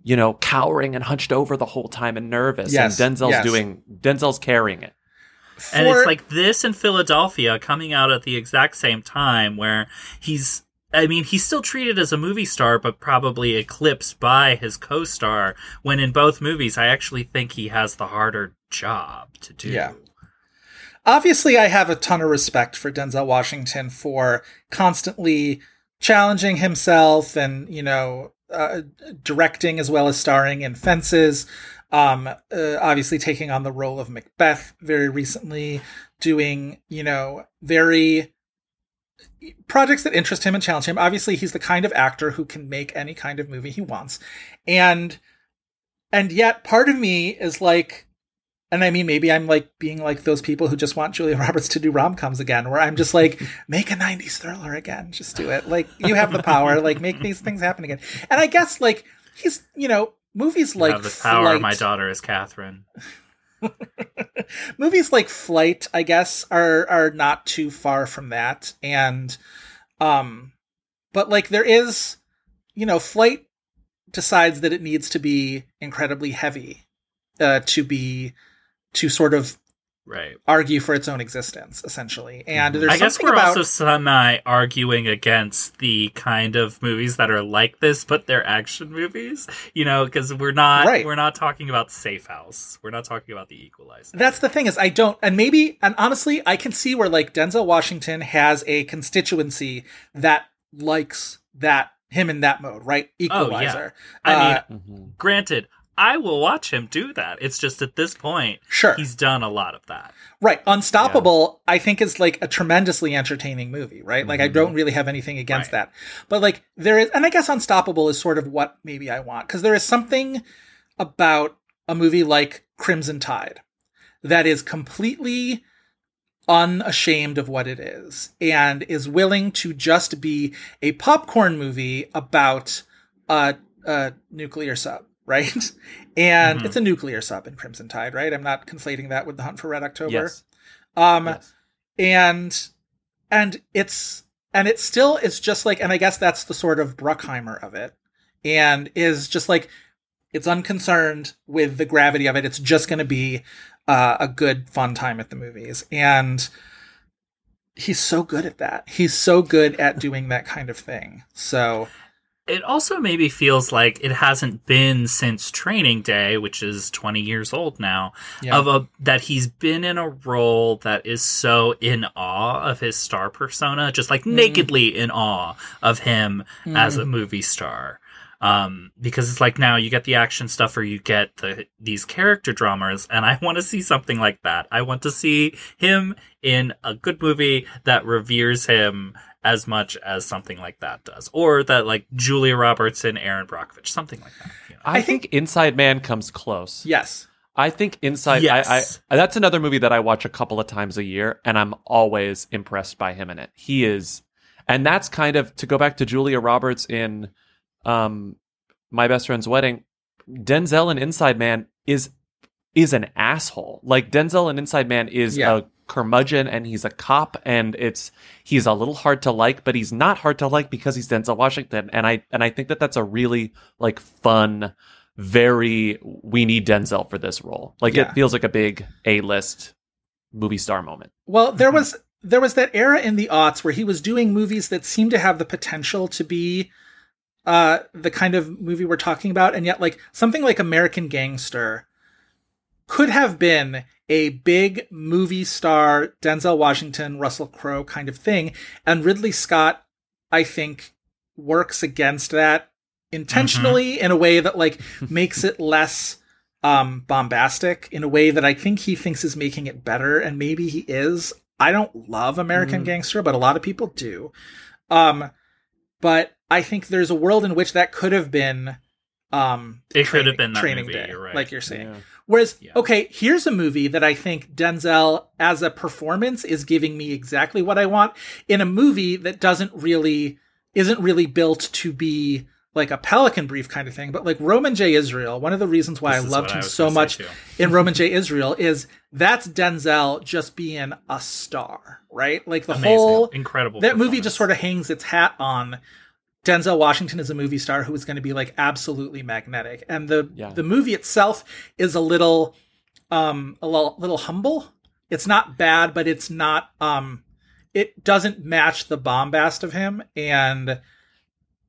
you know cowering and hunched over the whole time and nervous. Yes, and Denzel's yes. doing Denzel's carrying it. and it's like this in Philadelphia coming out at the exact same time where he's I mean, he's still treated as a movie star, but probably eclipsed by his co-star. When in both movies, I actually think he has the harder job to do. Yeah. obviously I have a ton of respect for Denzel Washington for constantly challenging himself and you know uh, directing as well as starring in Fences. Um, uh, obviously taking on the role of Macbeth very recently, doing you know very projects that interest him and challenge him. Obviously, he's the kind of actor who can make any kind of movie he wants, and and yet part of me is like and I mean, maybe I'm like being like those people who just want Julia Roberts to do rom coms again, where I'm just like, make a 90s thriller again. Just do it. Like, you have the power. Like, make these things happen again. And I guess, like, he's, you know, movies You like have the power. Flight, My daughter is Catherine. movies like Flight, I guess, are are not too far from that. And, um, but like, there is, you know, Flight decides that it needs to be incredibly heavy uh, to be to sort of Right. argue for its own existence, essentially. And there's I guess something we're about also semi arguing against the kind of movies that are like this, but they're action movies. You know, because we're not Right. we're not talking about Safe House. We're not talking about The Equalizer. That's the thing is I don't and maybe and honestly I can see where like Denzel Washington has a constituency that likes that him in that mode, right? Equalizer. I mean, Uh, Mm-hmm. granted, I will watch him do that. It's just at this point, Sure. he's done a lot of that. right. Unstoppable I think is like a tremendously entertaining movie, right? Like I Mm-hmm. don't really have anything against Right. that. But like there is and I guess Unstoppable is sort of what maybe I want because there is something about a movie like Crimson Tide that is completely unashamed of what it is and is willing to just be a popcorn movie about a, a nuclear sub, right? And Mm-hmm. it's a nuclear sub in Crimson Tide, right? I'm not conflating that with the Hunt for Red October. Yes. Um, yes. and and it's and it still is just like and i guess that's the sort of bruckheimer of it and is just like it's unconcerned with the gravity of it it's just going to be uh, a good fun time at the movies and he's so good at that he's so good at doing that kind of thing so It also maybe feels like it hasn't been since Training Day, which is 20 years old now, Yeah. of a that he's been in a role that is so in awe of his star persona, just like nakedly in awe of him as a movie star. Um, because it's like now you get the action stuff or you get the these character dramas, and I want to see something like that. I want to see him in a good movie that reveres him as much as something like that does, or that like Julia Roberts and Erin Brockovich, something like that. you know? I, think, Inside Man comes close. yes I think Inside. Yes. I, I that's another movie that I watch a couple of times a year, and I'm always impressed by him in it. He is, and that's kind of to go back to Julia Roberts in, um, My Best Friend's Wedding. Denzel in Inside Man is is an asshole. Like Denzel in Inside Man is Yeah. a curmudgeon, and he's a cop, and it's he's a little hard to like, but he's not hard to like because he's Denzel Washington, and I and I think that that's a really like fun very we need Denzel for this role. Like Yeah. it feels like a big A list movie star moment. Well, there was there was that era in the aughts where he was doing movies that seemed to have the potential to be uh the kind of movie we're talking about, and yet like something like American Gangster could have been a big movie star Denzel Washington, Russell Crowe kind of thing, and Ridley Scott, I think, works against that intentionally in a way that like makes it less um bombastic in a way that I think he thinks is making it better and maybe he is. I don't love American Gangster, but a lot of people do. Um but I think there's a world in which that could have been um It could have been that training movie, day, you're right. like you're saying. Yeah. Whereas, Yeah. okay, here's a movie that I think Denzel as a performance is giving me exactly what I want in a movie that doesn't really isn't really built to be like a Pelican Brief kind of thing, but like Roman J. Israel. One of the reasons why This I loved what I him so much in Roman J. Israel is that's Denzel just being a star, right? Like the Amazing. whole Incredible That movie just sort of hangs its hat on Denzel Washington is a movie star who is going to be like absolutely magnetic, and the Yeah. the movie itself is a little um a little, little humble. It's not bad, but it's not um it doesn't match the bombast of him, and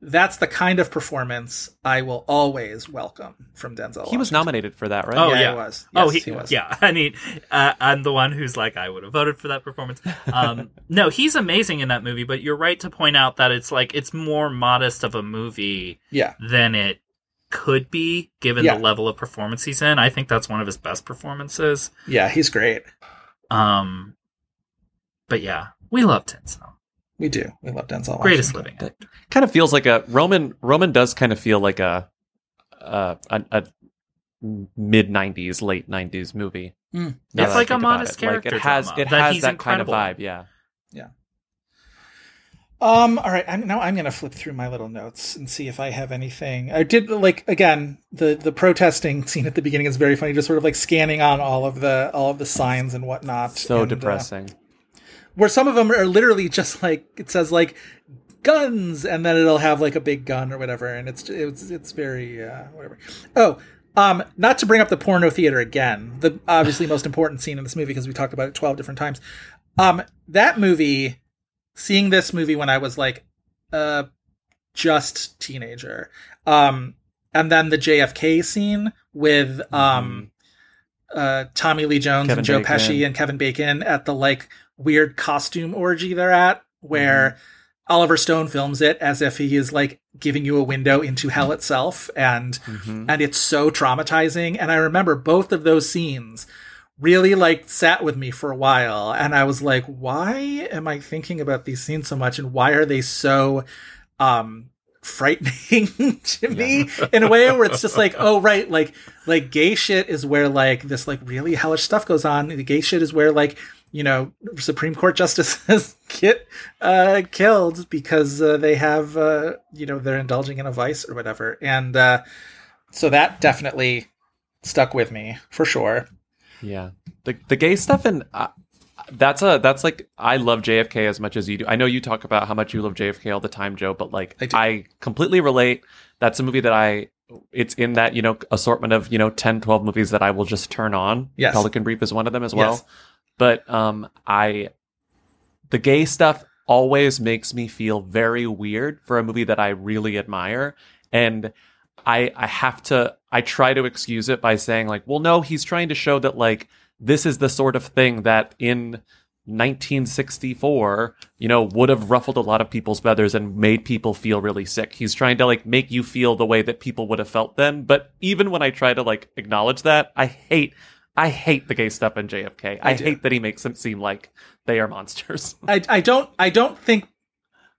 that's the kind of performance I will always welcome from Denzel. He was nominated for that, right? Oh Yeah, yeah, he was. oh, he, he was. Yeah, I mean, uh, I'm the one who's like, I would have voted for that performance. Um, no, he's amazing in that movie. But you're right to point out that it's like it's more modest of a movie Yeah, than it could be, given Yeah. the level of performance he's in. I think that's one of his best performances. yeah, he's great. Um, but yeah, we love Denzel. We do. We love Denzel. Greatest Washington. living. actor. Kind of feels like a Roman. Roman does kind of feel like a uh, a, a mid '90s, late '90s movie. Mm. It's like a modest it. Like, character it has drama it that has he's that kind of incredible. vibe. Yeah. Um. All right. I'm, now I'm going to flip through my little notes and see if I have anything. I did like again the the protesting scene at the beginning is very funny. Just sort of like scanning on all of the all of the signs and whatnot. So and, uh, depressing. Where some of them are literally just like it says like guns, and then it'll have like a big gun or whatever, and it's it's it's very uh, whatever. Oh, Um, not to bring up the porno theater again, the obviously most important scene in this movie because we talked about it twelve different times. Um, that movie, seeing this movie when I was like, uh, just teenager. Um, and then the JFK scene with um, uh, Tommy Lee Jones Kevin and Joe Bacon. Pesci and Kevin Bacon at the like weird costume orgy they're at, where mm-hmm. Oliver Stone films it as if he is like giving you a window into hell mm-hmm. itself, and mm-hmm. and it's so traumatizing. And I remember both of those scenes really like sat with me for a while. And i was like why am i thinking about these scenes so much? And why are they so um frightening to me in a way where it's just like oh right like like gay shit is where like this like really hellish stuff goes on. The gay shit is where like you know supreme court justices get uh killed because uh, they have uh you know they're indulging in a vice or whatever and uh so that definitely stuck with me for sure Yeah, the the gay stuff and uh, that's a that's like I love JFK as much as you do. I know you talk about how much you love JFK all the time, Joe, but like I. I, completely relate. That's a movie that I it's in that you know assortment of you know 10 12 movies that I will just turn on. Yes. Pelican Brief is one of them as well. Yes. But um I the gay stuff always makes me feel very weird for a movie that I really admire and I I have to I try to excuse it by saying like, well, no, he's trying to show that like this is the sort of thing that in 1964, you know, would have ruffled a lot of people's feathers and made people feel really sick. He's trying to like make you feel the way that people would have felt then. But even when I try to like acknowledge that, I hate I hate the gay stuff in JFK. I, do. hate that he makes them seem like they are monsters. I, I don't I don't think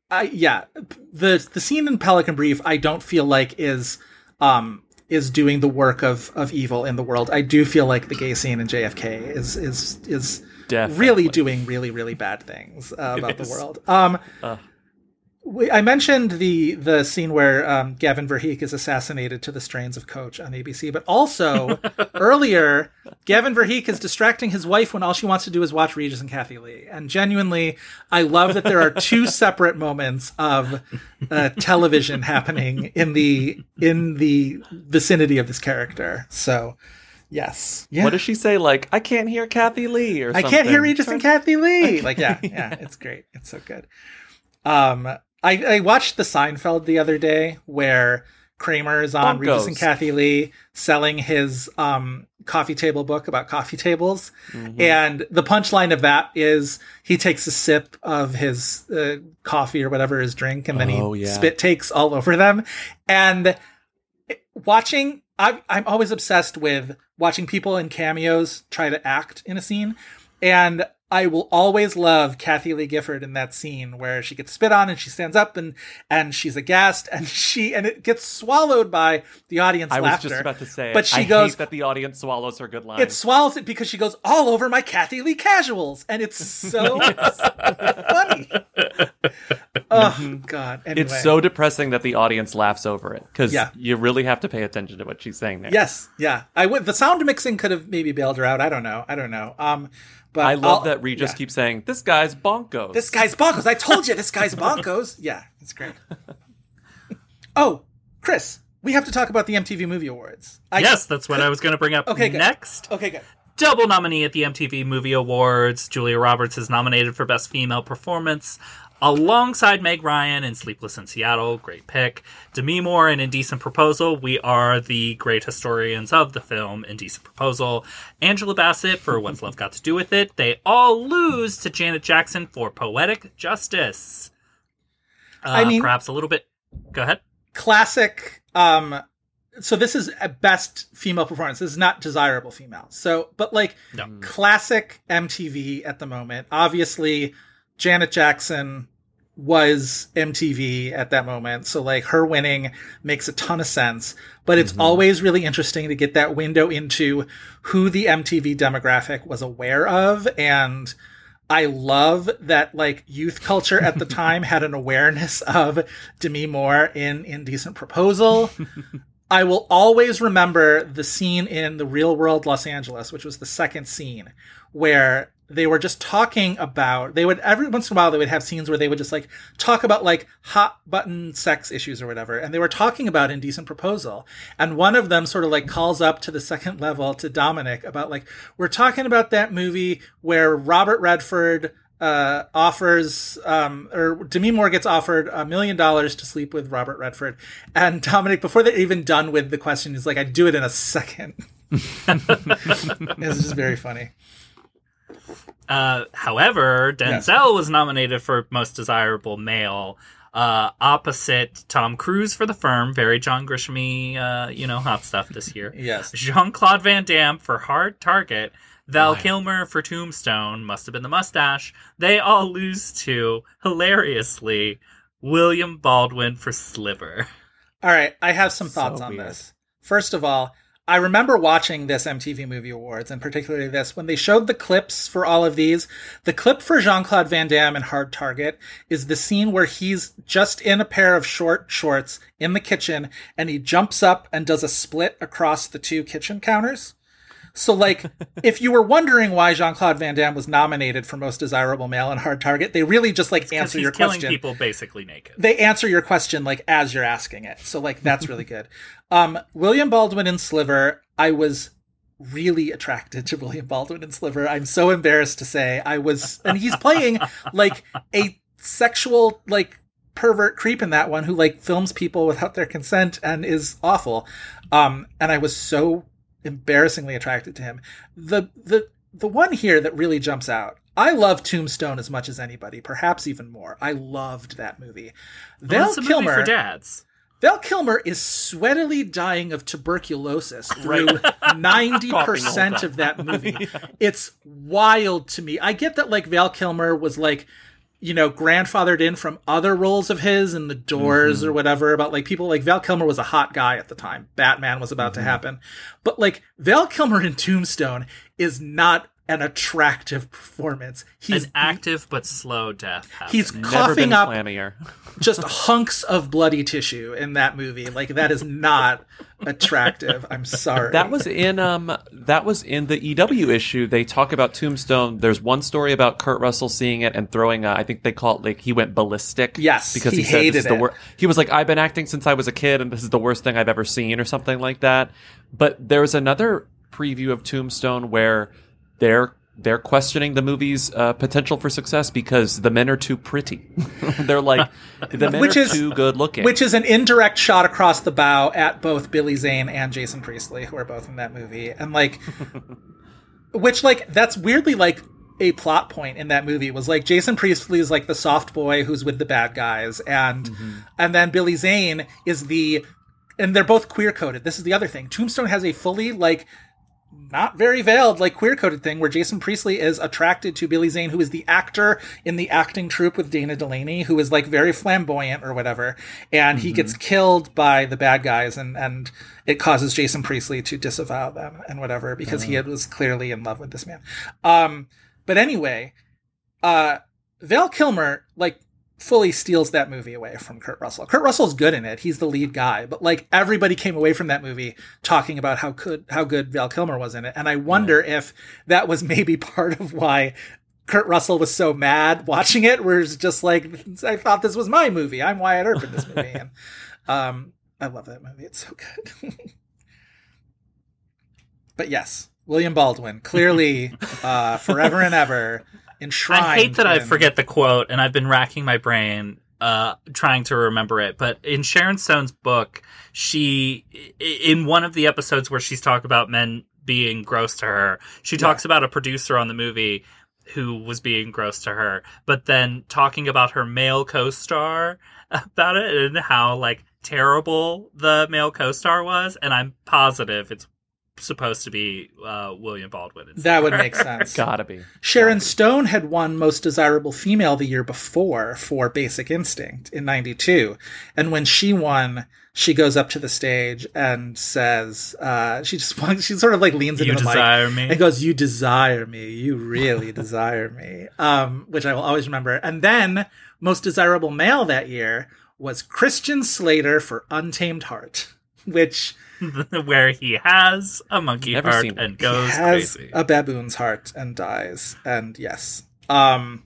I yeah the the scene in Pelican Brief I don't feel like is um is doing the work of of evil in the world. I do feel like the gay scene in JFK is is is Definitely. really doing really really bad things uh, about the world. Um Uh. We, I mentioned the the scene where um, Gavin Verheek is assassinated to the strains of Coach on ABC, but also earlier, Gavin Verheek is distracting his wife when all she wants to do is watch Regis and Kathie Lee. And genuinely, I love that there are two separate moments of uh, television happening in the in the vicinity of this character. So, yes, yeah. What does she say? Like, I can't hear Kathie Lee or I something. can't hear Regis and Kathie Lee. Like, yeah, yeah, it's great. It's so good. Um, I, I watched the Seinfeld the other day where Kramer is on Regis and Kathie Lee selling his um coffee table book about coffee tables, Mm-hmm. and the punchline of that is he takes a sip of his uh, coffee or whatever his drink, and then Oh, he yeah. spit takes all over them, and watching I'm I'm always obsessed with watching people in cameos try to act in a scene, and I will always love Kathie Lee Gifford in that scene where she gets spit on and she stands up and and she's aghast and she and it gets swallowed by the audience I was just about to say, but she I goes. that the audience swallows her good line. it swallows it because she goes all over my Kathie Lee casuals, and it's so funny. Oh God! Anyway. It's so depressing that the audience laughs over it because Yeah. you really have to pay attention to what she's saying there. Yes, yeah. I would. The sound mixing could have maybe bailed her out. I don't know. I don't know. Um, but I love I'll- that Regis yeah. keeps saying, "This guy's bonkos." This guy's bonkos. I told you this guy's bonkos. Yeah, it's great. Oh, Chris, we have to talk about the MTV Movie Awards. I, yes, that's what I was going to bring up Okay, good. next. Okay, good. double nominee at the MTV Movie Awards. Julia Roberts is nominated for Best Female Performance alongside Meg Ryan in Sleepless in Seattle. Great pick. Demi Moore in Indecent Proposal. We are the great historians of the film Indecent Proposal. Angela Bassett for What's Love Got to Do with It. They all lose to Janet Jackson for Poetic Justice. Uh, I mean- perhaps a little bit. Go ahead. Classic. Um, so this is a best female performance. This is not desirable female. So, but like No. classic MTV at the moment. Obviously, Janet Jackson was MTV at that moment. So like her winning makes a ton of sense, but it's mm-hmm. always really interesting to get that window into who the MTV demographic was aware of and I love that like youth culture at the time had an awareness of Demi Moore in Indecent Proposal. I will always remember the scene in the real world Los Angeles, which was the second scene, where they were just talking about they would every once in a while they would have scenes where they would just like talk about like hot button sex issues or whatever and they were talking about indecent proposal and one of them sort of like calls up to the second level to dominic about like we're talking about that movie where robert redford uh, offers um, or Demi Moore gets offered a million dollars to sleep with Robert Redford, and Dominic before they're even done with the question, is like, "I'd do it in a second. it's just very funny. Uh, however, Denzel was nominated for Most Desirable Male, uh, opposite Tom Cruise for The Firm, very John Grishamy, uh, you know, hot stuff this year. Yes. Jean Claude Van Damme for Hard Target, Val Kilmer for Tombstone, must have been the mustache. They all lose to, hilariously, William Baldwin for Sliver. All right, I have some thoughts on this. First of all, I remember watching this MTV Movie Awards, and particularly this, when they showed the clips for all of these. The clip for Jean Claude Van Damme in Hard Target is the scene where he's just in a pair of short shorts in the kitchen, and he jumps up and does a split across the two kitchen counters. So, like, if you were wondering why Jean Claude Van Damme was nominated for Most Desirable Male in Hard Target, they really just like Because answer he's your killing question people basically naked. they answer your question like as you're asking it. So like that's really good. Um William Baldwin in Sliver, I was really attracted to William Baldwin in Sliver. I'm so embarrassed to say I was and he's playing like a sexual like pervert creep in that one who like films people without their consent and is awful. Um and I was so embarrassingly attracted to him. The the the one here that really jumps out. I love Tombstone as much as anybody, perhaps even more. I loved that movie. Val it's a movie Kilmer for dads. Val Kilmer is sweatily dying of tuberculosis through 90% of that movie. It's wild to me. I get that like Val Kilmer was like you know, grandfathered in from other roles of his in the doors mm-hmm. or whatever about like people like Val Kilmer was a hot guy at the time. Batman was about to mm-hmm. happen. But like Val Kilmer in Tombstone is not an attractive performance. He's An active but slow death. he's happening. Never coughing up clammier. just hunks of bloody tissue in that movie. Like that is not attractive. I'm sorry. That was in um that was in the EW issue. They talk about Tombstone. There's one story about Kurt Russell seeing it and throwing. A, I think they call it like he went ballistic. Yes, because he he, said this hated is the it. wor- He was like, I've been acting since I was a kid, and this is the worst thing I've ever seen, or something like that. But there was another preview of Tombstone where they're they're questioning the movie's uh, potential for success because the men are too pretty. they're like the men Which are is- too good looking. which is an indirect shot across the bow at both Billy Zane and Jason Priestley, who are both in that movie, and like, which like that's weirdly like a plot point in that movie was like Jason Priestley is like the soft boy who's with the bad guys, and and then Billy Zane is the, and they're both queer coded. This is the other thing. Tombstone has a fully like not very veiled, like queer coded thing where Jason Priestley is attracted to Billy Zane, who is the actor in the acting troupe with Dana Delany, who is like very flamboyant or whatever. And he gets killed by the bad guys and, and it causes Jason Priestley to disavow them and whatever because he was clearly in love with this man. Um, but anyway, uh, Val Kilmer, like, fully steals that movie away from Kurt Russell. Kurt Russell's good in it. He's the lead guy, but like everybody came away from that movie talking about how good how good Val Kilmer was in it. And I wonder if that was maybe part of why Kurt Russell was so mad watching it, where it's just like I thought this was my movie. I'm Wyatt Earp in this movie. And um I love that movie. It's so good. but yes, William Baldwin, clearly uh forever and ever enshrined. I hate that I forget the quote, and I've been racking my brain uh, trying to remember it. But in Sharon Stone's book, she, in one of the episodes where she's talking about men being gross to her, she talks about a producer on the movie who was being gross to her, but then talking about her male co-star about it and how like terrible the male co-star was, and I'm positive it's supposed to be uh, William Baldwin. instead. That would make sense. Gotta be. Sharon Stone had won Most Desirable Female the year before for Basic Instinct in 92. And when she won, she goes up to the stage and says, uh, she just wants, she sort of like leans into You the mic me? and goes, you desire me. You really desire me. Um, which I will always remember. And then Most Desirable Male that year was Christian Slater for Untamed Heart. which where he has a monkey Never heart seen it. and goes has crazy. a baboon's heart and dies. And yes. Um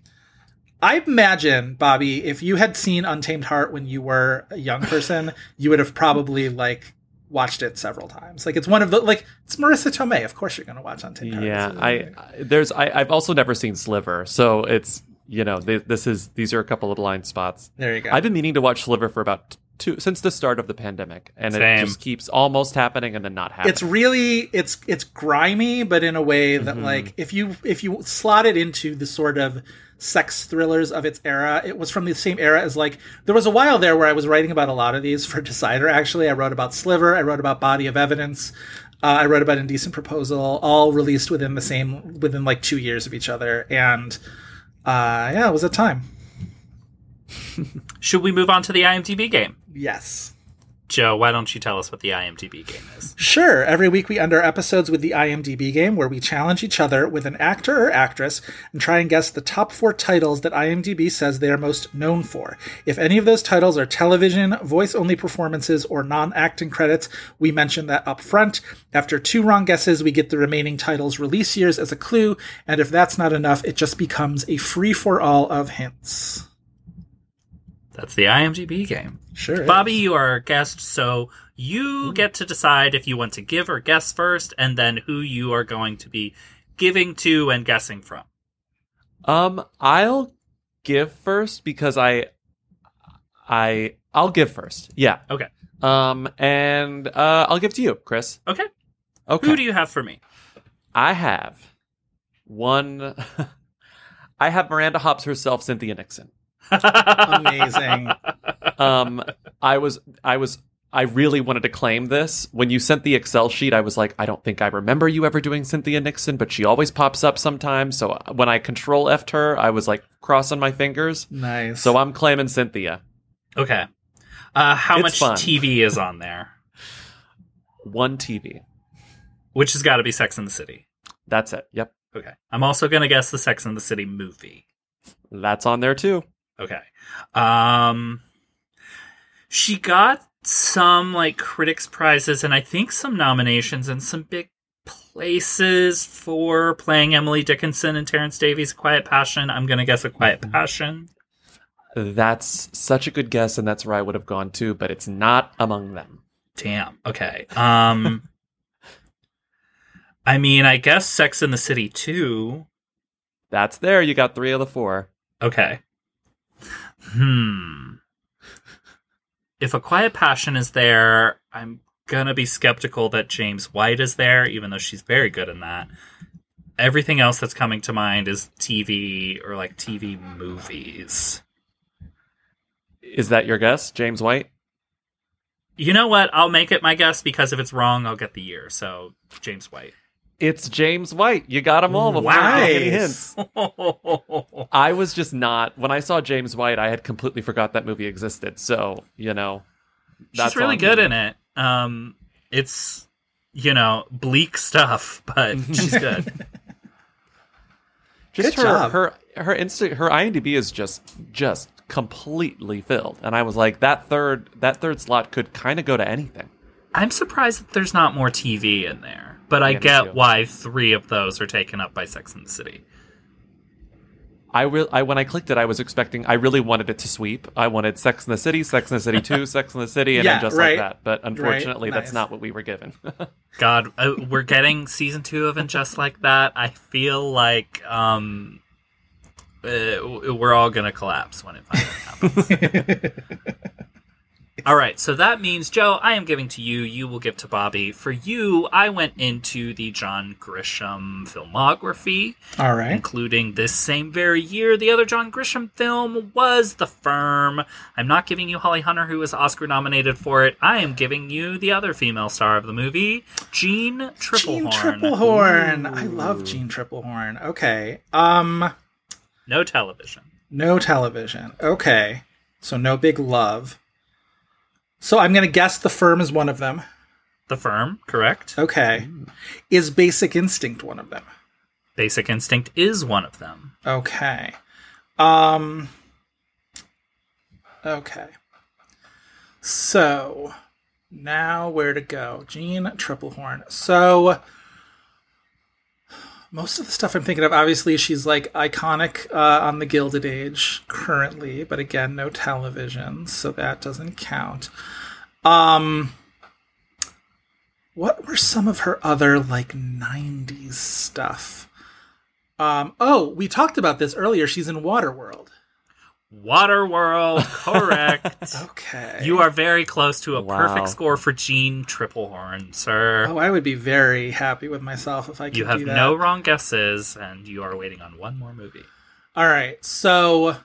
I imagine, Bobby, if you had seen Untamed Heart when you were a young person, you would have probably like watched it several times. Like it's one of the like it's Marisa Tomei. Of course you're gonna watch Untamed Heart. Yeah, I I- there's I, I've also never seen Sliver, so it's you know th- this is these are a couple of blind spots. there you go. I've been meaning to watch Sliver for about two since the start of the pandemic, and Same. it just keeps almost happening and then not happening. it's really it's it's grimy but in a way that Mm-hmm. like if you if you slot it into the sort of sex thrillers of its era it was from the same era as like there was a while there where i was writing about a lot of these for decider actually i wrote about sliver i wrote about body of evidence uh, i wrote about indecent proposal all released within the same within like two years of each other and uh yeah it was a time Should we move on to the IMDb game? yes Joe, why don't you tell us what the IMDb game is? Sure. Every week we end our episodes with the IMDb game where we challenge each other with an actor or actress and try and guess the top four titles that IMDb says they are most known for. If any of those titles are television, voice only performances, or non acting credits, we mention that up front. After two wrong guesses, we get the remaining titles' release years as a clue, and if that's not enough, it just becomes a free for all of hints. That's the IMDb game. Sure. is. Bobby, you are our guest, so you get to decide if you want to give or guess first, and then who you are going to be giving to and guessing from. Um, I'll give first because I, I, I'll give first. Yeah. Okay. Um, and uh, I'll give to you, Chris. Okay. Okay. Who do you have for me? I have one. I have Miranda Hobbs herself, Cynthia Nixon. Amazing. Um, I was, I was, I really wanted to claim this. When you sent the Excel sheet, I was like, I don't think I remember you ever doing Cynthia Nixon, but she always pops up sometimes. So when I control F'd her, I was like crossing my fingers. Nice. So I'm claiming Cynthia. Okay. Uh, how It's much fun. TV is on there? One TV. Which has got to be Sex in the City. That's it. Yep. Okay. I'm also going to guess the Sex in the City movie. That's on there too. Okay. Um she got some like critics prizes and I think some nominations and some big places for playing Emily Dickinson and Terence Davies Quiet Passion. I'm going to guess a Quiet Passion. That's such a good guess, and that's where I would have gone too, but it's not among them. Damn. Okay. Um I mean, I guess Sex in the City 2. That's there. You got three of the four. Okay. Hmm. If a quiet passion is there, I'm gonna be skeptical that James White is there, even though she's very good in that. Everything else that's coming to mind is TV or like TV movies. Is that your guess, James White? You know what? I'll make it my guess because if it's wrong, I'll get the year. So James White. It's James White. You got them all before you get any Nice. hints. I was just not when I saw James White. I had completely forgot that movie existed. So you know, She's really good in it. Um, it's you know bleak stuff, but she's good. Just Good her, job. her her Insta her IMDb is just just completely filled, and I was like, that third that third slot could kind of go to anything. I'm surprised that there's not more TV in there, but I get why three of those are taken up by Sex and the City. I will. I when I clicked it, I was expecting. I really wanted it to sweep. I wanted Sex in the City, Sex in the City Two, Sex in the City, and Yeah, then just right. like that. But unfortunately, Right, that's not what we were given. God, uh, we're getting season two of And Just Like That. I feel like um, uh, we're all gonna collapse when it finally happens. All right, so that means Joe, I am giving to you. You will give to Bobby. For you, I went into the John Grisham filmography. All right. including this same very year. The other John Grisham film was The Firm. I'm not giving you Holly Hunter, who was Oscar nominated for it. I am giving you the other female star of the movie, Jeanne Tripplehorn. Jeanne Tripplehorn. I love Jeanne Tripplehorn. Okay. Um No television. no television. Okay. So no big love. So I'm going to guess the firm is one of them. The Firm, correct? Okay. Is Basic Instinct one of them? Basic Instinct is one of them. Okay. Um Okay. So Now where to go? Jeanne Tripplehorn. So most of the stuff I'm thinking of, obviously, she's like iconic uh, on the Gilded Age currently, but again, no television, so that doesn't count. Um, what were some of her other like '90s stuff? Um, oh, we talked about this earlier. She's in Waterworld. Waterworld, correct. Okay. You are very close to a Wow. perfect score for Jeanne Tripplehorn, sir. Oh, I would be very happy with myself if I could you have do that. no wrong guesses, and you are waiting on one more movie. All right. So,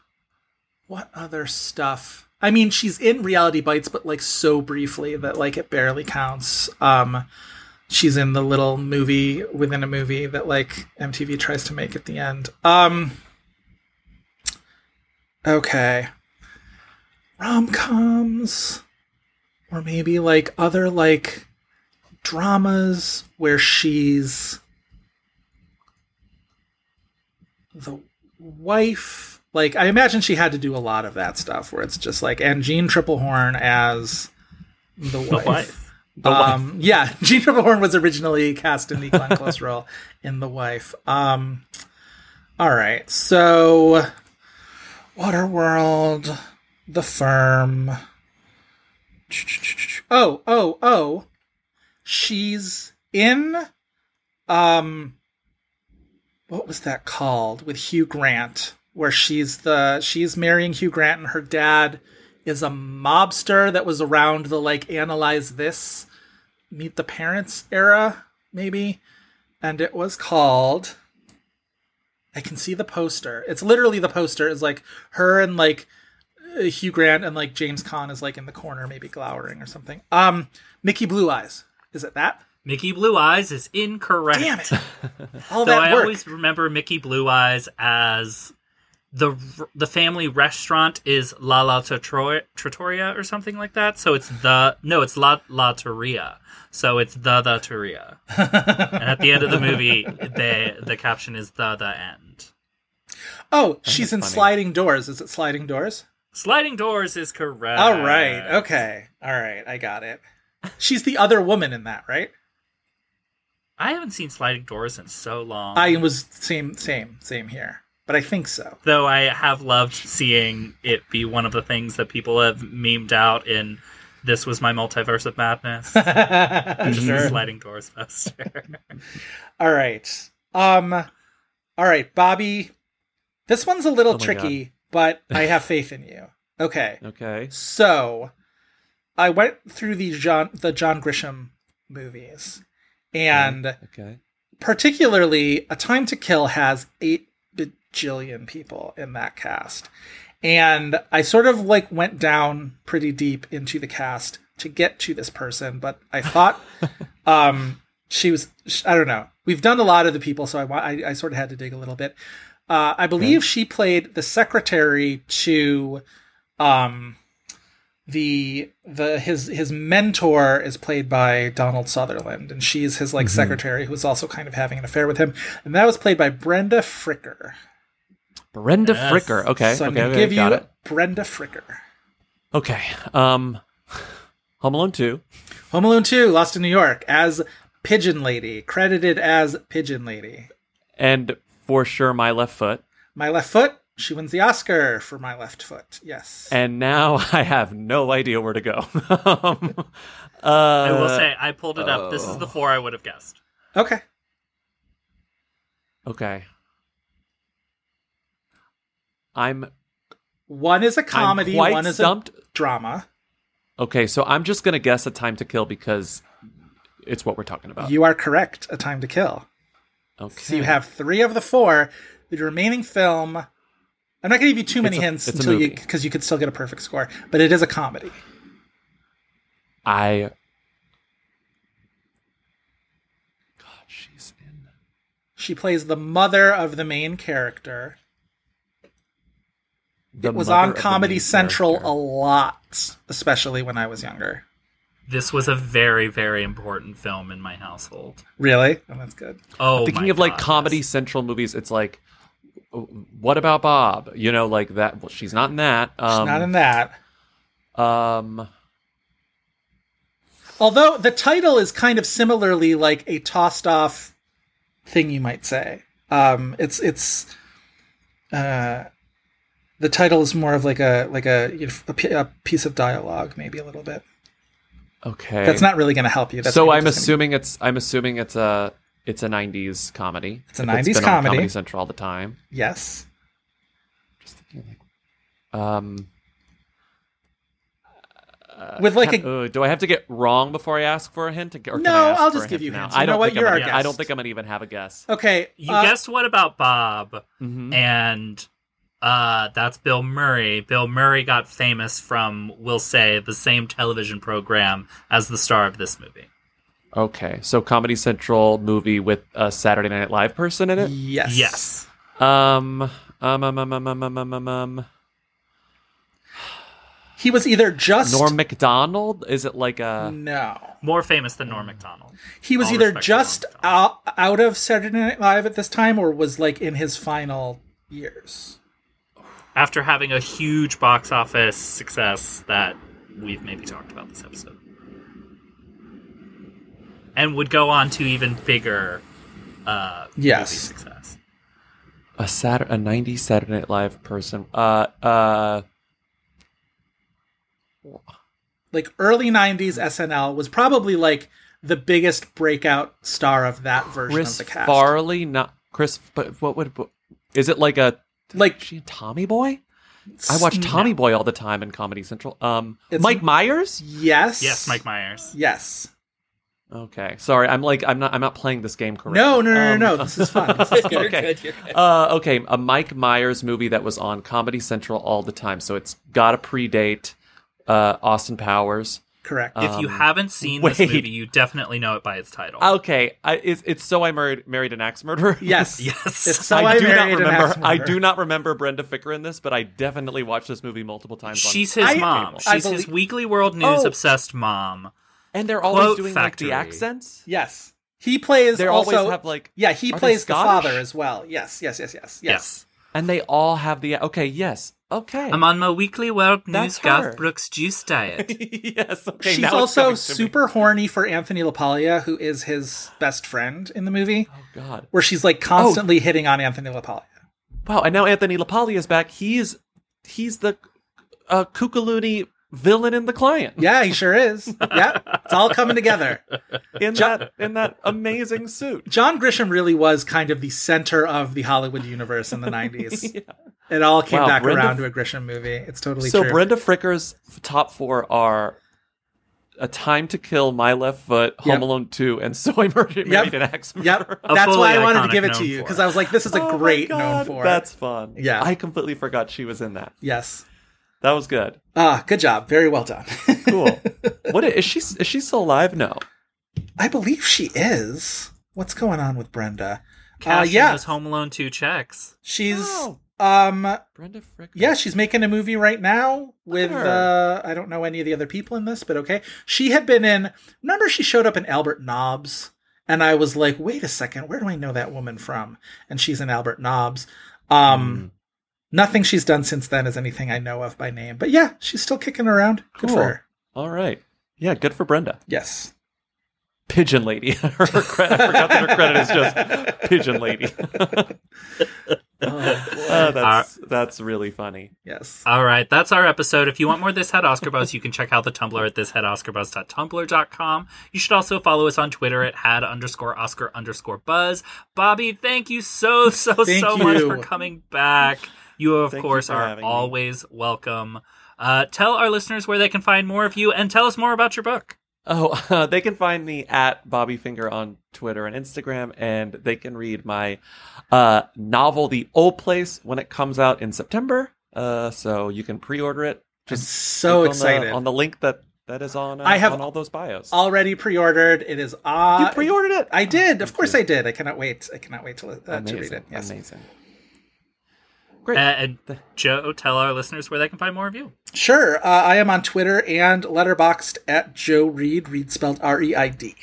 what other stuff? I mean, she's in Reality Bites, but like so briefly that like it barely counts. Um, she's in the little movie within a movie that like MTV tries to make at the end. Um, okay. Rom coms, or maybe like other like dramas where she's the wife like i imagine she had to do a lot of that stuff where it's just like and jeanne tripplehorn as the wife, The wife. um yeah jeanne tripplehorn was originally cast in the glenn close role in the wife um all right so waterworld the firm. Oh oh oh. She's in um what was that called with Hugh Grant where she's the she's marrying Hugh Grant and her dad is a mobster that was around the like analyze this meet the parents era maybe? And it was called I can see the poster. It's literally the poster is like her and like uh, Hugh Grant and like James Caan is like in the corner maybe glowering or something. Um Mickey Blue Eyes. Is it that? Mickey Blue Eyes is incorrect. Damn it. All that I work. always remember Mickey Blue Eyes as the the family restaurant is La La Trattoria, Trattoria or something like that. So it's the no, it's La La Torria. So it's the the Torria. and at the end of the movie, the the caption is the the end. Oh, she's in funny. Sliding Doors. Is it Sliding Doors? Sliding Doors is correct. All right. Okay. All right. I got it. She's the other woman in that, right? I haven't seen Sliding Doors in so long. I was same, same, same here. But I think so. though I have loved seeing it be one of the things that people have memed out in this was my multiverse of madness. Just the sliding doors poster. All right. Um. All right, Bobby. This one's a little Oh my tricky, but I have faith in you. Okay. Okay. So, I went through the John the John Grisham movies, and Okay. particularly A Time to Kill has eight bajillion people in that cast. And I sort of like went down pretty deep into the cast to get to this person, but I thought um she was I don't know. We've done a lot of the people, so I, I, I sort of had to dig a little bit. Uh, I believe she played the secretary to um the the his his mentor is played by Donald Sutherland, and she's his like secretary who's also kind of having an affair with him, and that was played by Brenda Fricker. Brenda Yes. Fricker. Okay. so I'm okay. gonna give got you it. Brenda Fricker. Okay. Um, Home Alone Two. Home Alone 2, Lost in New York, as Pigeon Lady, credited as Pigeon Lady. and for sure my left foot. My left foot, she wins the Oscar for my left foot. Yes. And now I have no idea where to go. um, uh, I will say, I pulled it up. This is the four I would have guessed. okay. Okay. I'm One is a comedy, one is stumped. a drama. Okay, so I'm just gonna guess a time to kill because it's what we're talking about. You are correct. A Time to Kill. okay. So you have three of the four. The remaining film. I'm not going to give you too many a- hints until you because you could still get a perfect score, but it is a comedy. I. God, she's in. She plays the mother of the main character. The it was on Comedy Central character. a lot, especially when I was younger. This was a very, very important film in my household. Really? Oh, that's good. Oh, Thinking my of like Comedy yes. Central movies, it's like, what about Bob? You know, like that. Well, she's not in that. She's Um, not in that. Um. Although the title is kind of similarly like a tossed off thing, you might say. Um, it's it's uh, the title is more of like a like a, you know, a a piece of dialogue, maybe a little bit. Okay. That's not really going to help you. That's so I'm just gonna- assuming it's I'm assuming it's a it's a 90s comedy. It's a If 90s been on comedy. Comedy Central all the time. yes. Just thinking like um With like can- a uh, do I have to get wrong before I ask for a hint? Or can No, I ask I'll just a give you now? hints. You I don't know what? think I'm You're gonna, our I don't think I'm gonna even have a guess. okay. You uh, guessed what about Bob? Mhm. And uh, that's Bill Murray. Bill Murray got famous from, we'll say, the same television program as the star of this movie. Okay, so Comedy Central movie with a Saturday Night Live person in it. Yes. Yes. Um. Um. Um. Um. Um. Um. Um. um, um. He was either just Norm Macdonald. Is it like a no more famous than Norm Macdonald? He was All either just out, out of Saturday Night Live at this time, or was like in his final years. After having a huge box office success that we've maybe talked about this episode. And would go on to even bigger uh, Yes. movie success. a Saturday, a '90s Saturday Night Live person. Uh, uh, Like early '90s SNL was probably like the biggest breakout star of that version Chris of the cast. Farley, not Chris. But what would? Is it like a? Like She and Tommy Boy? I watch Tommy Boy all the time in Comedy Central. Um, It's- Mike Myers. yes, Yes, Mike Myers. Yes. Okay, sorry. I'm like I'm not I'm not playing this game correctly. No, no, no, Um, no, no. This is fun. This is good. You're Okay. good. You're good. Uh, okay, a Mike Myers movie that was on Comedy Central all the time, so it's got to predate uh, Austin Powers. Correct. If you Um, haven't seen wait. this movie, you definitely know it by its title. Okay, I, it's it's so I married married an axe murderer. yes. Yes. It's so I, I, do not married an remember. axe I do not remember Brenda Fricker in this, but I definitely watched this movie multiple times. on She's his I- mom. I She's his believe- Weekly World News Oh. obsessed mom. and they're always Quote doing factory. like the accents. Yes. He plays They also. always have like yeah, he plays the father as well. Yes, yes, yes, yes, yes. Yes. and they all have the okay. Yes, okay. I'm on my Weekly World News That's Garth her. Brooks juice diet. yes. Okay. She's now it's also coming to me. super horny for Anthony LaPaglia, who is his best friend in the movie, Oh God. where she's like constantly hitting on Anthony LaPaglia. Wow. And now Anthony LaPaglia is back. He's he's the uh, Kukaloony villain in the client. Yeah, he sure is. yeah, it's all coming together. In that in that amazing suit. John Grisham really was kind of the center of the Hollywood universe in the 90s. It all came Wow, back Brenda- around to a Grisham movie. It's totally so true. Brenda Fricker's top four are A Time to Kill, My Left Foot, Home Yep. Alone 2, and So I Murdered, Yep. Married an Axe Murderer. A That's why I wanted to give it to you because I was like, this is a Oh great known for. That's fun. Yeah. I completely forgot she was in that. yes. That was good. Ah, good job. Very well done. Cool. what is, is she? Is she still alive? No. I believe she is. What's going on with Brenda? Uh, Cashing yeah, those Home Alone 2 checks. she's Oh. um Brenda Fricker. yeah, she's making a movie right now with uh I don't know any of the other people in this, but okay. She had been in remember she showed up in Albert Nobbs and I was like, "Wait a second, where do I know that woman from?" And she's in Albert Nobbs. Um nothing she's done since then is anything I know of by name. But yeah, she's still kicking around. Good Cool. for her. All right. Yeah, good for Brenda. Yes. Pigeon Lady. her credit, I forgot that her credit is just Pigeon Lady. Uh, that's that's really funny. Yes. All right, that's our episode. If you want more This Had Oscar Buzz, you can check out the Tumblr at thishadoscarbuzz.tumblr.com. You should also follow us on Twitter at had underscore Oscar underscore Buzz. Bobby, thank you so, so, Thank so much for coming back. You, of Thank course, for are having me. always welcome. Uh, tell our listeners where they can find more of you and tell us more about your book. Oh, uh, they can find me at Bobby Finger on Twitter and Instagram, and they can read my uh, novel, The Old Place, when it comes out in September. Uh, so you can pre-order it. Just so click excited. on the, on the link that that is on. Uh, I have on all those bios. Already pre-ordered. It is uh you pre-ordered it. I did. Of course I did. I cannot wait. I cannot wait to, uh, to read it. Yes. Amazing. Uh, and Joe, tell our listeners where they can find more of you. Sure. Uh, I am on Twitter and Letterboxd at Joe Reid. Reed spelled R E I D.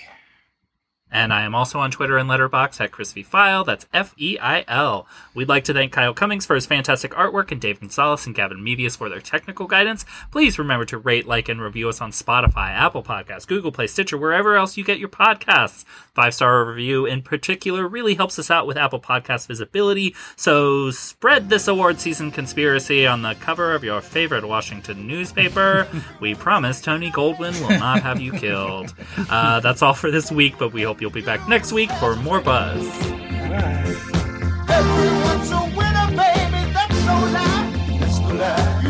And I am also on Twitter and Letterboxd at Chris V. Feil. That's F E I L. We'd like to thank Kyle Cummings for his fantastic artwork and Dave Gonzalez and Gavin Mebius for their technical guidance. Please remember to rate, like, and review us on Spotify, Apple Podcasts, Google Play, Stitcher, wherever else you get your podcasts. Five star review in particular really helps us out with Apple Podcast visibility. So spread this award season conspiracy on the cover of your favorite Washington newspaper. we promise Tony Goldwyn will not have you killed. Uh, that's all for this week, but we hope hope you'll be back next week for more Buzz. Everyone's a winner, baby. That's so loud. The.